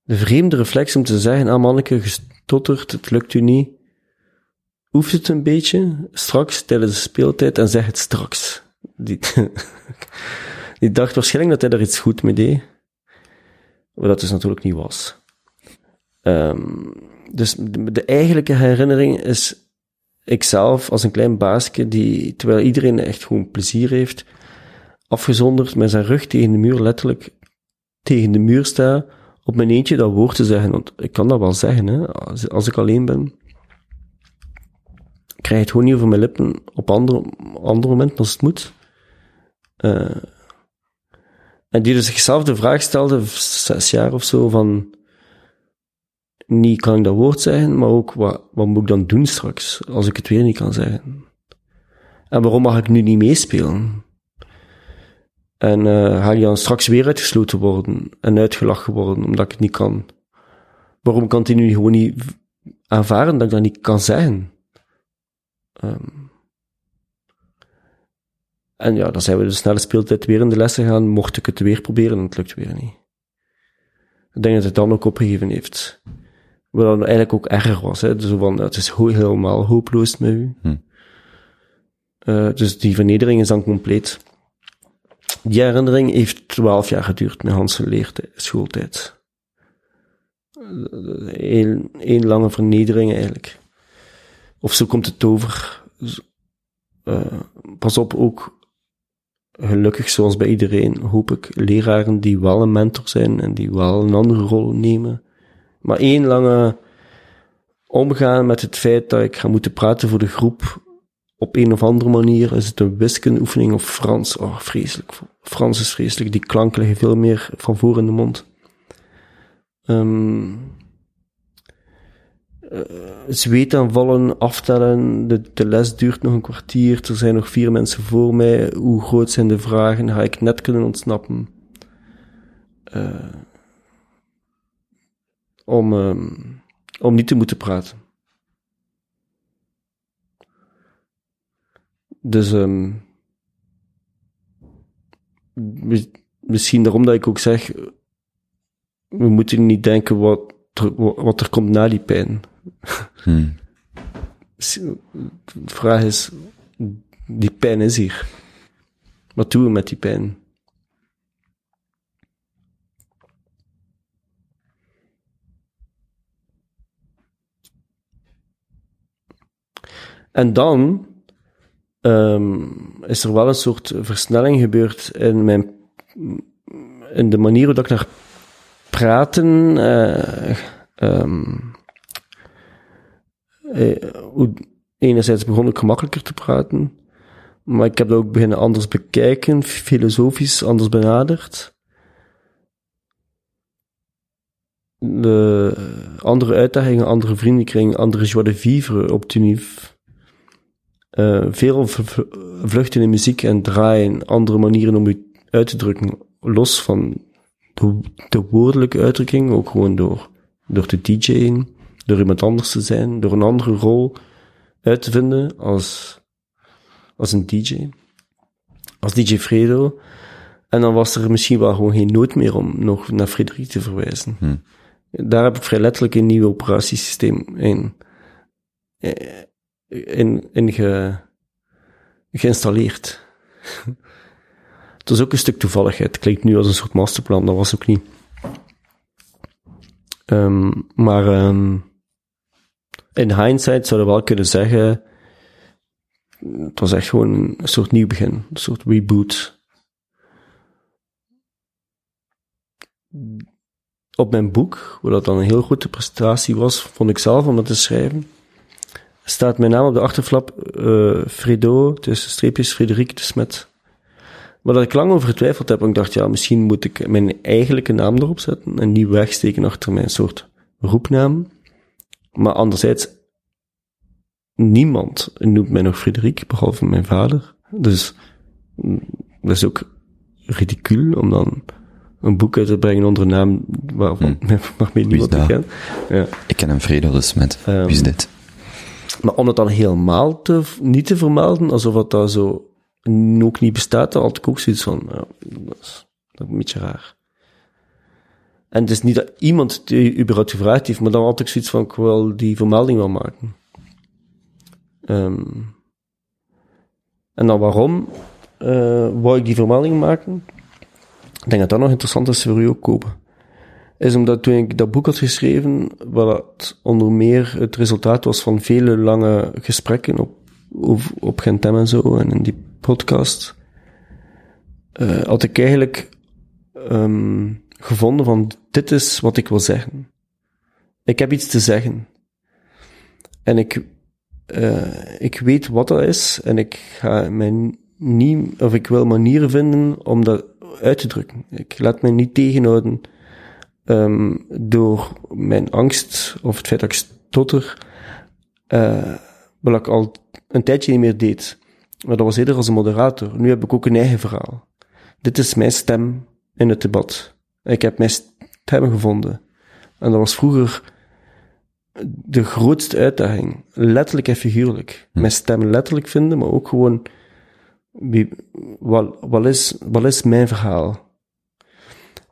A: De vreemde reflex om te zeggen, ah manneke, gestotterd, het lukt u niet. Oeft het een beetje, straks, tijdens de speeltijd, en zeg het straks. Die, die dacht waarschijnlijk dat hij er iets goed mee deed. Wat dat dus natuurlijk niet was. Um, dus de, eigenlijke herinnering is ikzelf als een klein baasje die, terwijl iedereen echt gewoon plezier heeft, afgezonderd met zijn rug tegen de muur, letterlijk tegen de muur sta, op mijn eentje dat woord te zeggen. Want ik kan dat wel zeggen, hè, als, ik alleen ben. Ik krijg het gewoon niet over mijn lippen op andere, andere momenten als het moet. Uh, en die dus zichzelf de vraag stelde, zes jaar of zo, van niet kan ik dat woord zeggen, maar ook wat, wat moet ik dan doen straks, als ik het weer niet kan zeggen? En waarom mag ik nu niet meespelen? En uh, ga je dan straks weer uitgesloten worden en uitgelachen worden omdat ik het niet kan? Waarom kan hij nu gewoon niet aanvaarden dat ik dat niet kan zeggen? Um, en ja, dan zijn we de snelle speeltijd weer in de lessen gaan, mocht ik het weer proberen en het lukt weer niet. Ik denk dat het dan ook opgegeven heeft. Wat dan eigenlijk ook erger was, hè. Dus van, het is helemaal hopeloos met u. Hm. Uh, dus die vernedering is dan compleet. Die herinnering heeft twaalf jaar geduurd, mijn Hans leertijd, schooltijd. Eén, één lange vernedering eigenlijk. Of zo komt het over. Uh, pas op, ook gelukkig, zoals bij iedereen, hoop ik leraren die wel een mentor zijn en die wel een andere rol nemen. Maar één lange omgaan met het feit dat ik ga moeten praten voor de groep op een of andere manier. Is het een wiskundeoefening of Frans? Oh, vreselijk. Frans is vreselijk. Die klanken liggen veel meer van voor in de mond. Um, uh, zweetaanvallen, aftellen, de, de les duurt nog een kwartier, er zijn nog vier mensen voor mij, hoe groot zijn de vragen, ga ik net kunnen ontsnappen? Uh, om, um, om niet te moeten praten. Dus um, misschien daarom dat ik ook zeg, we moeten niet denken wat er, wat er komt na die pijn. Hmm. De vraag is, die pijn is hier. Wat doen we met die pijn? En dan ehm, is er wel een soort versnelling gebeurd in mijn in de manier hoe dat ik naar praten eh, ehm, eh, enerzijds begon ik gemakkelijker te praten, maar ik heb dat ook beginnen anders bekijken, filosofisch anders benaderd. De andere uitdagingen, andere vriendenkring, andere joie de vivre op Tunif. Eh, veel vluchten in muziek en draaien, andere manieren om je uit te drukken, los van de, de woordelijke uitdrukking, ook gewoon door, door te DJ'en, door iemand anders te zijn, door een andere rol uit te vinden als, als een DJ. Als DJ Fredo. En dan was er misschien wel gewoon geen nood meer om nog naar Frederik te verwijzen.
C: Hmm.
A: Daar heb ik vrij letterlijk een nieuw operatiesysteem in, eh, in, in ge, geïnstalleerd. Het was ook een stuk toevalligheid. Het klinkt nu als een soort masterplan, dat was ook niet. Ehm, maar ehm, in hindsight zouden we wel kunnen zeggen, het was echt gewoon een soort nieuw begin, een soort reboot. Op mijn boek, wat dat dan een heel goede prestatie was, vond ik zelf om dat te schrijven, staat mijn naam op de achterflap, eh Fredo, tussen streepjes Frederik de Smet. Maar dat ik lang over getwijfeld heb, en ik dacht, ja, misschien moet ik mijn eigenlijke naam erop zetten en niet wegsteken achter mijn soort roepnaam. Maar anderzijds, niemand noemt mij nog Frederik, behalve mijn vader. Dus mm, dat is ook ridicuul om dan een boek uit te brengen onder een naam waarvan, waarmee niemand me kent. Ja.
C: Ik ken een Fredo de Smet.
A: Ehm,
C: Wie is dit?
A: Maar om het dan helemaal te, niet te vermelden, alsof het daar zo ook niet bestaat, dan had ik ook zoiets van, ja, dat, is, een beetje raar. En het is niet dat iemand het überhaupt gevraagd heeft, maar dan had ik zoiets van, ik wil die vermelding wel maken. Ehm, en dan waarom eh wou ik die vermelding maken? Ik denk dat dat nog interessant is voor u ook kopen. Is omdat toen ik dat boek had geschreven, wat onder meer het resultaat was van vele lange gesprekken op, op, Gentem en zo, en in die podcast, eh, had ik eigenlijk ehm, gevonden van, dit is wat ik wil zeggen. Ik heb iets te zeggen. En ik, eh, ik weet wat dat is, en ik ga mij niet, of ik wil manieren vinden om dat uit te drukken. Ik laat mij niet tegenhouden ehm, door mijn angst of het feit dat ik stotter, eh wat ik al een tijdje niet meer deed. Maar dat was eerder als een moderator. Nu heb ik ook een eigen verhaal. Dit is mijn stem in het debat. Ik heb mijn stem gevonden. En dat was vroeger de grootste uitdaging. Letterlijk en figuurlijk. Mijn stem letterlijk vinden, maar ook gewoon, wie, wat, wat, is, wat is mijn verhaal?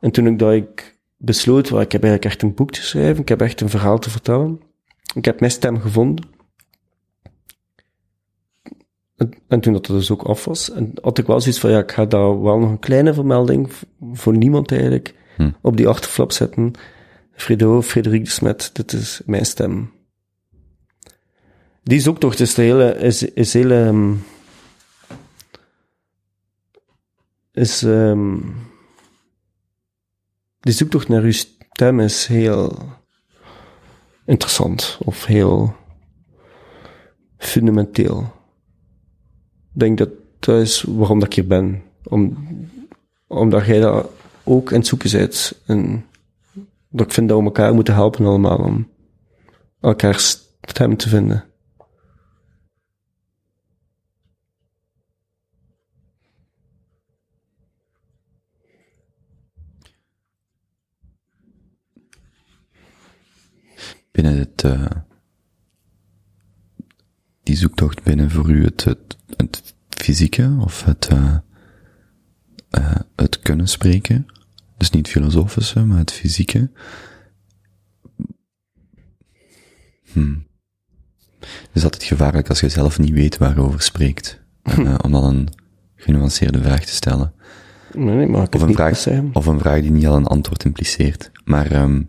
A: En toen ik dat ik besloot, well, ik heb eigenlijk echt een boek te schrijven, ik heb echt een verhaal te vertellen. Ik heb mijn stem gevonden. En, en toen dat dus ook af was, en had ik wel zoiets van, ja, ik ga daar wel nog een kleine vermelding, voor niemand eigenlijk,
C: Hm.
A: op die achterflap zetten. Fredo, Frederik de Smet, dit is mijn stem. Die zoektocht is, de hele, is, is heel, ehm, is, ehm, die zoektocht naar uw stem is heel interessant, of heel fundamenteel. Ik denk dat dat is waarom dat ik hier ben. Om, omdat jij dat ook aan het zoeken bent. En dat ik vind dat we elkaar moeten helpen allemaal om elkaars stem te vinden.
C: Binnen het, eh, die zoektocht binnen voor u het, het, het fysieke of het, eh, eh, het kunnen spreken. Dus niet filosofische, maar het fysieke. Hmm. Het is altijd gevaarlijk als je zelf niet weet waarover spreekt. Om dan een genuanceerde vraag te stellen.
A: Nee, nee, maar
C: Of een, vraag, of een vraag die niet al een antwoord impliceert. Maar, um,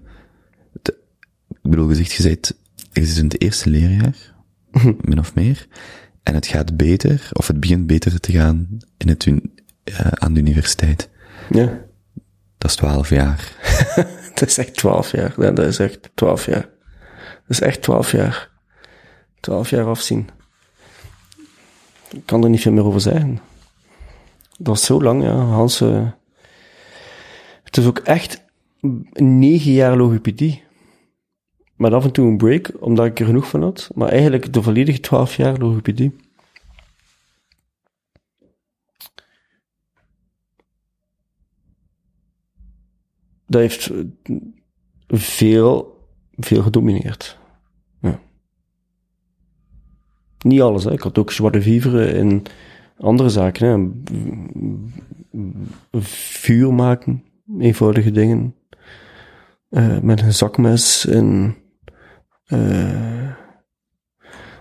C: ik bedoel, je zegt, je zit, je zit in het eerste leerjaar min of meer. En het gaat beter, of het begint beter te gaan in het, eh, aan de universiteit.
A: Ja.
C: Dat is twaalf jaar.
A: Dat is echt twaalf jaar. Ja, dat is echt twaalf jaar. Dat is echt twaalf jaar. Twaalf jaar afzien. Ik kan er niet veel meer over zeggen. Dat is zo lang, ja. Hans, eh, het is ook echt negen jaar logopedie. Met af en toe een break, omdat ik er genoeg van had. Maar eigenlijk de volledige twaalf jaar logopedie. Dat heeft eh, veel, veel gedomineerd. Ja. Niet alles. Ik had ook zwarte viveren in andere zaken, hè. Vuur maken, eenvoudige dingen. Eh, met een zakmes en eh,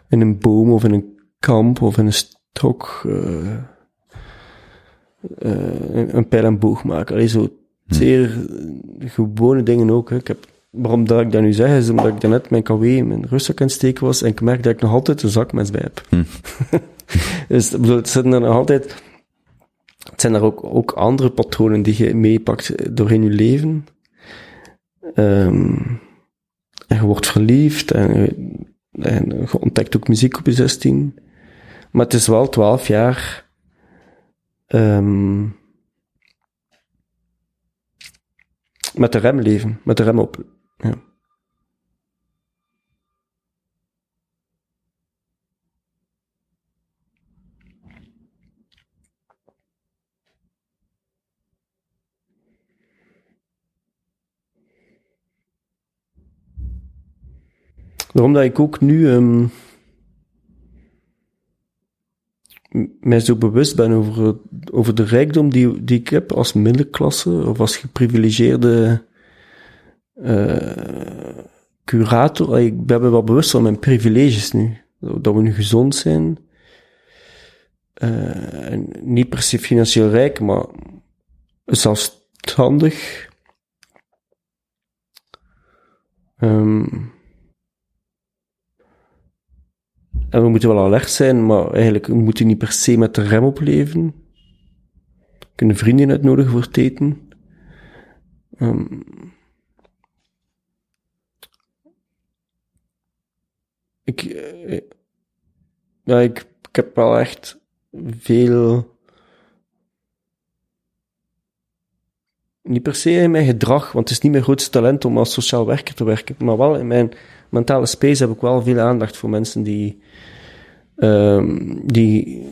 A: in een boom of in een kamp of in een stok eh, eh, een, een pijl en boog maken. Allee, zo zeer gewone dingen ook. Hè. Ik heb, waarom dat ik dat nu zeg, is omdat ik daarnet mijn KW in mijn rugzak aan het steken was en ik merk dat ik nog altijd een zakmes bij heb. dus ik bedoel, het zitten er nog altijd... Het zijn er ook, ook andere patronen die je meepakt doorheen je leven. Ehm, en je wordt verliefd en, je- en je ontdekt ook muziek op je 16. Maar het is wel 12 jaar ehm, met de rem leven, met de rem op. Ja. Daarom dat ik ook nu ehm, mij zo bewust ben over, over de rijkdom die, die ik heb als middenklasse of als geprivilegeerde eh, curator. Ik ben wel bewust van mijn privileges nu. Dat we nu gezond zijn. Eh, niet per se financieel rijk, maar zelfstandig. Ehm, en we moeten wel alert zijn, maar eigenlijk we moeten niet per se met de rem op leven. We kunnen vrienden uitnodigen voor het eten. Ehm, ik, eh, ja, ik, ik heb wel echt veel. Niet per se in mijn gedrag, want het is niet mijn grootste talent om als sociaal werker te werken, maar wel in mijn mentale space heb ik wel veel aandacht voor mensen die, ehm, die,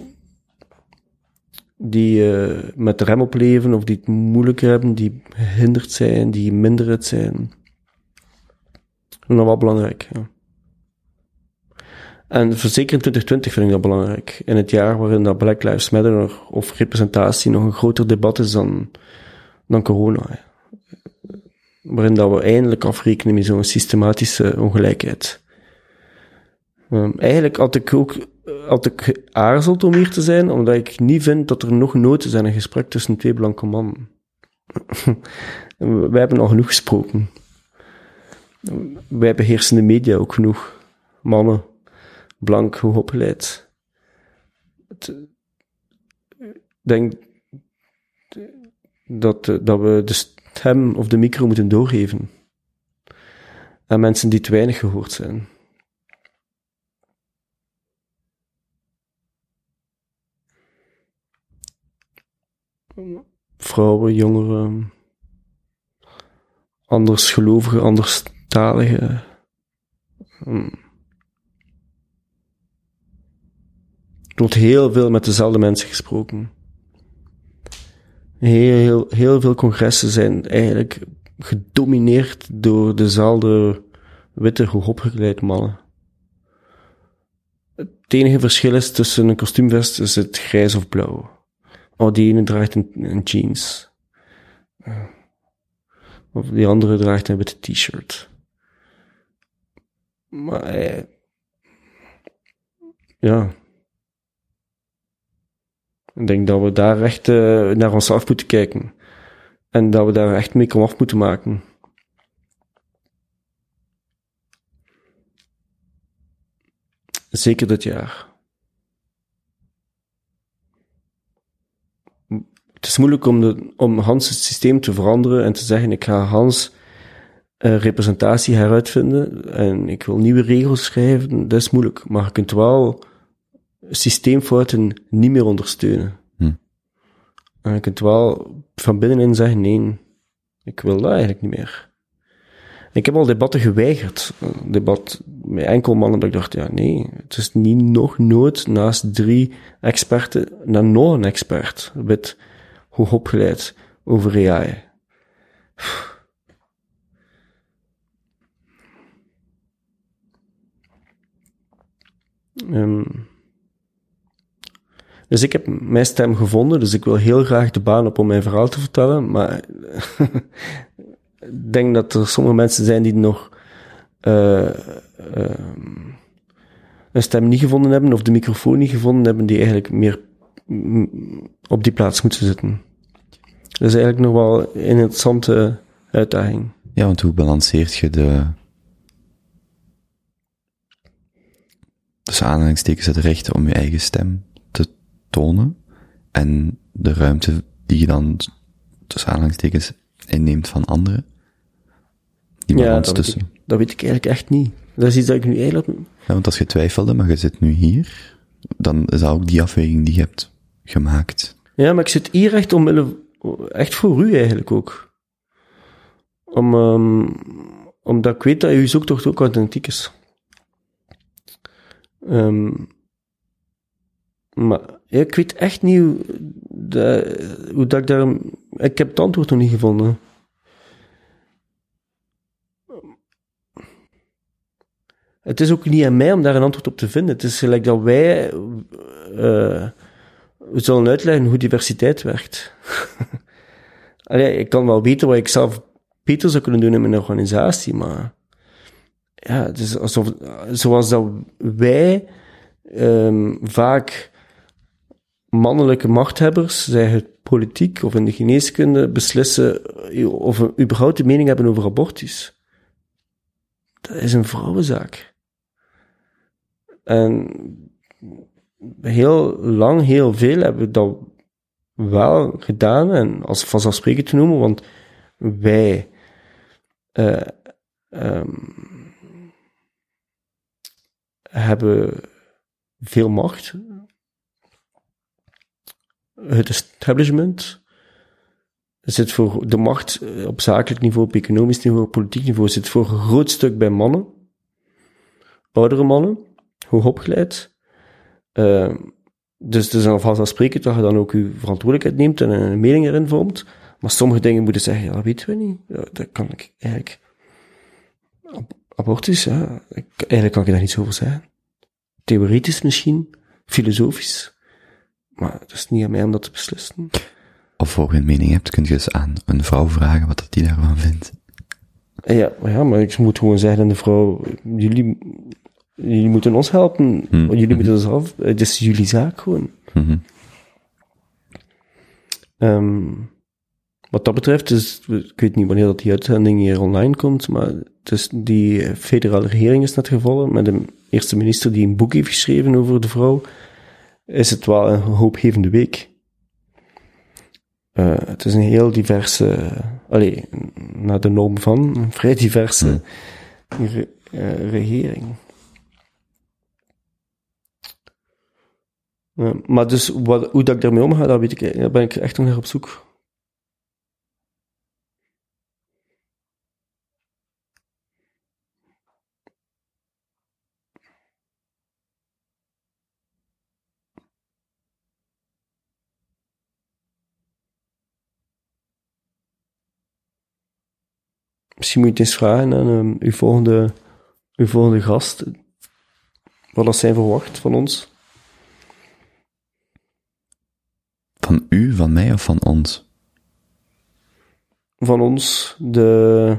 A: die eh, met rem op leven of die het moeilijker hebben, die gehinderd zijn, die minder het zijn. Dat is nog wel belangrijk, ja. En zeker in 2020 vind ik dat belangrijk. In het jaar waarin dat Black Lives Matter of representatie nog een groter debat is dan, dan corona. ja. Waarin dat we eindelijk afrekenen met zo'n systematische ongelijkheid. Ehm, eigenlijk had ik ook had ik geaarzeld om hier te zijn, omdat ik niet vind dat er nog nood is aan een gesprek tussen twee blanke mannen. Wij hebben al genoeg gesproken. Wij beheersen de media ook genoeg. Mannen, blank, hoogopgeleid. Ik denk dat, dat we de stem of de micro moeten doorgeven aan mensen die te weinig gehoord zijn. Vrouwen, jongeren, andersgelovigen, anderstaligen. Hm. Er wordt heel veel met dezelfde mensen gesproken. Heel, heel, heel veel congressen zijn eigenlijk gedomineerd door dezelfde witte, hoogopgeleide mannen. Het enige verschil is tussen een kostuumvest is het grijs of blauw. Oh, die ene draagt een, jeans. Eh, Of die andere draagt een witte t-shirt. Maar, eh, ja. Ik denk dat we daar echt eh, naar onszelf moeten kijken. En dat we daar echt mee af moeten maken. Zeker dit jaar. Het is moeilijk om, de, om Hans het systeem te veranderen en te zeggen, ik ga Hans eh, representatie heruitvinden en ik wil nieuwe regels schrijven. Dat is moeilijk, maar je kunt wel systeemfouten niet meer ondersteunen.
C: Hm.
A: En je kunt wel van binnenin zeggen, nee, ik wil dat eigenlijk niet meer. Ik heb al debatten geweigerd. Een debat met enkel mannen dat ik dacht, ja nee, het is niet nog nood naast drie experten naar nog een expert, wit, hoog opgeleid over AI. Ehm, dus ik heb mijn stem gevonden, dus ik wil heel graag de baan op om mijn verhaal te vertellen, maar ik denk dat er sommige mensen zijn die nog ehm, een stem niet gevonden hebben, of de microfoon niet gevonden hebben, die eigenlijk meer op die plaats moeten zitten. Dat is eigenlijk nog wel een interessante uitdaging.
C: Ja, want hoe balanceert je de... Tussen aanhalingstekens het recht om je eigen stem te tonen en de ruimte die je dan tussen aanhalingstekens inneemt van anderen? Die balans
A: dat weet,
C: tussen.
A: ik, dat weet ik eigenlijk echt niet. Dat is iets dat ik nu eigenlijk...
C: Ja, want als je twijfelde, maar je zit nu hier, dan is dat ook die afweging die je hebt
A: Ja, maar ik zit hier echt omwille... Echt voor u eigenlijk ook. Om, ehm, omdat ik weet dat uw zoektocht ook authentiek is. Ehm, maar ik weet echt niet hoe, dat, hoe dat ik daar... Ik heb het antwoord nog niet gevonden. Het is ook niet aan mij om daar een antwoord op te vinden. Het is gelijk dat wij eh, we zullen uitleggen hoe diversiteit werkt. Allee, ik kan wel weten wat ik zelf beter zou kunnen doen in mijn organisatie, maar ja, het is alsof, zoals dat wij ehm, vaak mannelijke machthebbers, zij het politiek of in de geneeskunde, beslissen of we überhaupt een mening hebben over abortus. Dat is een vrouwenzaak. En heel lang, heel veel hebben we dat wel gedaan en als vanzelfsprekend te noemen, want wij eh, ehm, hebben veel macht. Het establishment zit voor de macht op zakelijk niveau, op economisch niveau, op politiek niveau, zit voor een groot stuk bij mannen. Oudere mannen, hoogopgeleid. Uh, dus het is dan vanzelfsprekend dat je dan ook je verantwoordelijkheid neemt en een mening erin vormt. Maar sommige dingen moeten zeggen, ja, dat weten we niet. Ja, dat kan ik eigenlijk... Ab abortus, ja, ik, eigenlijk kan ik daar niets over zeggen. Theoretisch misschien, filosofisch. Maar het is niet aan mij om dat te beslissen.
C: Of voor je een mening hebt, kun je eens aan een vrouw vragen wat die daarvan vindt.
A: Ja, ja, maar ik moet gewoon zeggen aan de vrouw, jullie, jullie moeten ons helpen.
C: Mm.
A: Jullie moeten ons af. Het is jullie zaak gewoon.
C: Mm
A: um, wat dat betreft is, ik weet niet wanneer dat die uitzending hier online komt, maar dus die federale regering is net gevallen met een eerste minister die een boek heeft geschreven over de vrouw. Is het wel een hoopgevende week. Uh, het is een heel diverse, allee, naar de norm van, een vrij diverse mm. re, uh, regering. Maar dus hoe dat ik daarmee omga, daar, weet ik, daar ben ik echt nog naar op zoek. Misschien moet je eens vragen aan um, uw, volgende, uw volgende gast wat dat zij verwacht van ons.
C: Van u, van mij of van ons?
A: Van ons, de.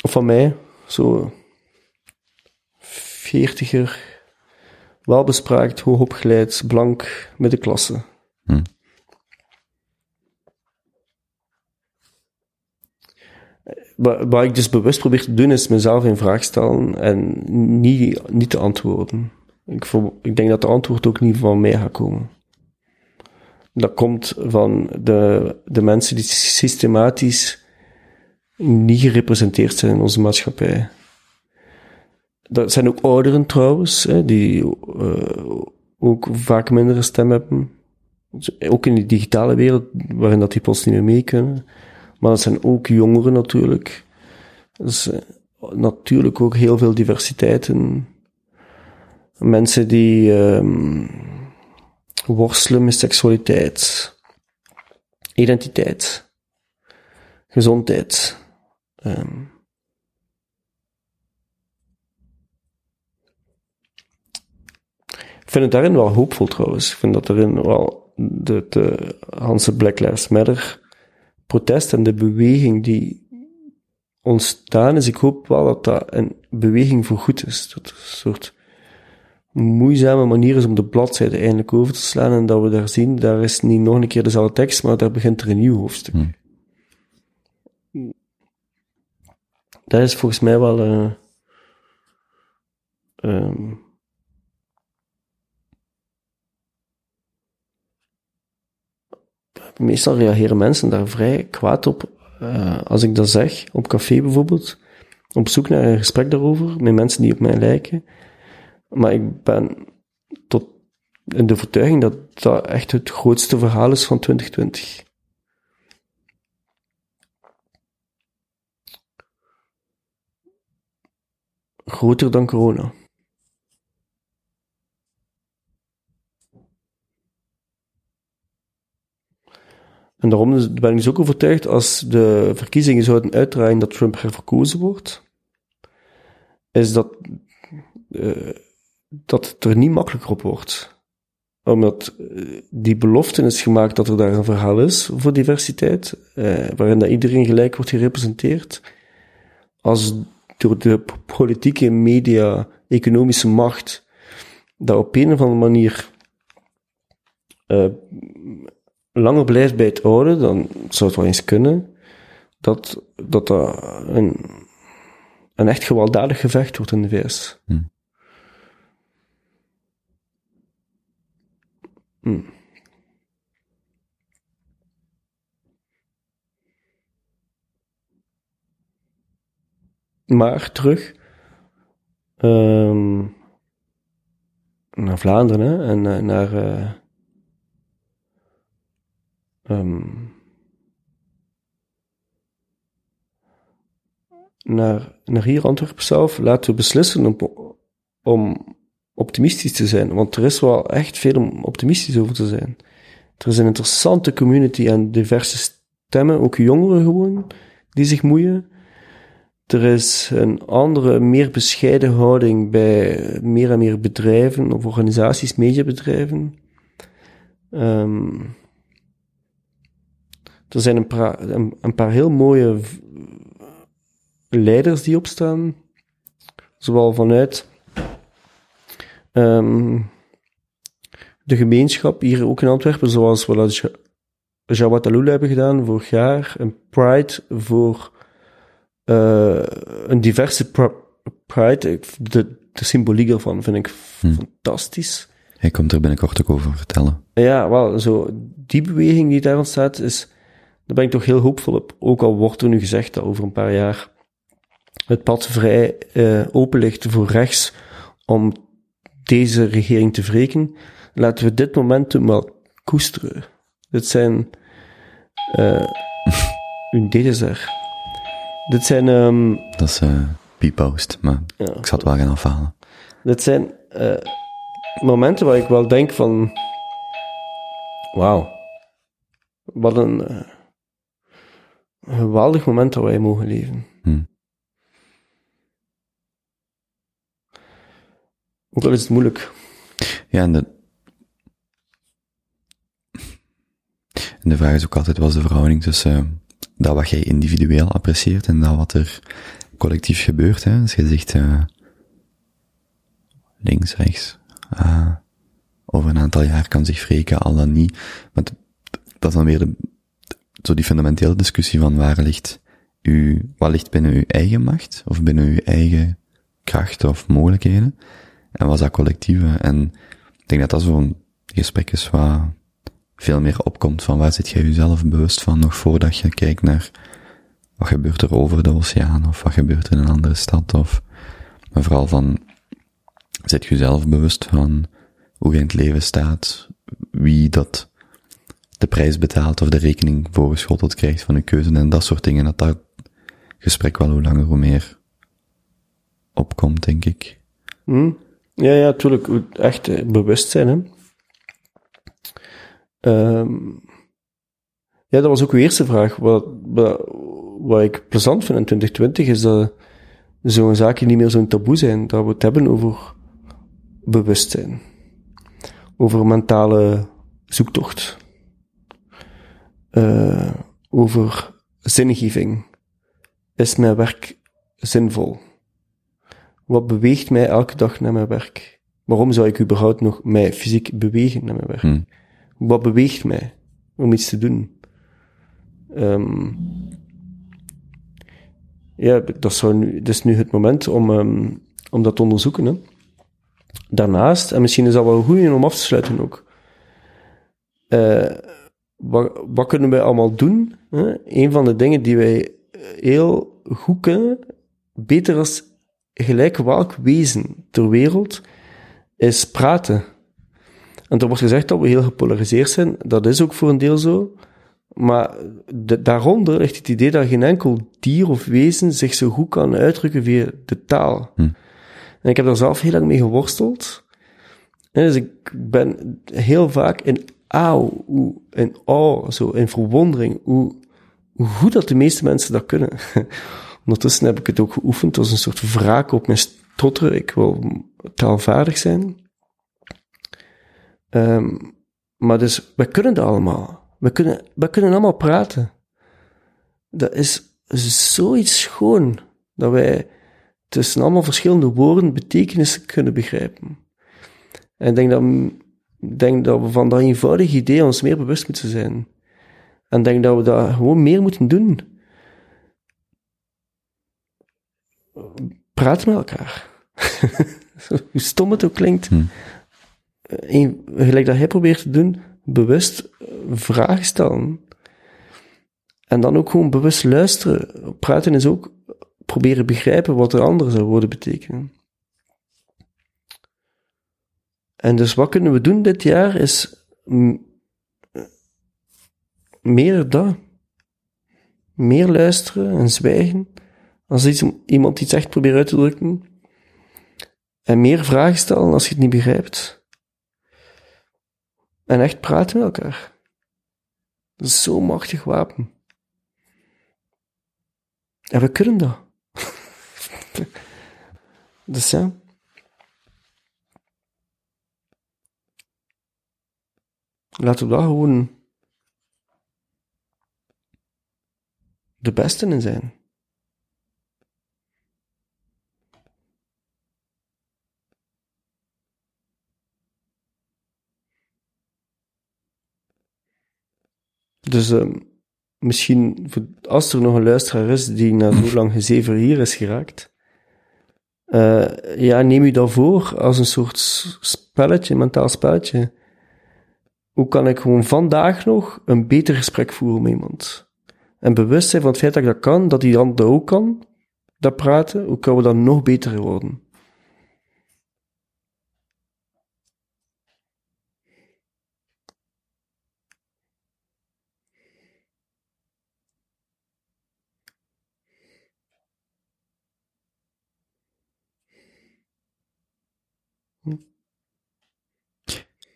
A: Of van mij, zo. Veertiger, welbespraakt, hoogopgeleid, blank, middenklasse.
C: Hm.
A: wat, wat ik dus bewust probeer te doen, is mezelf in vraag stellen en niet, niet te antwoorden. Ik, ik denk dat de antwoord ook niet van mij gaat komen. Dat komt van de, de mensen die systematisch niet gerepresenteerd zijn in onze maatschappij. Dat zijn ook ouderen trouwens, hè, die eh, ook vaak minder een stem hebben. Ook in die digitale wereld, waarin dat die plots niet meer mee kunnen. Maar dat zijn ook jongeren natuurlijk. Dus eh, natuurlijk ook heel veel diversiteiten. Mensen die ehm, worstelen met seksualiteit, identiteit, gezondheid. ehm. Ik vind het daarin wel hoopvol trouwens. Ik vind dat erin wel de, de Hanse Black Lives Matter protest en de beweging die ontstaan is. Ik hoop wel dat dat een beweging voor goed is. Dat een soort moeizame manier is om de bladzijde eindelijk over te slaan en dat we daar zien, daar is niet nog een keer dezelfde tekst, maar daar begint er een nieuw hoofdstuk.
C: Hmm.
A: Dat is volgens mij wel eh, ehm, meestal reageren mensen daar vrij kwaad op eh, als ik dat zeg, op café bijvoorbeeld, op zoek naar een gesprek daarover met mensen die op mij lijken. Maar ik ben tot in de overtuiging dat dat echt het grootste verhaal is van 2020. Groter dan corona. En daarom ben ik dus ook overtuigd als de verkiezingen zouden uitdraaien dat Trump herverkozen wordt, is dat, eh, dat het er niet makkelijker op wordt. Omdat eh, die belofte is gemaakt dat er daar een verhaal is voor diversiteit, eh, waarin dat iedereen gelijk wordt gerepresenteerd. Als door de politieke, media, economische macht dat op een of andere manier eh, langer blijft bij het oude, dan zou het wel eens kunnen dat dat, een, een echt gewelddadig gevecht wordt in de VS.
C: Hmm.
A: Hmm. Maar terug ehm, naar Vlaanderen en eh, naar eh, ehm, naar, naar hier Antwerpen zelf, laten we beslissen om, om optimistisch te zijn. Want er is wel echt veel om optimistisch over te zijn. Er is een interessante community en diverse stemmen, ook jongeren gewoon, die zich moeien. Er is een andere, meer bescheiden houding bij meer en meer bedrijven of organisaties, mediabedrijven. Ehm, er zijn een paar, een, een paar heel mooie leiders die opstaan, zowel vanuit ehm, de gemeenschap hier ook in Antwerpen, zoals we dat Ja- Jawataloulle hebben gedaan vorig jaar, een Pride voor eh, een diverse pr- Pride. De, de symboliek ervan vind ik
C: Hmm.
A: fantastisch.
C: Hij komt er binnenkort ook over vertellen.
A: Ja, wel, zo, die beweging die daar ontstaat, is, daar ben ik toch heel hoopvol op. Ook al wordt er nu gezegd dat over een paar jaar het pad vrij eh, open ligt voor rechts om deze regering te wreken. Laten we dit momentum wel koesteren. Dit zijn, eh, een DDR. Dit zijn, ehm,
C: Dat is eh P-post, maar
A: ja,
C: ik zal het wel gaan afhalen.
A: dit zijn eh, momenten waar ik wel denk van, wauw, wat een eh, geweldig moment dat wij mogen leven.
C: Hm.
A: Ook al is het moeilijk.
C: Ja, en de, en de vraag is ook altijd, wat is de verhouding tussen eh, dat wat jij individueel apprecieert en dat wat er collectief gebeurt, hè? Dus je zegt, eh, links, rechts, ah, over een aantal jaar kan zich wreken, al dan niet. Maar dat is dan weer de, zo die fundamentele discussie van waar ligt uw, wat ligt binnen uw eigen macht, of binnen uw eigen kracht of mogelijkheden, en wat is dat collectieve? En ik denk dat dat zo'n gesprek is waar veel meer opkomt van waar zit jij jezelf bewust van, nog voordat je kijkt naar wat gebeurt er over de oceaan, of wat gebeurt in een andere stad, of, maar vooral van, zit je jezelf bewust van hoe je in het leven staat, wie dat de prijs betaalt of de rekening voorgeschoteld krijgt van je keuze en dat soort dingen, dat dat gesprek wel hoe langer hoe meer opkomt, denk ik.
A: Hm? Ja, ja, tuurlijk. Echt eh, bewust zijn, hè. Ehm, ja, dat was ook uw eerste vraag. Wat, wat, wat ik plezant vind in 2020 is dat zo'n zaken niet meer zo'n taboe zijn. Dat we het hebben over bewustzijn. Over mentale zoektocht. Eh, over zingeving. Is mijn werk zinvol? Wat beweegt mij elke dag naar mijn werk? Waarom zou ik überhaupt nog mij fysiek bewegen naar mijn werk?
C: Hm.
A: Wat beweegt mij om iets te doen? Ehm, ja, dat, zou nu, dat is nu het moment om, ehm, om dat te onderzoeken. Hè. Daarnaast, en misschien is dat wel goed om af te sluiten ook. Eh, wat, wat kunnen wij allemaal doen? Hè? Een van de dingen die wij heel goed kunnen, beter als gelijk welk wezen ter wereld, is praten. En er wordt gezegd dat we heel gepolariseerd zijn. Dat is ook voor een deel zo. Maar de- daaronder ligt het idee dat geen enkel dier of wezen zich zo goed kan uitdrukken via de taal.
C: Hm.
A: En ik heb daar zelf heel lang mee geworsteld. En dus ik ben heel vaak in auw, in awe, zo, in verwondering, hoe, hoe goed dat de meeste mensen dat kunnen. Ondertussen heb ik het ook geoefend als een soort wraak op mijn stotteren. Ik wil taalvaardig zijn. Ehm, maar dus, we kunnen dat allemaal. We kunnen, we kunnen allemaal praten. Dat is zoiets schoon, dat wij tussen allemaal verschillende woorden betekenissen kunnen begrijpen. En ik denk dat, denk dat we van dat eenvoudige idee ons meer bewust moeten zijn. En ik denk dat we dat gewoon meer moeten doen. Praat met elkaar. Hoe stom het ook klinkt.
C: Hm.
A: Een, gelijk dat hij probeert te doen, bewust eh, vragen stellen. En dan ook gewoon bewust luisteren. Praten is ook proberen begrijpen wat de ander zou worden betekenen. En dus wat kunnen we doen dit jaar is meer dat. Meer luisteren en zwijgen. Als iets, iemand iets echt probeert uit te drukken. En meer vragen stellen als je het niet begrijpt. En echt praten met elkaar. Dat is zo'n machtig wapen. En we kunnen dat. dus ja. Laten we daar gewoon de beste in zijn. Dus ehm, misschien, als er nog een luisteraar is die na zo lang gezever hier is geraakt, eh, ja, neem u dat voor als een soort spelletje, mentaal spelletje. Hoe kan ik gewoon vandaag nog een beter gesprek voeren met iemand? En bewust zijn van het feit dat ik dat kan, dat die dat ook kan, dat praten, hoe kunnen we dan nog beter worden?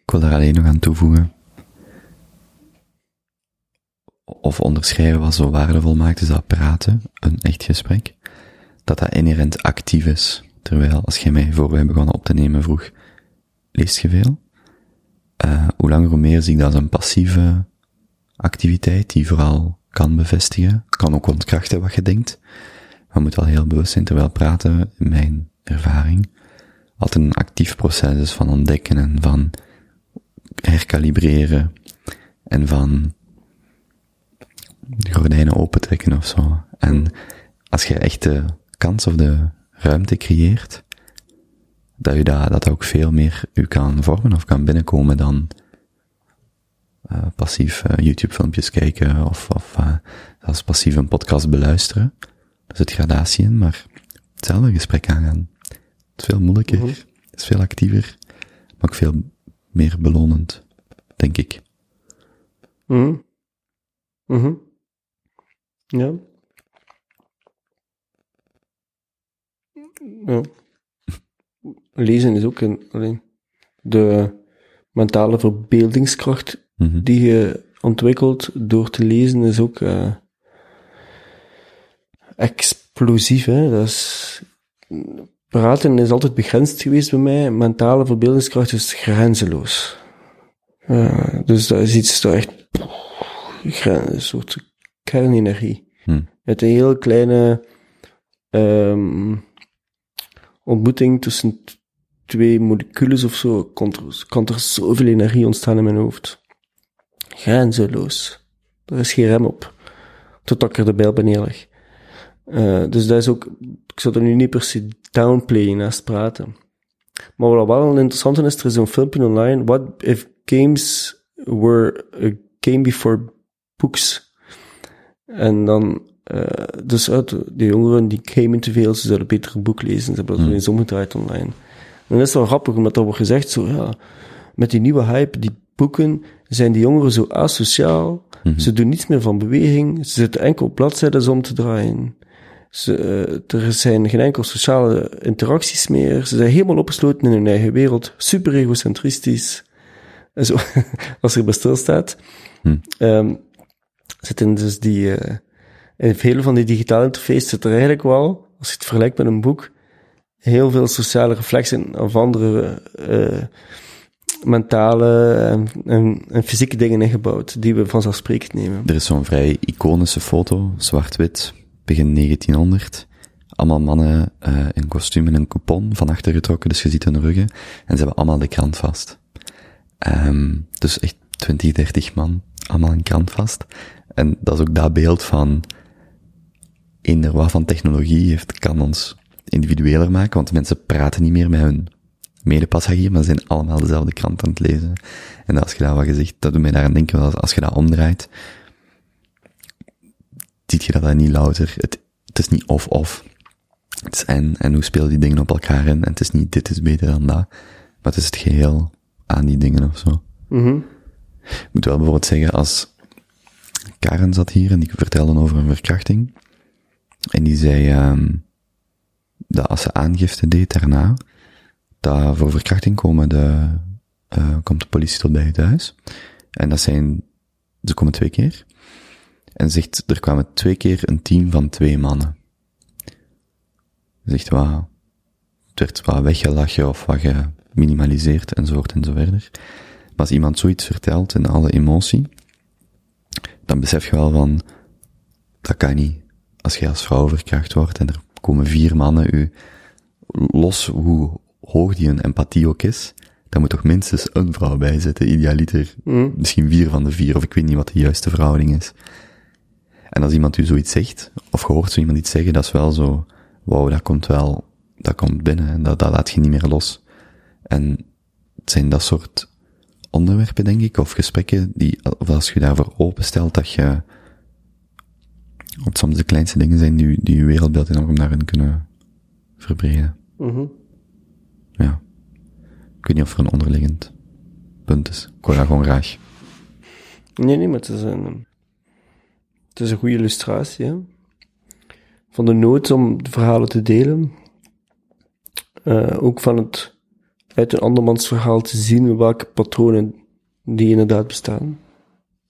C: Ik wil daar alleen nog aan toevoegen. Of onderschrijven wat zo waardevol maakt, is dat praten, een echt gesprek, dat dat inherent actief is. Terwijl, als jij mij voor wij begonnen op te nemen vroeg, leest je veel? Eh, hoe langer hoe meer zie ik dat als een passieve activiteit, die vooral kan bevestigen, kan ook ontkrachten wat je denkt. Maar moet wel heel bewust zijn, terwijl praten, in mijn ervaring, altijd een actief proces is van ontdekken en van herkalibreren en van de gordijnen opentrekken of zo. En als je echt de kans of de ruimte creëert, dat je dat, dat ook veel meer u kan vormen of kan binnenkomen dan eh, passief eh, YouTube-filmpjes kijken of, of eh, zelfs passief een podcast beluisteren. Daar zit gradatie in, maar hetzelfde gesprek aangaan. Het is veel moeilijker, het is veel actiever, maar ook veel meer belonend, denk ik.
A: Mhm. Mhm. Ja. Ja. Lezen is ook een, alleen de mentale verbeeldingskracht
C: Mhm.
A: die je ontwikkelt door te lezen is ook eh, explosief. Hè? Dat is, praten is altijd begrensd geweest bij mij. Mentale verbeeldingskracht is grenzeloos. Dus dat is iets dat echt een soort kernenergie.
C: Hm.
A: Met een heel kleine ehm, ontmoeting tussen twee moleculen of zo, kan er, kan er zoveel energie ontstaan in mijn hoofd. Grenzeloos. Er is geen rem op. Totdat ik er de bijl bij neerleg. Eh, dus dat is ook, ik zou er nu niet per se downplayen naast praten. Maar wat wel een interessante is, er is een filmpje online, What if games were a game before books? En dan, eh, dus uit de jongeren die gamen te veel, ze zouden beter een boek lezen, ze hebben dat eens omgedraaid online. En dat is wel grappig, omdat er wordt gezegd zo, ja, met die nieuwe hype, die boeken, zijn die jongeren zo asociaal, ze doen niets meer van beweging, ze zitten enkel op bladzijden om te draaien. Ze, eh, er zijn geen enkel sociale interacties meer. Ze zijn helemaal opgesloten in hun eigen wereld. Super egocentristisch. En zo, als er bij stilstaat.
C: Hm.
A: Ehm, zitten dus die, eh in veel van die digitale interfaces zit er eigenlijk wel, als je het vergelijkt met een boek, heel veel sociale reflexen of andere eh, mentale en, en, en fysieke dingen ingebouwd, die we vanzelfsprekend nemen.
C: Er is zo'n vrij iconische foto, zwart-wit, begin 1900. Allemaal mannen eh, in kostuum en een coupon van achter getrokken, dus je ziet hun ruggen. En ze hebben allemaal de krant vast. Ehm, dus echt 20, 30 man, allemaal een krant vast. En dat is ook dat beeld van, eender wat van technologie heeft, kan ons individueler maken, want mensen praten niet meer met hun medepassagier, maar ze zijn allemaal dezelfde krant aan het lezen. En als je dat wat gezegd, dat doet mij daaraan denken, wel, als je dat omdraait, ziet je dat dat niet louter, het, het is niet of-of. Het is en, en hoe spelen die dingen op elkaar in, en het is niet dit is beter dan dat, maar het is het geheel aan die dingen of zo.
A: Mhm.
C: Ik moet wel bijvoorbeeld zeggen, als Karen zat hier en die vertelde over een verkrachting, en die zei, ehm dat als ze aangifte deed daarna, dat voor verkrachting komen de, eh, komt de politie tot bij het huis. En dat zijn, ze komen twee keer. En zegt, er kwamen twee keer een team van twee mannen. Zegt, wauw, het werd wat weggelachen of wat geminimaliseerd enzovoort en zo verder. Maar als iemand zoiets vertelt in alle emotie, dan besef je wel van, dat kan niet. Als je als vrouw verkracht wordt en er komen vier mannen u, los hoe hoog die hun empathie ook is, daar moet toch minstens een vrouw bij zitten, idealiter.
A: Mhm.
C: Misschien vier van de vier, of ik weet niet wat de juiste verhouding is. En als iemand u zoiets zegt, of je hoort zo iemand iets zeggen, dat is wel zo, wauw, dat komt wel, dat komt binnen, en dat, dat laat je niet meer los. En het zijn dat soort onderwerpen, denk ik, of gesprekken, die, of als je daarvoor openstelt, dat je, wat soms de kleinste dingen zijn die, die je wereldbeeld enorm daarin kunnen verbreden.
A: Mhm.
C: Ja. Ik weet niet of er een onderliggend punt is. Ik hoor dat gewoon graag.
A: Nee, nee, maar het is een, het is een goede illustratie? Van de nood om de verhalen te delen. Eh, ook van het uit een andermans verhaal te zien welke patronen die inderdaad bestaan.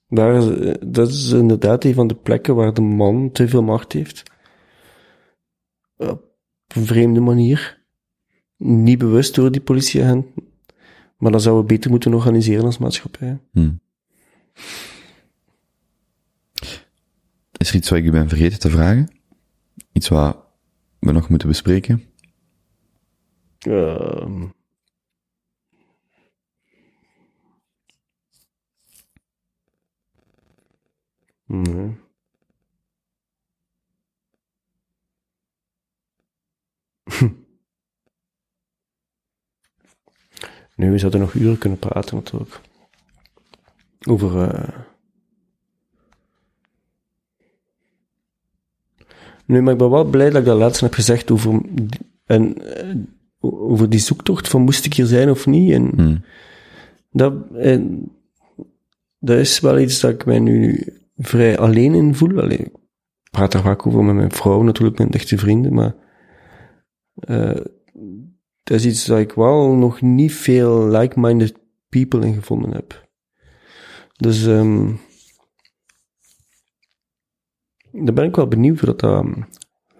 A: Daar eh, dat is inderdaad een van de plekken waar de man te veel macht heeft. Op een vreemde manier. Niet bewust door die politieagenten. Maar dat zouden we beter moeten organiseren als maatschappij.
C: Hm. Is er iets wat ik u ben vergeten te vragen? Iets wat we nog moeten bespreken?
A: Um. Nee. nu, we zouden nog uren kunnen praten natuurlijk. Over uh, Nu, maar ik ben wel blij dat ik dat laatst heb gezegd over, die- en, eh, over die zoektocht van moest ik hier zijn of niet. En
C: Hmm.
A: dat, en, dat is wel iets dat ik mij nu vrij alleen in voel. Allee, ik praat er vaak over met mijn vrouw, natuurlijk, mijn echte vrienden, maar eh, dat is iets dat ik wel nog niet veel like-minded people in gevonden heb. Dus ehm daar ben ik wel benieuwd hoe dat ehm,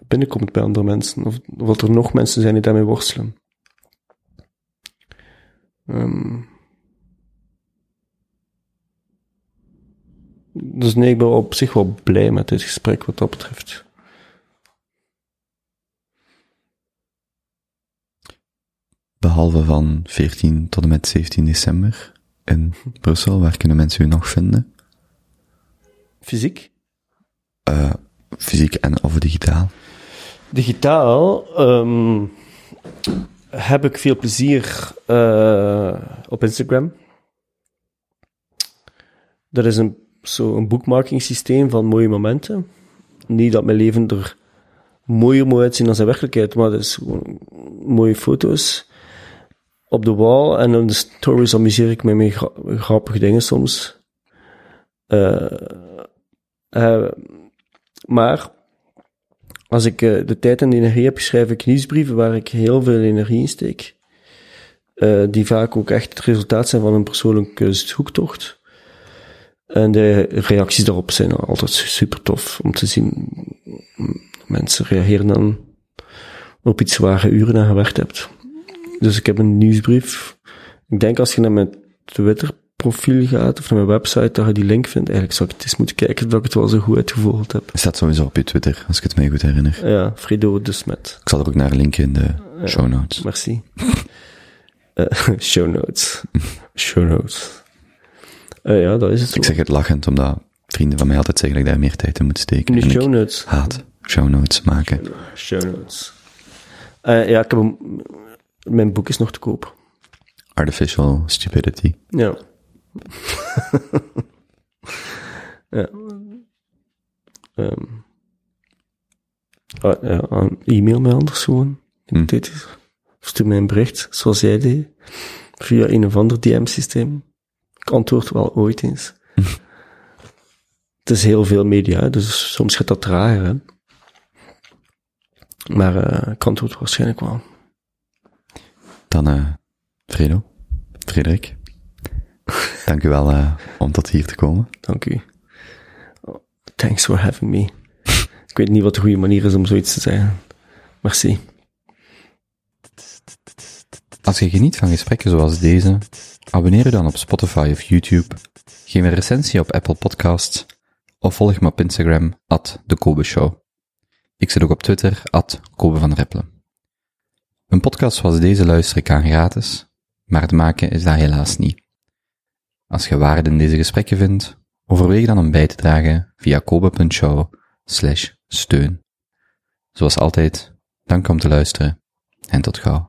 A: binnenkomt bij andere mensen. Of, of dat er nog mensen zijn die daarmee worstelen. Ehm dus nee, ik ben op zich wel blij met dit gesprek wat dat betreft.
C: Behalve van 14 tot en met 17 december in Brussel, waar kunnen mensen u nog vinden?
A: Fysiek?
C: Eh, fysiek en of digitaal?
A: Digitaal ehm, heb ik veel plezier eh, op Instagram. Dat is een, zo een bookmarking systeem van mooie momenten. Niet dat mijn leven er mooier moet uitzien dan zijn werkelijkheid, maar dat is gewoon mooie foto's op de wall. En in de stories amuseer ik me met gra- grappige dingen soms. Eh, maar als ik eh, de tijd en energie heb, schrijf ik nieuwsbrieven waar ik heel veel energie in steek. Eh, die vaak ook echt het resultaat zijn van een persoonlijke zoektocht. En de reacties daarop zijn altijd super tof om te zien. Mensen reageren dan op iets waar je uren aan gewerkt hebt. Dus ik heb een nieuwsbrief. Ik denk als je naar mijn Twitter profiel gaat of naar mijn website, dat je die link vindt. Eigenlijk zou ik het eens moeten kijken dat ik het wel zo goed uitgevolgd heb.
C: Staat sowieso op je Twitter, als ik het mij goed herinner.
A: Ja, Frido de Smet.
C: Ik zal er ook naar linken in de show notes.
A: Merci. Eh, show notes. Show notes. Eh, ja, dat is het.
C: Ik zeg het lachend, omdat vrienden van mij altijd zeggen dat ik daar meer tijd in moet steken.
A: In de show notes.
C: haat show notes maken.
A: Show notes. Eh, ja, ik heb een, mijn boek is nog te koop.
C: Artificial stupidity.
A: Ja. ja. Ah, ja, ah, e-mail mij anders gewoon.
C: Hm.
A: Dit is. Stuur mij een bericht, zoals jij deed. Via een of ander DM-systeem. Ik antwoord wel ooit eens. Het is heel veel media, dus soms gaat dat trager. Hè. Maar eh ik antwoord waarschijnlijk wel.
C: Dan, eh Fredo, Frederik. Dank u wel eh, om tot hier te komen.
A: Dank u. Thanks for having me. Ik weet niet wat de goede manier is om zoiets te zeggen. Merci.
C: Als je geniet van gesprekken zoals deze, abonneer je dan op Spotify of YouTube, geef een recensie op Apple Podcasts of volg me op Instagram, at de Kobe Show. Ik zit ook op Twitter, at Kobe van Rippelen. Een podcast zoals deze luister ik aan gratis, maar het maken is dat helaas niet. Als je waarde in deze gesprekken vindt, overweeg dan om bij te dragen via kobe.show steun. Zoals altijd, dank om te luisteren en tot gauw.